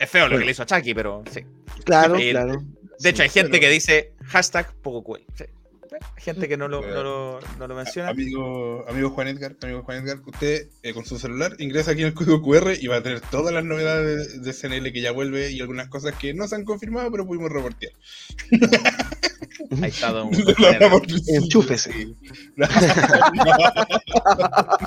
Es feo lo que le hizo a Chucky, pero sí. Claro, Eh, claro. De hecho, hay gente pero- que dice hashtag poco cool. Sí. Gente que no lo, no lo, no lo menciona. Amigo, amigo Juan Edgar, amigo Juan Edgar, usted eh, con su celular ingresa aquí en el código QR y va a tener todas las novedades de, de CNL que ya vuelve y algunas cosas que no se han confirmado, pero pudimos reportear. Ahí está Don Enchúfese.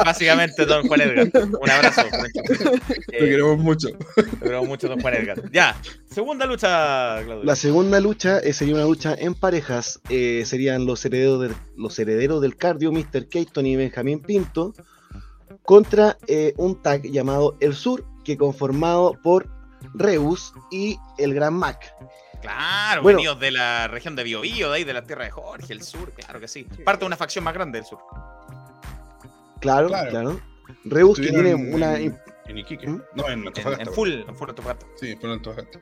Básicamente, Don Juan Edgar. Un abrazo. Lo Eh, queremos mucho. Lo queremos mucho, Don Juan Edgar. Ya, segunda lucha, Claudio. La segunda lucha eh, sería una lucha en parejas. eh, serían los herederos, del, los herederos del cardio, Mr. Keaton y Benjamín Pinto, contra eh, un tag llamado El Sur, que conformado por Reus y el Gran Mac. Claro, Bueno. venidos de la región de Biobío, de ahí de la tierra de Jorge, el sur, claro que sí. Parte de una facción más grande del sur. Claro, Claro. claro. Reus que tiene una. en, en Iquique. ¿Mm? No, en En, Antofagasta. en full, en full Antofagasta. Sí, por Antofagasta.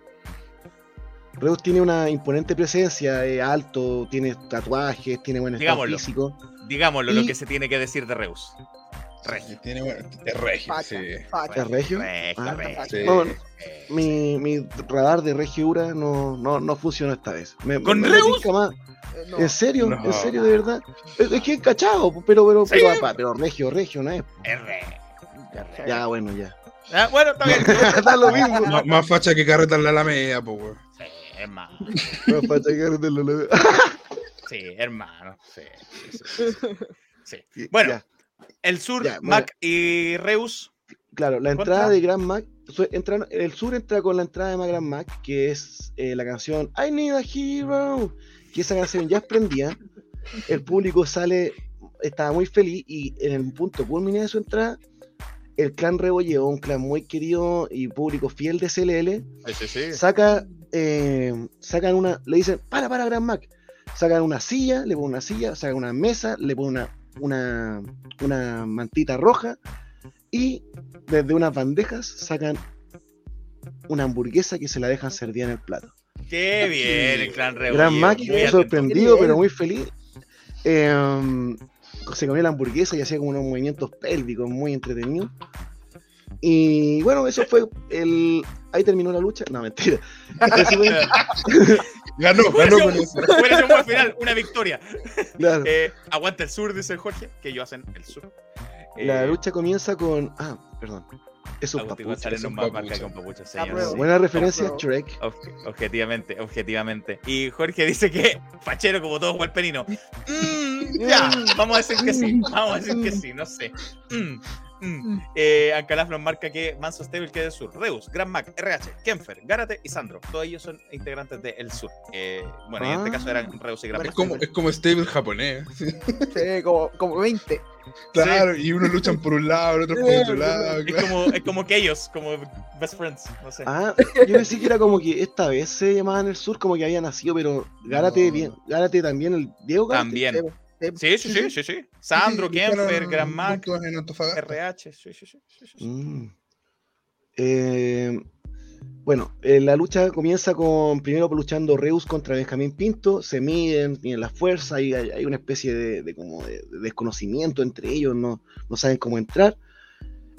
Reus tiene una imponente presencia, eh, alto, tiene tatuajes, tiene buen estado Digámoslo. físico. Digámoslo, lo que se tiene que decir de Reus. Regio. Tiene, bueno, es regio, Facha, sí. facha. ¿Es regio? Regio, Ah, regio. sí. Bueno, mi, mi radar de regiura no, no, no funcionó esta vez. Me- ¿Con me- Reus? más. Eh, no. ¿En serio? No. ¿En serio, de verdad? Es, es que es cachado, pero, pero, Sí. pero, pero, regio, regio, ¿no es? Es regio. Ya, bueno, ya. Ah, bueno, está bien. da lo mismo. Más, más facha que carreta en la Alameda, pues, weón. Sí, hermano. No, para checar de lo- Sí, hermano. Sí, sí, sí, sí. Sí. Bueno, Ya, el sur, Ya, bueno. Mac y Reus. claro, la Contra- entrada de Grand Mac. entra- el sur entra con la entrada de Grand Mac, que es eh, la canción I Need a Hero. Que esa canción ya es prendida. El público sale, estaba muy feliz y en el punto culmine de su entrada, el clan Rebolleo, un clan muy querido y público fiel de CLL, Sí, sí, sí. saca, eh, sacan una, le dicen, para, para, Gran Mac. Sacan una silla, le ponen una silla, sacan una mesa, le ponen una, una, una mantita roja y desde unas bandejas sacan una hamburguesa que se la dejan servida en el plato. Qué bien, el clan Reus. Gran atento. sorprendido, pero muy feliz. eh, se comió la hamburguesa y hacía como unos movimientos pélvicos muy entretenidos. Y bueno, eso fue el. Ahí terminó la lucha. No, mentira. Ganó, ganó con eso. Fue el final, una victoria. claro. Eh, aguanta el sur, dice Jorge, que ellos hacen el sur. La Eh, lucha comienza con. Ah, perdón. Es un papucho. Es un papucho. papucho, señor. sí. Buena referencia. Shrek. Obje- Objetivamente, objetivamente. Y Jorge dice que fachero como todo Juan Penino. Mm, Ya, vamos a decir que sí. Vamos a decir que sí, no sé. Mm, mm. Eh, Ancalaf nos marca que Manso Stable que es del sur. Reus, Gran Mac, RH, Kenfer, Gárate y Sandro. Todos ellos son integrantes del sur. Eh, bueno, y en este Ah. caso eran Reus y Gran Mac. Es como, es como stable japonés. Sí, como, como 20. Claro, y unos luchan por un lado, el otro por otro lado. Es claro. como, es como que ellos, como best friends, no sé. Ah, yo pensé que era como que esta vez se llamaban el sur como que había nacido, pero Gárate No. bien, Gárate también, el Diego Gárate. También. Sí, sí, sí, sí, sí. Sandro, lucharon Gran Mac. RH, sí, sí, sí. sí, sí, sí. Mm. Eh, bueno, eh, la lucha comienza con primero luchando Reus contra Benjamín Pinto, se miden, tienen la fuerza, y hay, hay una especie de, de como de, de desconocimiento entre ellos, no, no saben cómo entrar.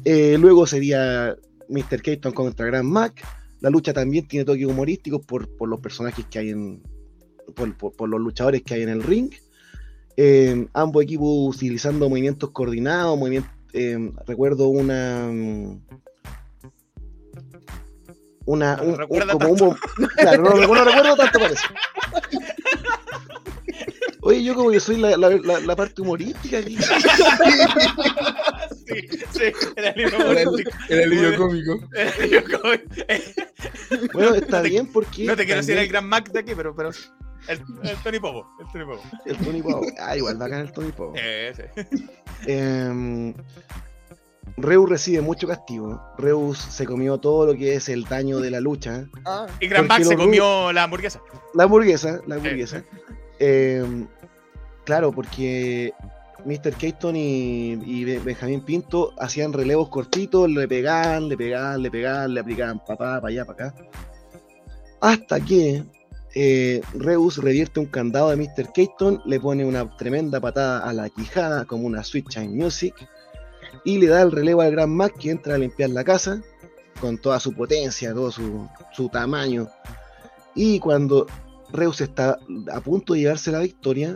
Eh, luego sería Mr. Keaton contra Grand Mac. La lucha también tiene toques humorísticos por, por los personajes que hay en. Por, por- por los luchadores que hay en el ring. Eh, ambos equipos utilizando movimientos coordinados, movimientos. eh, recuerdo una. mm, Una. No un- un- recuerda como un claro, no, no recuerdo tanto parece. Oye, yo como que soy la, la- la- la parte humorística aquí. Sí, sí, era el libro humorístico. era el cómico. Era el libro cómico. Bueno, está No te- bien porque. No te quiero decir el Gran Mac de aquí, pero, pero el, el Tony Popo. El Tony Popo. El Tony Pau. Ah, igual bacán el Tony Pau. Eh, sí. Em, Reus recibe mucho castigo. Reus se comió todo lo que es el daño de la lucha. Ah, Y Gran Mac se comió la hamburguesa. La hamburguesa, la hamburguesa. Em, claro, porque Mr. Keaton y, y Be- Benjamín Pinto hacían relevos cortitos, le pegaban, le pegaban, le pegaban, le aplicaban papá, para allá, para acá. Hasta que eh, Reus revierte un candado de Mr. Keaton, le pone una tremenda patada a la quijada, como una Switch Time Music, y le da el relevo al Gran Mac que entra a limpiar la casa con toda su potencia, todo su, su tamaño. Y cuando Reus está a punto de llevarse la victoria,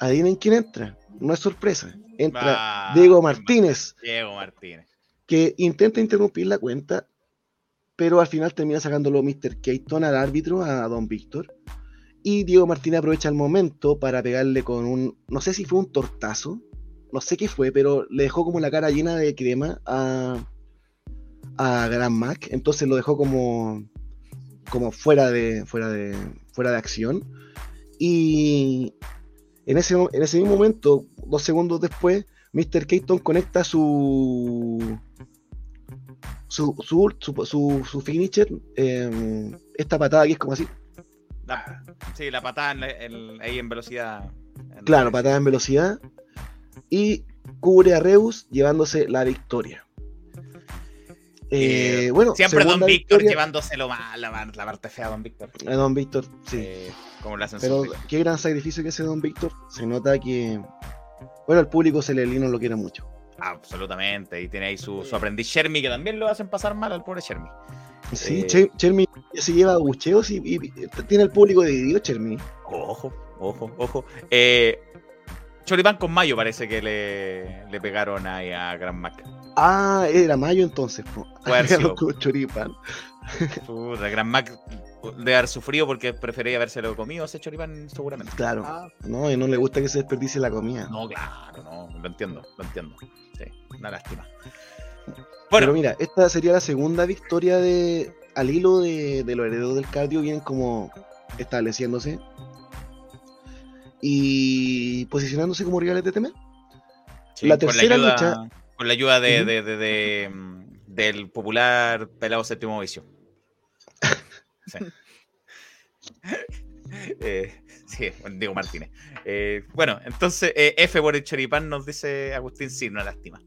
adivinen quién entra. No es sorpresa. Entra Diego Martínez, Diego Martínez. que intenta interrumpir la cuenta, pero al final termina sacándolo Mr. Keaton al árbitro, a Don Víctor. Y Diego Martínez aprovecha el momento para pegarle con un, no sé si fue un tortazo, no sé qué fue, pero le dejó como la cara llena de crema a, a Gran Mac, entonces lo dejó como, como fuera de, fuera de, fuera de acción. Y en ese, en ese mismo momento, dos segundos después, Mr. Keaton conecta su su, su, su, su, su finisher, eh, esta patada que es como así, La- sí, la patada en la- en- ahí en velocidad. En- claro, patada en velocidad, y cubre a Reus llevándose la victoria. Eh, Eh, bueno, Siempre Don Víctor victoria- llevándoselo mal, la, la parte fea de Don Víctor. a Don Víctor, sí. Eh, como le hacen Pero qué gran sacrificio que hace Don Víctor. Se nota que, bueno, el público celelino lo quiere mucho. Absolutamente. Y tiene ahí su, su aprendiz Shermy, que también lo hacen pasar mal al pobre Shermy. Sí, Eh, Che- Chermi ya se lleva bucheos y, y- y tiene el público dividido, Chermi. Ojo, ojo, ojo. Eh, Choripán con Mayo parece que le, le pegaron ahí a Gran Mac. Ah, era mayo entonces. choripán. Puta, Gran Mac de haber sufrido porque prefería habérselo comido ese Choripán seguramente. Claro. ah, No, y no le gusta que se desperdicie la comida. No, claro, no, lo entiendo, lo entiendo. Sí, una lástima. Pero Bueno, mira, esta sería la segunda victoria de al hilo de, de los herederos del cardio, vienen como estableciéndose y posicionándose como rivales de temer. sí, la con tercera ayuda, lucha- Con la ayuda de, Ujú. de- de- de, mm, del popular pelado séptimo vicio. Sí. Eh, sí, Diego Martínez. Eh, bueno, entonces eh, F por el choripán nos dice Agustín, sí, una lástima.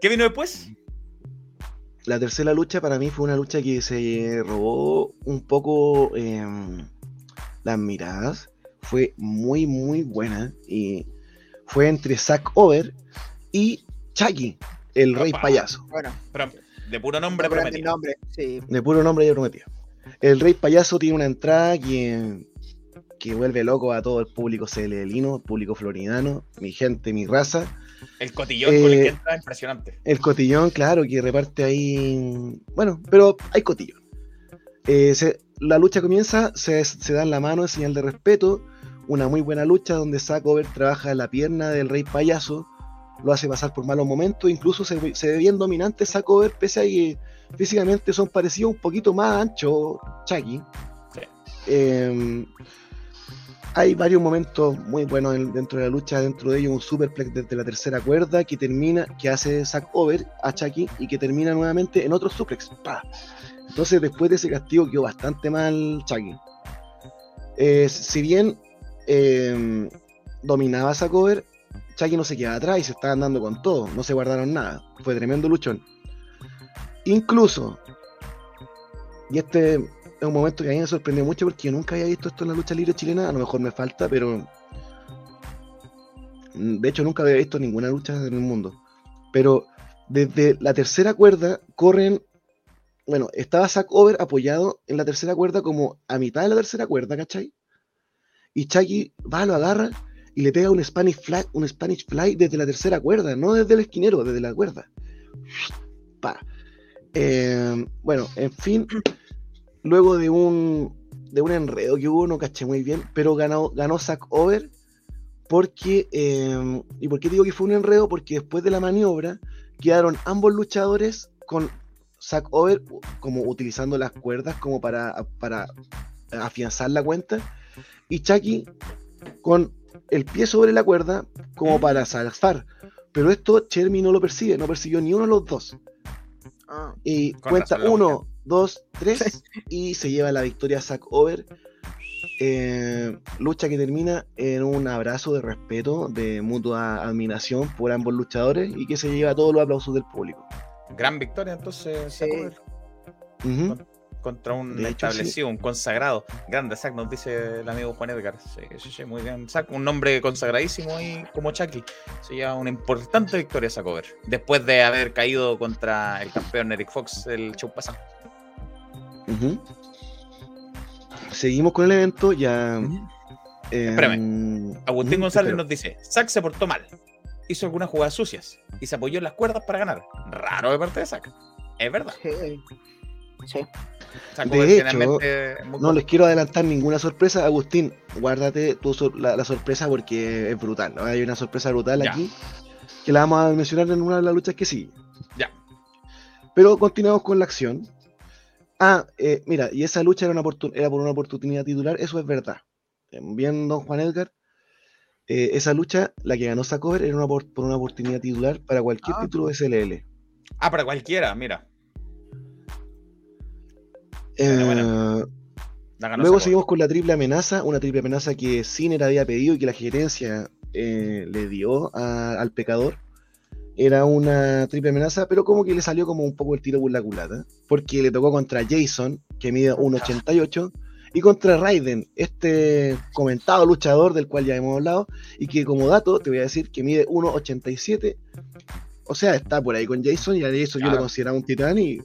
¿Qué vino después? La tercera lucha para mí fue una lucha que se robó un poco em, las miradas. Fue muy, muy buena. Y fue entre Zack Over y Chucky, el rey payaso. bueno, Pero de puro nombre prometido. nombre, sí. De puro nombre ya prometido. El rey payaso tiene una entrada que, que vuelve loco a todo el público celelino, el público floridano, mi gente, mi raza. El cotillón con el que Eh, entra, impresionante. El cotillón, claro, que reparte ahí. Bueno, pero hay cotillón. Eh, se- la lucha comienza, se, se dan la mano en señal de respeto. una muy buena lucha donde Zack Over trabaja la pierna del Rey Payaso, lo hace pasar por malos momentos, incluso se, ve- se ve bien dominante Zack Over, pese a que físicamente son parecidos un poquito más ancho Chucky. Sí. Eh, hay varios momentos muy buenos en- dentro de la lucha, dentro de ellos un superplex desde la tercera cuerda que termina, que hace Zack Over a Chucky y que termina nuevamente en otro suplex. Entonces después de ese castigo quedó bastante mal Chucky. Eh, si bien eh, dominaba a Zack Over, Chucky no se quedaba atrás y se estaban dando con todo, no se guardaron nada. Fue tremendo luchón. Incluso, y este es un momento que a mí me sorprendió mucho porque yo nunca había visto esto en la lucha libre chilena, a lo mejor me falta, pero mm, de hecho nunca había visto ninguna lucha en el mundo. Pero desde la tercera cuerda corren, bueno, estaba Zack Over apoyado en la tercera cuerda como a mitad de la tercera cuerda, ¿cachai? Y Chucky va, lo agarra y le pega un Spanish Fly, un Spanish Fly desde la tercera cuerda, no desde el esquinero, desde la cuerda. Pa. Eh, bueno, en fin, luego de un, de un enredo que hubo, no caché muy bien, pero ganó, ganó Over porque, eh, ¿y por qué digo que fue un enredo? Porque después de la maniobra quedaron ambos luchadores con Zack Over como utilizando las cuerdas como para, para afianzar la cuenta y Chucky con el pie sobre la cuerda como para zafar. Pero esto Chermy no lo persigue, no persiguió ni uno de los dos. Ah, Y Con cuenta razón uno, dos, tres y se lleva la victoria Zack Over. Eh, lucha que termina en un abrazo de respeto, de mutua admiración por ambos luchadores y que se lleva todos los aplausos del público. Gran victoria entonces Sí. Zack Over, Ujú. Contra un De hecho, establecido, un consagrado. Grande Zack, nos dice el amigo Juan Edgar. Sí, sí, sí, muy bien. Zack, un nombre consagradísimo ahí como Chucky. Se lleva una importante victoria Zack Over. Después de haber caído contra el campeón Eric Fox el show pasado. Seguimos con el evento, ya. eh, Espérame. Agustín González espero. nos dice, Zack se portó mal, hizo algunas jugadas sucias y se apoyó en las cuerdas para ganar. Raro de parte de Zack. Es verdad. sí. Sí. De hecho, No les quiero adelantar ninguna sorpresa. Agustín, guárdate tu sor- la, la sorpresa porque es brutal. ¿no? Hay una sorpresa brutal Ya. aquí que la vamos a mencionar en una de las luchas que sigue. Ya. Pero continuamos con la acción. Ah, eh, mira, y esa lucha era, una era por una oportunidad titular, eso es verdad. Bien, don Juan Edgar. eh, esa lucha, la que ganó Sacover, era una por, por una oportunidad titular para cualquier Ah. título de SLL. Ah, para cualquiera, mira. Eh. La ganó Luego seguimos con la triple amenaza, una triple amenaza que Ciner había pedido y que la gerencia eh, le dio a- al pecador. Era una triple amenaza, pero como que le salió como un poco el tiro por la culata, porque le tocó contra Jason, que mide 1.88, y contra Raiden, este comentado luchador del cual ya hemos hablado, y que como dato te voy a decir que mide 1.87, o sea, está por ahí con Jason, y a Jason yo lo Claro. consideraba un titán, y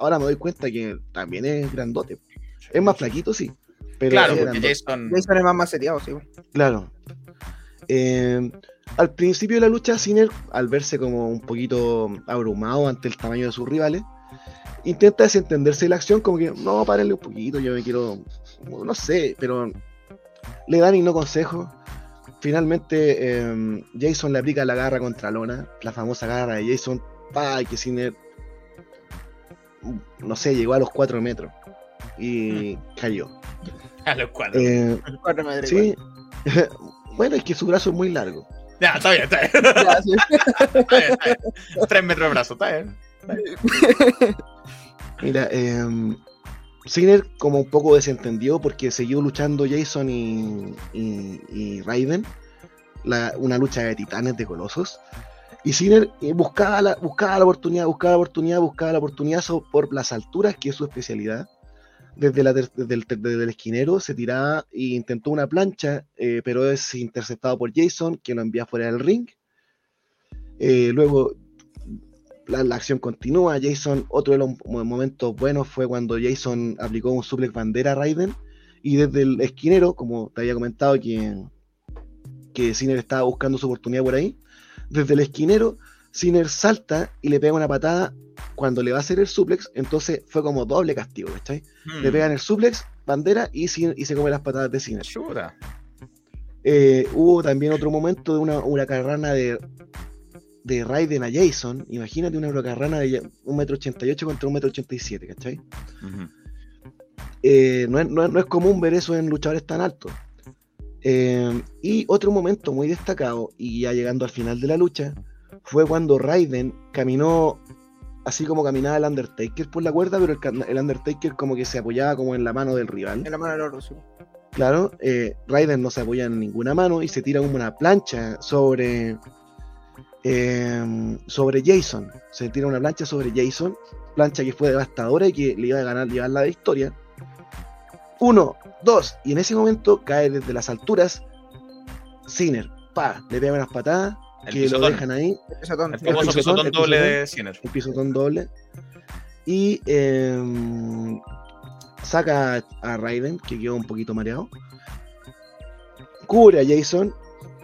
ahora me doy cuenta que también es grandote. Es más flaquito, sí. Pero Claro, porque grandote. Jason. Jason es más maceteado, sí. Claro. Eh, al principio de la lucha, Sinner, al verse como un poquito abrumado ante el tamaño de sus rivales, intenta desentenderse de la acción, como que, no, párenle un poquito, yo me quiero, no sé, pero le dan y no consejo. Finalmente, eh, Jason le aplica la garra contra Lona, la famosa garra de Jason, pa, que Sinner, no sé, llegó a los 4 metros y cayó. A los cuatro. Eh, Cuatro metros Sí. bueno, es que su brazo es muy largo. Ya, está bien, está bien. Ya, sí. Está bien, está bien. Tres metros de brazo, está bien. Mira, eh, Sinner como un poco desentendió porque siguió luchando Jason y, y, y Raiden, la- una lucha de titanes, de colosos. Y Sinner eh, buscaba la, buscaba la oportunidad, buscaba la oportunidad, buscaba la oportunidad por las alturas, que es su especialidad. Desde, la el, esquinero se tiraba e intentó una plancha, eh, pero es interceptado por Jason, que lo envía fuera del ring. Eh, luego la, acción continúa. Jason, otro de los mo- momentos buenos fue cuando Jason aplicó un suplex bandera a Raiden. Y desde el esquinero, como te había comentado, que, que Sinner estaba buscando su oportunidad por ahí. Desde el esquinero, Sinner salta y le pega una patada cuando le va a hacer el suplex. Entonces fue como doble castigo, ¿cachai? Le Hmm. pegan el suplex, bandera y, se come las patadas de Sinner. Eh, hubo también otro momento de una huracarrana de, de Raiden a Jason. Imagínate una huracarrana de 1,88m contra 1,87m, ¿cachai? Ujú. Eh, no, es, no es- no es común ver eso en luchadores tan altos. Eh, y otro momento muy destacado, y ya llegando al final de la lucha, fue cuando Raiden caminó así como caminaba el Undertaker por la cuerda, pero el, Undertaker como que se apoyaba como en la mano del rival. En la mano del oro, sí. Claro, eh, Raiden no se apoya en ninguna mano y se tira como una plancha sobre eh, sobre Jason. Se tira una plancha sobre Jason, plancha que fue devastadora y que le iba a ganar, llevar la victoria. Uno, dos, y en ese momento cae desde las alturas Sinner, pa, le pega unas patadas El que lo dejan ahí, Pisotón. El famoso pisotón, pisotón el doble de Sinner. el pisotón doble. Y em, saca a Raiden, que quedó un poquito mareado. Cubre a Jason.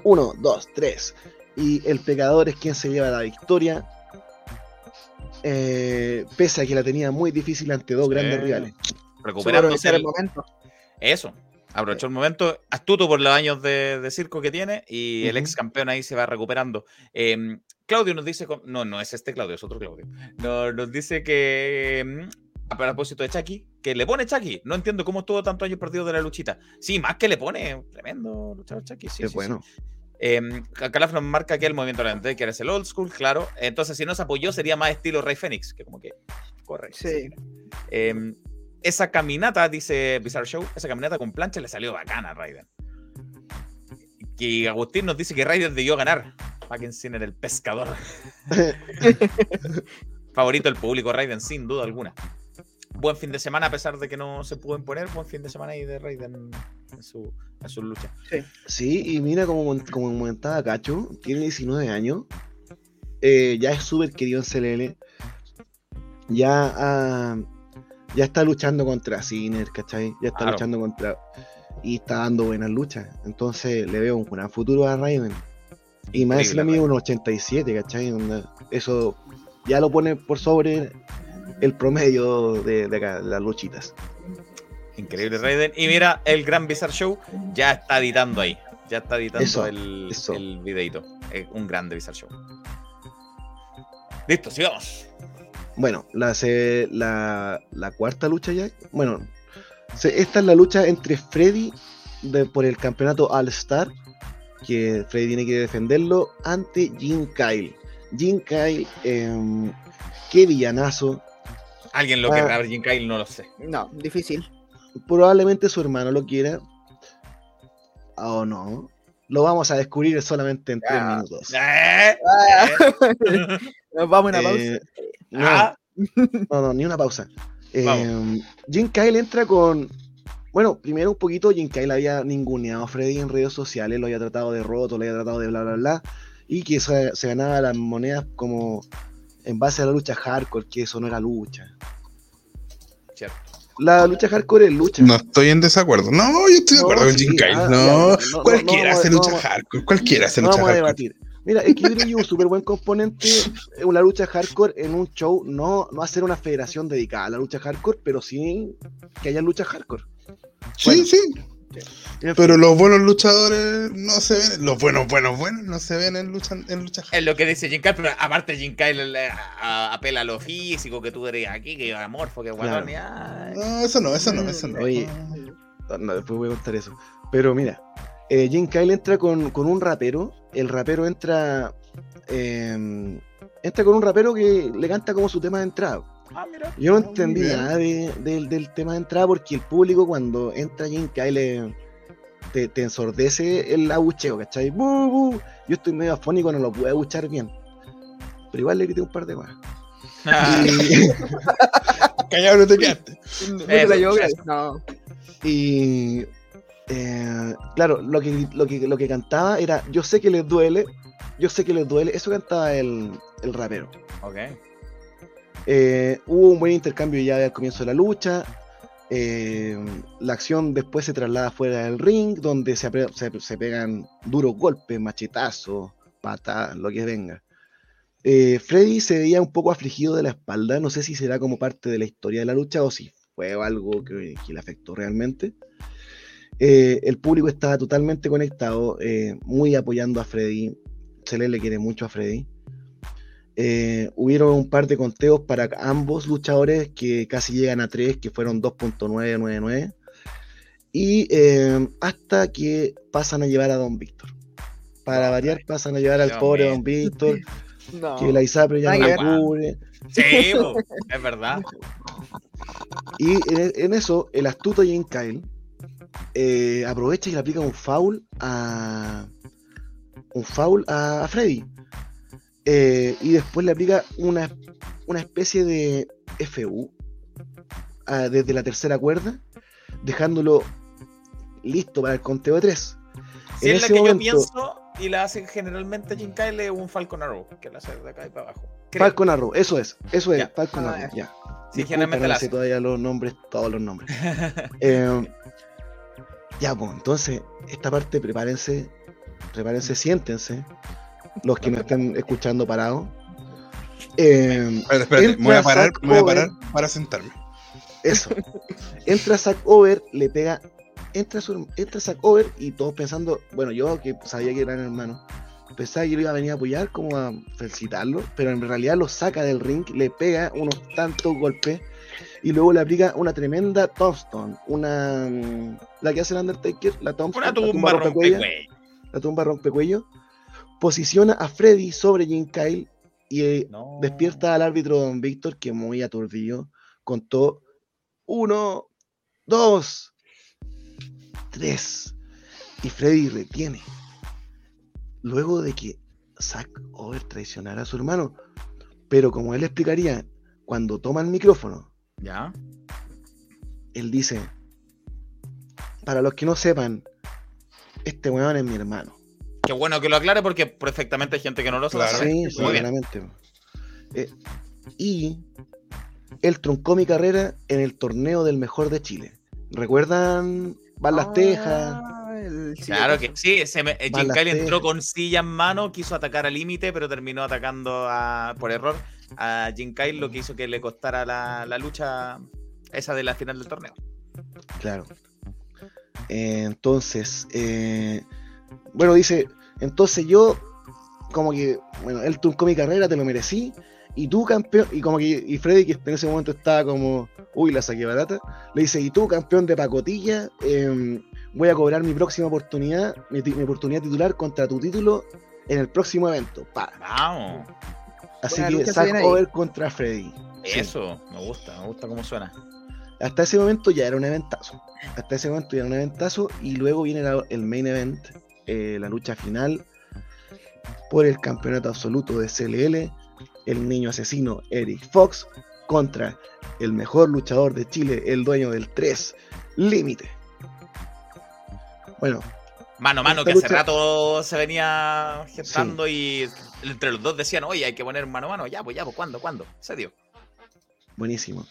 Uno, dos, tres. Y el pecador es quien se lleva la victoria. eh, pese a que la tenía muy difícil ante dos Sí. grandes rivales. Recuperándose aprovechar el el- momento. Eso. Aprovechó el momento astuto por los años de, de circo que tiene y el ex campeón ahí se va recuperando. Em, Claudio nos dice, no, no es este Claudio, es otro Claudio. No- nos dice que, em, a propósito de Chucky, que le pone Chucky. No entiendo cómo estuvo tantos años perdido de la luchita. Sí, más que le pone, tremendo luchador Chucky. Sí, Qué sí, bueno. sí. Em, Calaf nos marca que el movimiento de la que es el old school, claro. Entonces, si no se apoyó, sería más estilo Rey Fénix, que como que corre. Sí. Esa caminata, dice Bizarre Show, esa caminata con plancha le salió bacana a Raiden. Que Agustín nos dice que Raiden debió ganar. Fucking Sinner, el pescador. Favorito del público, Raiden, sin duda alguna. Buen fin de semana, a pesar de que no se pudo imponer. Buen fin de semana ahí de Raiden en su, en su lucha. Sí, y mira como, como comentaba Cacho, tiene 19 años, eh, ya es súper querido en CLL, ya, ya está luchando contra Sinner, ¿cachai? Ya está Claro. luchando contra... y está dando buenas luchas, entonces le veo un gran futuro a Raiden. Y más encima mide un 87, ¿cachai? Eso ya lo pone por sobre el promedio de, de acá, las luchitas. Increíble Raiden. Y mira, el gran Bizarre Show ya está editando ahí. Ya está editando Eso, el, eso. el videito. Es un grande Bizarre Show. Listo, sigamos. Bueno, la, se- la, la cuarta lucha ya. Bueno, se- esta es la lucha entre Freddy de- por el campeonato All Star. Que Freddy tiene que defenderlo ante Jim Kyle. Jim Kyle, em, qué villanazo. Alguien lo Ah. querrá ver Jim Kyle, no lo sé. No, difícil. Probablemente su hermano lo quiera. O no. Lo vamos a descubrir solamente en tres Ah. minutos. Eh, Ah, eh, Nos vamos a una pausa. Eh, no, ah, No, no, ni una pausa. Eh, Jim Kyle entra con. Bueno, primero un poquito, Jim Kyle había ninguneado a Freddy en redes sociales, lo había tratado de roto, lo había tratado de bla, bla, bla. Y que se, se ganaba las monedas como en base a la lucha hardcore, que eso no era lucha. cierto. La lucha hardcore es lucha. No estoy en desacuerdo. No, yo estoy de No, acuerdo con sí, Jim Kyle. ah, No, ya, no, no, cualquiera hace lucha no. hardcore. Cualquiera hace No lucha vamos a hardcore. debatir. Mira, Equilibrio es un súper buen componente, eh, una lucha hardcore en un show, no, no hacer una federación dedicada a la lucha hardcore, pero sí que haya lucha hardcore. Sí, Bueno. sí. Pero los buenos luchadores no se ven. Los buenos, buenos, buenos no se ven en lucha, en lucha hardcore. Es lo que dice Jim Kyle, pero aparte Jim Kyle apela a lo físico que tú eres aquí, que amorfo, que guatón, Claro. y ay. No, eso no, eso no, eso no. Oye. no, después voy a contar eso. Pero mira, eh, Jim Kyle entra con, con un rapero, el rapero entra, eh, entra con un rapero que le canta como su tema de entrada. Ah, mira. Yo no muy entendí nada de- del- del tema de entrada porque el público cuando entra Jim Kyle eh, te, te ensordece el abucheo, ¿cachai? Bu, bu. Yo estoy medio afónico, no lo pude abuchar bien. Pero igual le grité un par de más. Ah, Y, Callado no te quedaste. No te Eso, la llevo. No. y, eh, claro, lo que, lo, que, lo que cantaba era Yo sé que les duele, yo sé que les duele. Eso cantaba el, el rapero. ok. Eh, hubo un buen intercambio ya al comienzo de la lucha. Eh, la acción después se traslada fuera del ring, donde se, se- se pegan duros golpes, machetazos, patadas, lo que venga. Eh, Freddy se veía un poco afligido de la espalda, no sé si será como parte de la historia de la lucha o si fue algo que, que le afectó realmente. Eh, el público estaba totalmente conectado, eh, muy apoyando a Freddy. Cele le quiere mucho a Freddy. Eh, hubieron un par de conteos para ambos luchadores que casi llegan a 3, que fueron 2.999. Y eh, hasta que pasan a llevar a Don Víctor. Para variar, pasan a llevar al Dios pobre mío. Don Víctor, No. que la ISAPRE ya no Ay, lo cubre. Sí, es verdad. Y en, en eso, el astuto Jane Kyle eh, aprovecha y le aplica un foul a. Un foul a, a Freddy. Eh, y después le aplica una, una especie de FU ah, desde la tercera cuerda, dejándolo listo para el conteo de tres. Si En es la ese que yo momento- pienso y la hace generalmente Jim Kyle un Falcon Arrow, que la hace de acá y para abajo. Creo. Falcon Arrow, eso es, eso es, Ya. Falcon Ah, Arrow, ya. Sí, Disculpa, generalmente no la me sé hace. todavía los nombres, todos los nombres. Eh, ya, pues, entonces, esta parte prepárense, prepárense, siéntense, los que me están escuchando parados. Eh, Espérate, espérate, me voy a parar, me voy a parar para sentarme. eso. Entra Zack Over, le pega, entra, su, entra Zack Over y todos pensando, bueno, yo que sabía que eran hermanos, pensaba que lo iba a venir a apoyar, como a felicitarlo, pero en realidad lo saca del ring, le pega unos tantos golpes y luego le aplica una tremenda tombstone, una mm, la que hace el Undertaker, la tombstone, Una la tumba rompecuello, rompecuello. la tumba rompecuello, posiciona a Freddy sobre Jim Kyle y eh, No. despierta al árbitro Don Víctor, que muy aturdido, contó uno, dos, tres, y Freddy retiene. Luego de que Zack Over traicionara a su hermano, pero como él explicaría, cuando toma el micrófono, Ya. él dice, para los que no sepan, este weón es mi hermano. Qué bueno que lo aclare porque perfectamente hay gente que no lo sabe. Sí, Muy sí, bien. claramente. Eh, y él truncó mi carrera en el torneo del mejor de Chile. ¿Recuerdan? Van las Tejas. Ah, sí, Claro que sí, se me, eh, Jim entró tejas. con silla en mano, quiso atacar al límite, pero terminó atacando a- por error a Jim Kyle, lo que hizo que le costara la, la lucha esa de la final del torneo. Claro. Eh, entonces, eh, bueno, dice, entonces yo, como que, bueno, él truncó mi carrera, te lo merecí, y tú campeón, y como que, y Freddy, que en ese momento estaba como, uy, la saqué barata, le dice, y tú campeón de pacotilla, eh, voy a cobrar mi próxima oportunidad, mi, mi oportunidad titular contra tu título en el próximo evento. Pa. Vamos, Así Buena que Zack. Over contra Freddy. Sí. eso, me gusta, me gusta cómo suena. Hasta ese momento ya era un eventazo. Hasta ese momento ya era un eventazo. Y luego viene la- el main event, eh, la lucha final por el campeonato absoluto de CLL. El niño asesino Eric Fox contra el mejor luchador de Chile, el dueño del 3, Límite. Bueno, Mano a mano, que hace lucha- rato se venía gestando y entre los dos decían, oye, hay que poner mano a mano. Ya, pues ya, pues ¿cuándo? ¿Cuándo? Se dio. buenísimo.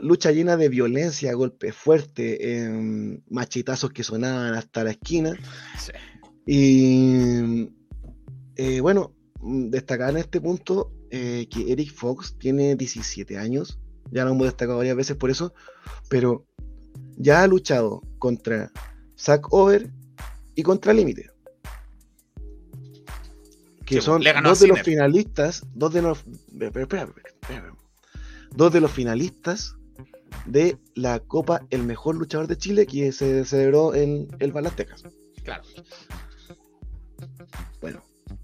Lucha llena de violencia, golpes fuertes, em, machetazos que sonaban hasta la esquina. Sí. Y eh, bueno, destacar en este punto eh, que Eric Fox tiene 17 años, ya lo hemos destacado varias veces por eso, pero ya ha luchado contra Zack Over y contra Límite. Que Sí, son dos de los finalistas, dos de los, espera, espera, espera, espera. dos de los finalistas de la Copa El Mejor Luchador de Chile que se celebró en el Balastecas. Claro. Bueno,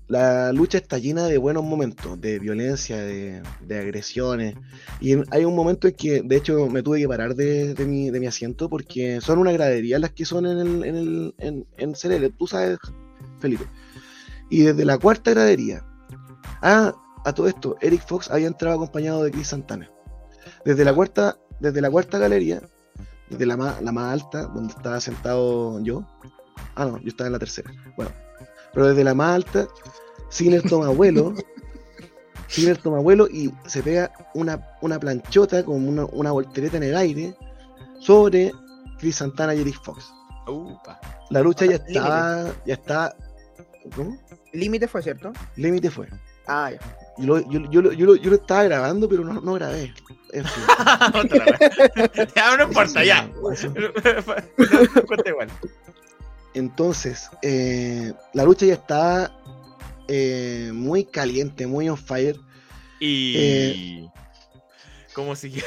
la lucha está llena de buenos momentos, de violencia, de, de agresiones. Y hay un momento en que, de hecho, me tuve que parar de, de mi, de mi asiento porque son una gradería las que son en el, en el en, en CLL, tú sabes, Felipe. Y desde la cuarta gradería, ah, a todo esto, Eric Fox había entrado acompañado de Chris Santana. Desde la cuarta, desde la cuarta galería, desde la más, la más alta, donde estaba sentado yo. Ah, no, yo estaba en la tercera. Bueno, pero desde la más alta, Sinner toma vuelo, Sinner toma vuelo y se pega una, una planchota con una, una voltereta en el aire sobre Chris Santana y Eric Fox. Upa. La lucha ya estaba, ya está, ¿cómo? Límite fue, ¿cierto? Límite fue. Ah, ya. Yo lo, yo, yo, yo lo- yo lo estaba grabando, pero no, no grabé. En fin. Otra vez. ya, no importa, ya. No, igual. Entonces, eh, la lucha ya está eh, muy caliente, muy on fire. Y. ¿Cómo siguió?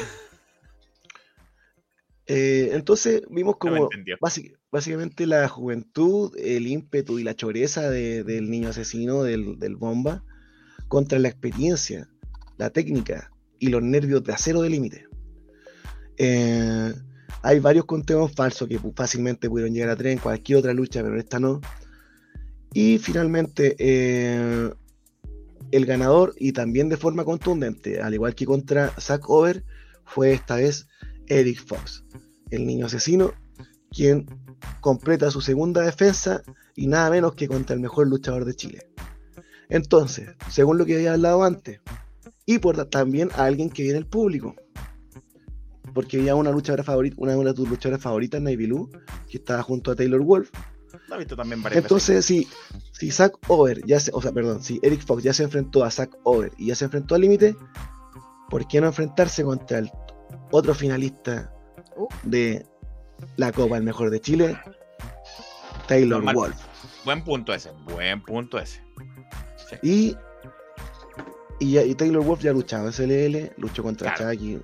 Eh, entonces vimos No como entendió. básic- básicamente la juventud, el ímpetu y la choreza de- del niño asesino, del, del bomba, contra la experiencia, la técnica y los nervios de acero de límite. Eh, hay varios conteos falsos que fácilmente pudieron llegar a tres en cualquier otra lucha, pero en esta no. Y finalmente, eh, el ganador, y también de forma contundente, al igual que contra Zack Over, fue esta vez Eric Fox, el niño asesino, quien completa su segunda defensa y nada menos que contra el mejor luchador de Chile. Entonces, según lo que había hablado antes, y por ta- también a alguien que viene el público, porque había una luchadora favorita, una de tus luchadoras favoritas, Navy Lou, que estaba junto a Taylor Wolf. He visto también varias veces. Entonces, si, si Zack Over, ya se, o sea, perdón, si Eric Fox ya se enfrentó a Zack Over y ya se enfrentó al límite, ¿por qué no enfrentarse contra el otro finalista Uh. de la Copa, el mejor de Chile, Taylor. Wolf? Buen punto ese, buen punto ese. Y, y, Taylor Wolf ya luchaba en CLL, luchó contra Claro. Chucky,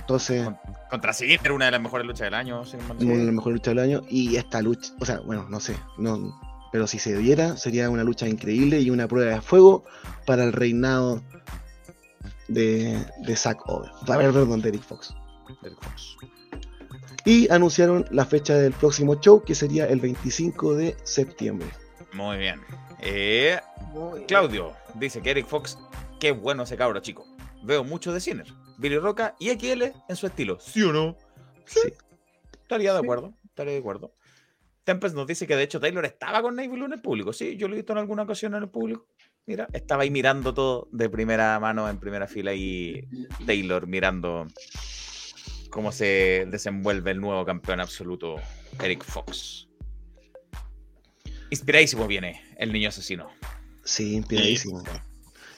entonces, Con- Contra Siguiente era una de las mejores luchas del año. una de las mejores luchas del año. Y esta lucha, o sea, bueno, no sé, no, pero si se diera, sería una lucha increíble y una prueba de fuego para el reinado de, de Zack Over, a ver, perdón, de Eric Fox. Eric Fox. Y anunciaron la fecha del próximo show, que sería el 25 de septiembre. Muy bien. Eh. Claudio dice que Eric Fox, qué bueno ese cabro chico. Veo mucho de Sinner, Billy Roca y XL en su estilo. ¿Sí o no? Sí. Estaría de Sí. acuerdo, estaría de acuerdo. Tempest nos dice que de hecho Taylor estaba con Navy Blue en el público. Sí, yo lo he visto en alguna ocasión en el público. Mira, estaba ahí mirando todo de primera mano, en primera fila, y Taylor mirando cómo se desenvuelve el nuevo campeón absoluto, Eric Fox. Inspiradísimo viene el niño asesino. Sí, inspiradísimo.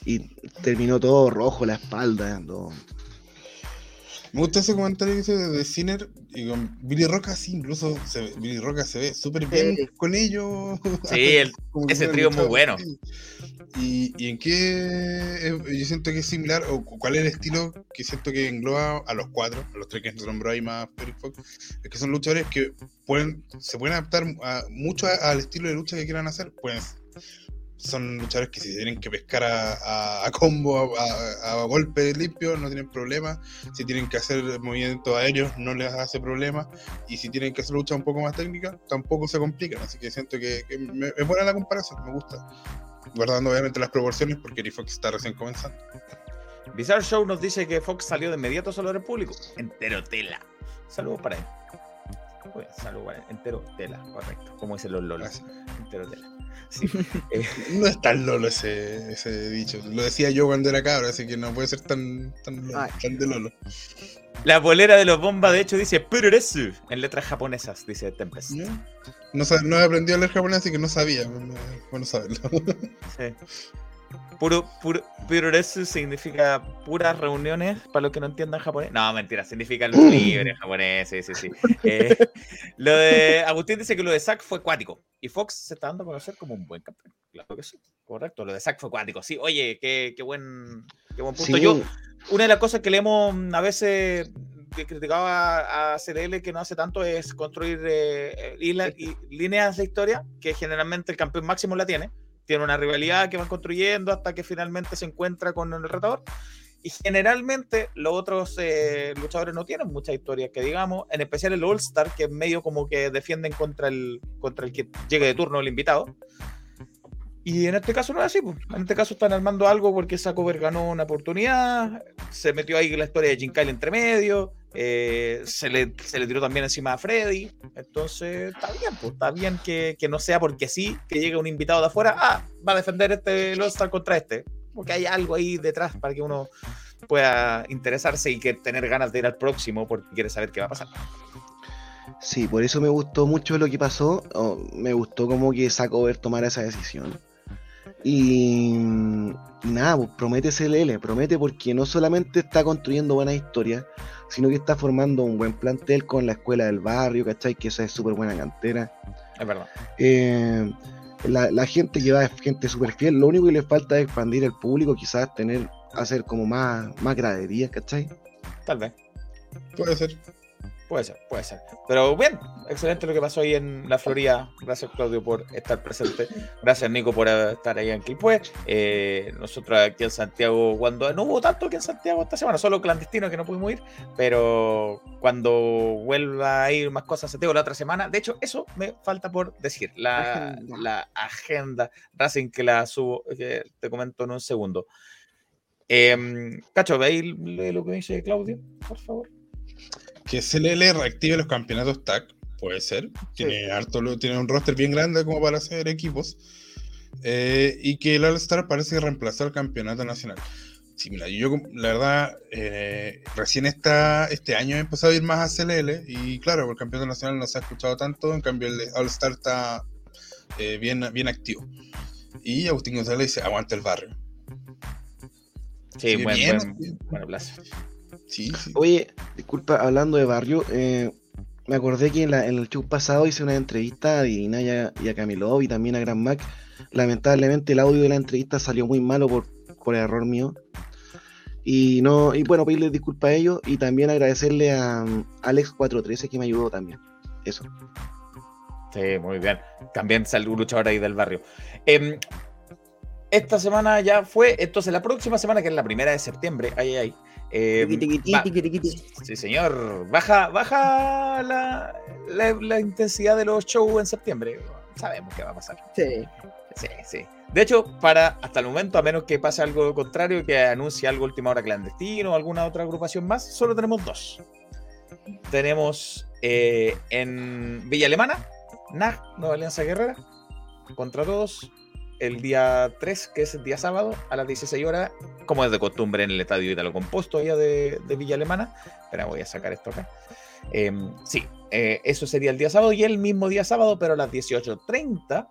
Y terminó todo rojo la espalda. todo. Me gusta ese comentario que hice de, Sinner y con Billy Roca, sí, incluso se ve- Billy Roca se ve súper bien Sí. con ellos. Sí, el- ese trío es muy bueno. ¿Y, y en qué eh, yo siento que es similar o cu- cuál es el estilo que siento que engloba a los cuatro, a los tres que se nombró ahí más Fox? Es que son luchadores que pueden, se pueden adaptar a- mucho a- al estilo de lucha que quieran hacer. Pueden, son luchadores que si tienen que pescar a, combo, a, a- golpe limpio, no tienen problema. Si tienen que hacer movimientos aéreos, no les hace problema. Y si tienen que hacer lucha un poco más técnica, tampoco se complican. Así que siento que, es buena la comparación, me gusta. Guardando obviamente las proporciones porque Eric Fox está recién comenzando. Bizarre Show nos dice que Fox salió de inmediato saludar al público. Entero tela. Saludos para él. Muy bien, él. Entero tela, correcto. Como dicen los lolos. Gracias. Entero tela. Sí. Eh, No es tan lolo ese, ese dicho. Lo decía yo cuando era cabro, así que no puede ser tan, tan, tan de lolo. la polera de los bombas, de hecho, dice Pururesu en letras japonesas, dice Tempest. ¿No? No, he aprendido a leer japonés, así que no sabía. Bueno saberlo. Sí. Puro, puro, Pururesu significa puras reuniones, para los que no entiendan japonés. No, mentira, significa luz libre japonés, sí, sí, sí. Eh, lo de Agustín dice que lo de Zack fue cuático. Y Fox se está dando a conocer como un buen campeón. Claro que sí, correcto. Lo de Zack fue cuático. Sí, oye, qué, qué buen, qué buen punto. Sí, Yo, una de las cosas que le hemos mm, a veces que criticaba a CLL que no hace tanto es construir eh, eh, isla- y líneas de historia que generalmente el campeón máximo la tiene. Tiene una rivalidad que van construyendo hasta que finalmente se encuentra con el retador. Y generalmente los otros eh, luchadores no tienen muchas historias que digamos, en especial el All Star, que es medio como que defienden contra el, contra el que llegue de turno el invitado. Y en este caso no es así, pues. en este caso están armando algo porque Sacover ganó una oportunidad, se metió ahí la historia de Jim Kyle entre medio, eh, se, le, se le tiró también encima a Freddy, entonces está bien, pues está bien que, que no sea porque sí, que llegue un invitado de afuera, ah, va a defender este el All-Star contra este, porque hay algo ahí detrás para que uno pueda interesarse y que tener ganas de ir al próximo porque quiere saber qué va a pasar. Sí, por eso me gustó mucho lo que pasó. o me gustó como que Zack Over tomara esa decisión. Y, y nada, pues, promete CLL, promete porque no solamente está construyendo buenas historias, sino que está formando un buen plantel con la escuela del barrio, ¿cachai? Que esa es súper buena cantera. Es verdad. Eh, la, la gente que va es gente súper fiel, lo único que le falta es expandir el público, quizás tener, hacer como más, más graderías, ¿cachai? Tal vez. Puede ser. Puede ser, puede ser. Pero bien, excelente lo que pasó ahí en la Florida. Gracias, Claudio, por estar presente. Gracias, Nico, por estar ahí en Quilpue. Eh, nosotros aquí en Santiago, cuando no hubo tanto aquí en Santiago esta semana, solo clandestino que no pudimos ir, pero cuando vuelva a ir más cosas a Santiago la otra semana, de hecho, eso me falta por decir. La, Agenda. la agenda Racing que la subo, que te comento en un segundo. Em, Cacho, ¿veis lo que dice Claudio, por favor? Que CLL reactive los campeonatos TAC, puede ser. Tiene, harto, tiene un roster bien grande como para hacer equipos. Eh, y que el All-Star parece que reemplazó al campeonato nacional. Sí, mira, yo la verdad, eh, recién esta, este año he empezado a ir más a CLL y claro, el campeonato nacional no se ha escuchado tanto, en cambio el All-Star está eh, bien, bien activo. Y Agustín González dice, aguanta el barrio. Sí, Sí, buen, bien, buen, plaza. Sí, sí. Oye, disculpa, hablando de barrio, eh, me acordé que en, la- en el show pasado hice una entrevista a Divina y a, y a Camilov y también a Gran Mac. Lamentablemente el audio de la entrevista salió muy malo por, por error mío. Y no, y bueno, pedirles disculpas a ellos y también agradecerle a um, Alex413 que me ayudó también. Eso. Sí, muy bien. También salió un luchador ahí del barrio. Em, esta semana ya fue, entonces la próxima semana, que es la primera de septiembre, ahí, ahí. Em, tiqui, tiqui, tiqui. sí, señor. Baja, baja la, la- la intensidad de los shows en septiembre. Sabemos qué va a pasar. Sí. Sí, sí. De hecho, para hasta el momento, a menos que pase algo contrario, que anuncie algo última hora clandestino o alguna otra agrupación más, solo tenemos dos. Tenemos eh, en Villa Alemana, NAG, Nueva Alianza Guerrera, contra todos, el día 3, que es el día sábado, a las 16 horas, como es de costumbre en el estadio Italo Composto allá de, de Villa Alemana. Espera, voy a sacar esto acá. Em, sí, eh, eso sería el día sábado y el mismo día sábado, pero a las 18.30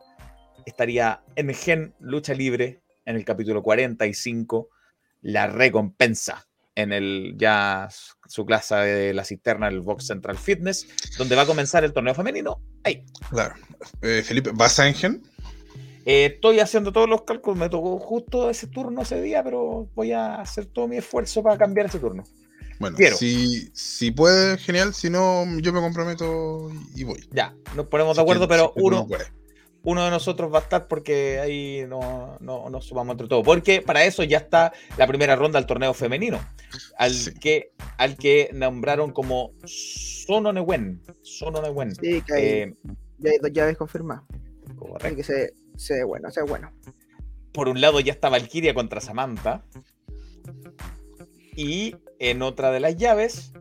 estaría en Gen Lucha Libre en el capítulo 45, la recompensa en el ya su clase de la cisterna, el Box Central Fitness, donde va a comenzar el torneo femenino. Ahí. Claro. Eh, Felipe, ¿vas a Engen? Eh, estoy haciendo todos los cálculos, me tocó justo ese turno ese día, pero voy a hacer todo mi esfuerzo para cambiar ese turno. Bueno, Quiero. si, si puede, genial. Si no, yo me comprometo y voy. Ya, nos ponemos de acuerdo, pero si uno, uno de nosotros va a estar porque ahí no, no, nos sumamos entre todos. Porque para eso ya está la primera ronda del torneo femenino, al, Sí. que, al que nombraron como Sono Newen. Sono Newen. Sí, que hay, Eh, ya hay dos llaves confirmadas. Correcto. que se, se ve bueno, se ve bueno. Por un lado ya está Valkyria contra Samantha. Y en otra de las llaves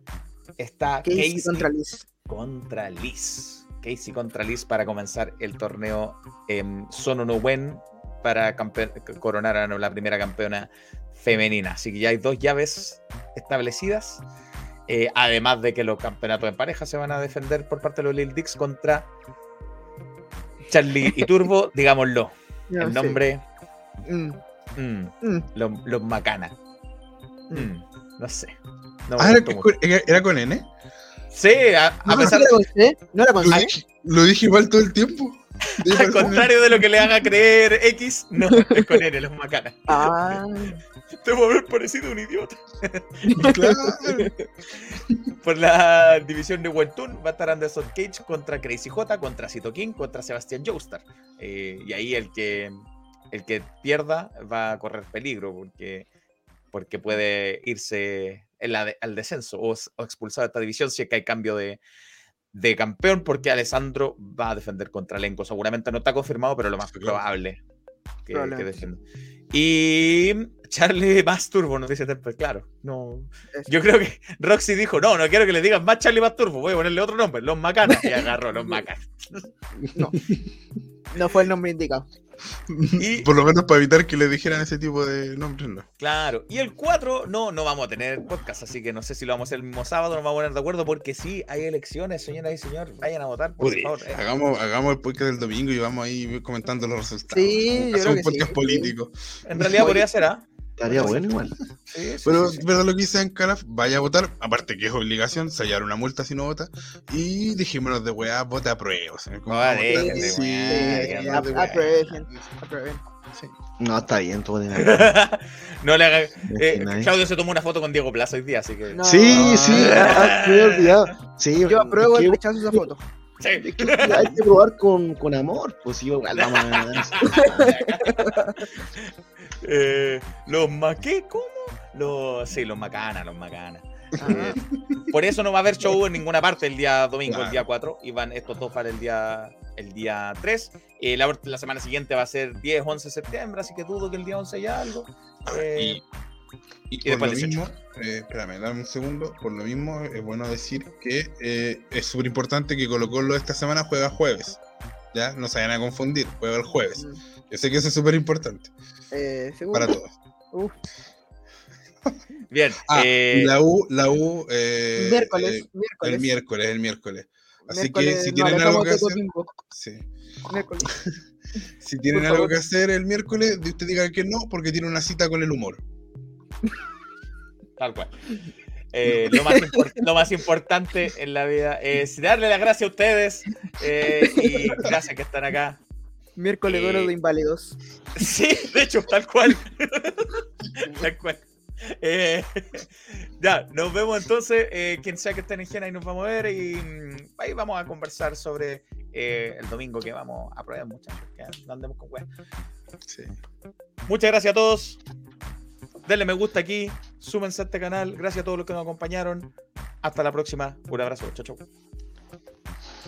está Casey Casey contra Liz. contra Liz. Casey contra Liz para comenzar el torneo en Sono no Wen para coronar a la primera campeona femenina. Así que ya hay dos llaves establecidas. eh, además de que los campeonatos en pareja se van a defender por parte de los Lil Dicks contra Charlie y Turbo, digámoslo. No el sé. nombre, Mm, mm, mm, los, los Macana. mm. Mm, no sé. No me Ah, era, con N. Sí, a, a No, pesar ¿sí C? ¿No era con Lo C? dije, lo dije igual todo el tiempo. Al contrario de lo que le haga creer X, no, es con N, los Macana. Ah, Debo haber parecido un idiota. Claro. Por la división de Webtoon va a estar Anderson Cage contra Crazy J, contra Cito King, contra Sebastián Joestar. Eh, y ahí el que, el que pierda va a correr peligro porque, porque puede irse en la de- al descenso o, o expulsado de esta división si es que hay cambio de, de campeón porque Alessandro va a defender contra Lenco. Seguramente no está confirmado, pero lo más probable que, que defienda. Y Charlie más turbo, nos dice Temple, claro. No. Yo creo que Roxy dijo, no, no quiero que le digan más Charlie más turbo, voy a ponerle otro nombre, los Macanas. Y agarró los Macanas. no. No fue el nombre indicado. Y- Por lo menos para evitar que le dijeran ese tipo de nombres, no. Claro, y el 4 no, no vamos a tener podcast, así que no sé si lo vamos a hacer el mismo sábado, nos vamos a poner de acuerdo porque sí, hay elecciones, señoras y señores, vayan a votar, por Podría. favor. eh. Hagamos, hagamos el podcast del domingo y vamos ahí comentando los resultados. Sí, yo creo un que podcast sí. político. En realidad podría ser, ¿ah? Estaría bueno igual. Sí, sí, Pero, sí. ¿verdad lo que dice en Calaf? Vaya a votar, aparte que es obligación, sellar una multa si no vota. Y dijémonos de weá, vota a prueba. o sea, como No, está bien, todo de nada. no le haga. eh. Claudio se tomó una foto con Diego Plaza hoy día, así que. No, Sí, sí, ah, me he olvidado. Sí, Yo apruebo el rechazo esa foto. Sí. es que hay que probar con, con amor, pues sí, igual vamos a Eh, los ma ¿qué? ¿Cómo? Los, sí, los macanas, los macanas. Ajá. Eh, por eso no va a haber show en ninguna parte el día domingo, el Claro. día 4. Y van estos dos para el día, el día 3. Eh, la, la semana siguiente va a ser 10, 11 de septiembre, así que dudo que el día 11 haya algo. Eh, Y, y y por lo el 18. mismo, eh, espérame, dame un segundo. Por lo mismo, es bueno decir que eh, es súper importante que Colo Colo esta semana juega jueves. Ya, no se vayan a confundir, juega el jueves. Yo sé que eso es súper importante Eh, para todos. Uf, bien. Ah, eh, la U, la U eh, miércoles, eh, miércoles. el miércoles, el miércoles. Así Miércoles que si tienen algo que hacer, sí. Miércoles. si tienen Por algo favor. que hacer el miércoles, usted diga que no, porque tiene una cita con el humor. Tal cual. Eh, lo, más impor- lo más importante en la vida es darle las gracias a ustedes eh, y gracias que están acá. Miércoles Eh, de inválidos. Sí, de hecho, tal cual. tal cual. Eh, ya, nos vemos entonces. eh, quien sea que esté en Higiene, ahí nos vamos a ver y mm, ahí vamos a conversar sobre eh, el domingo que vamos a probar, muchachos. Que no andemos con weas. Sí. Muchas gracias a todos. Denle me gusta aquí, súmense a este canal. Gracias a todos los que nos acompañaron. Hasta la próxima. Un abrazo. Chau, chau.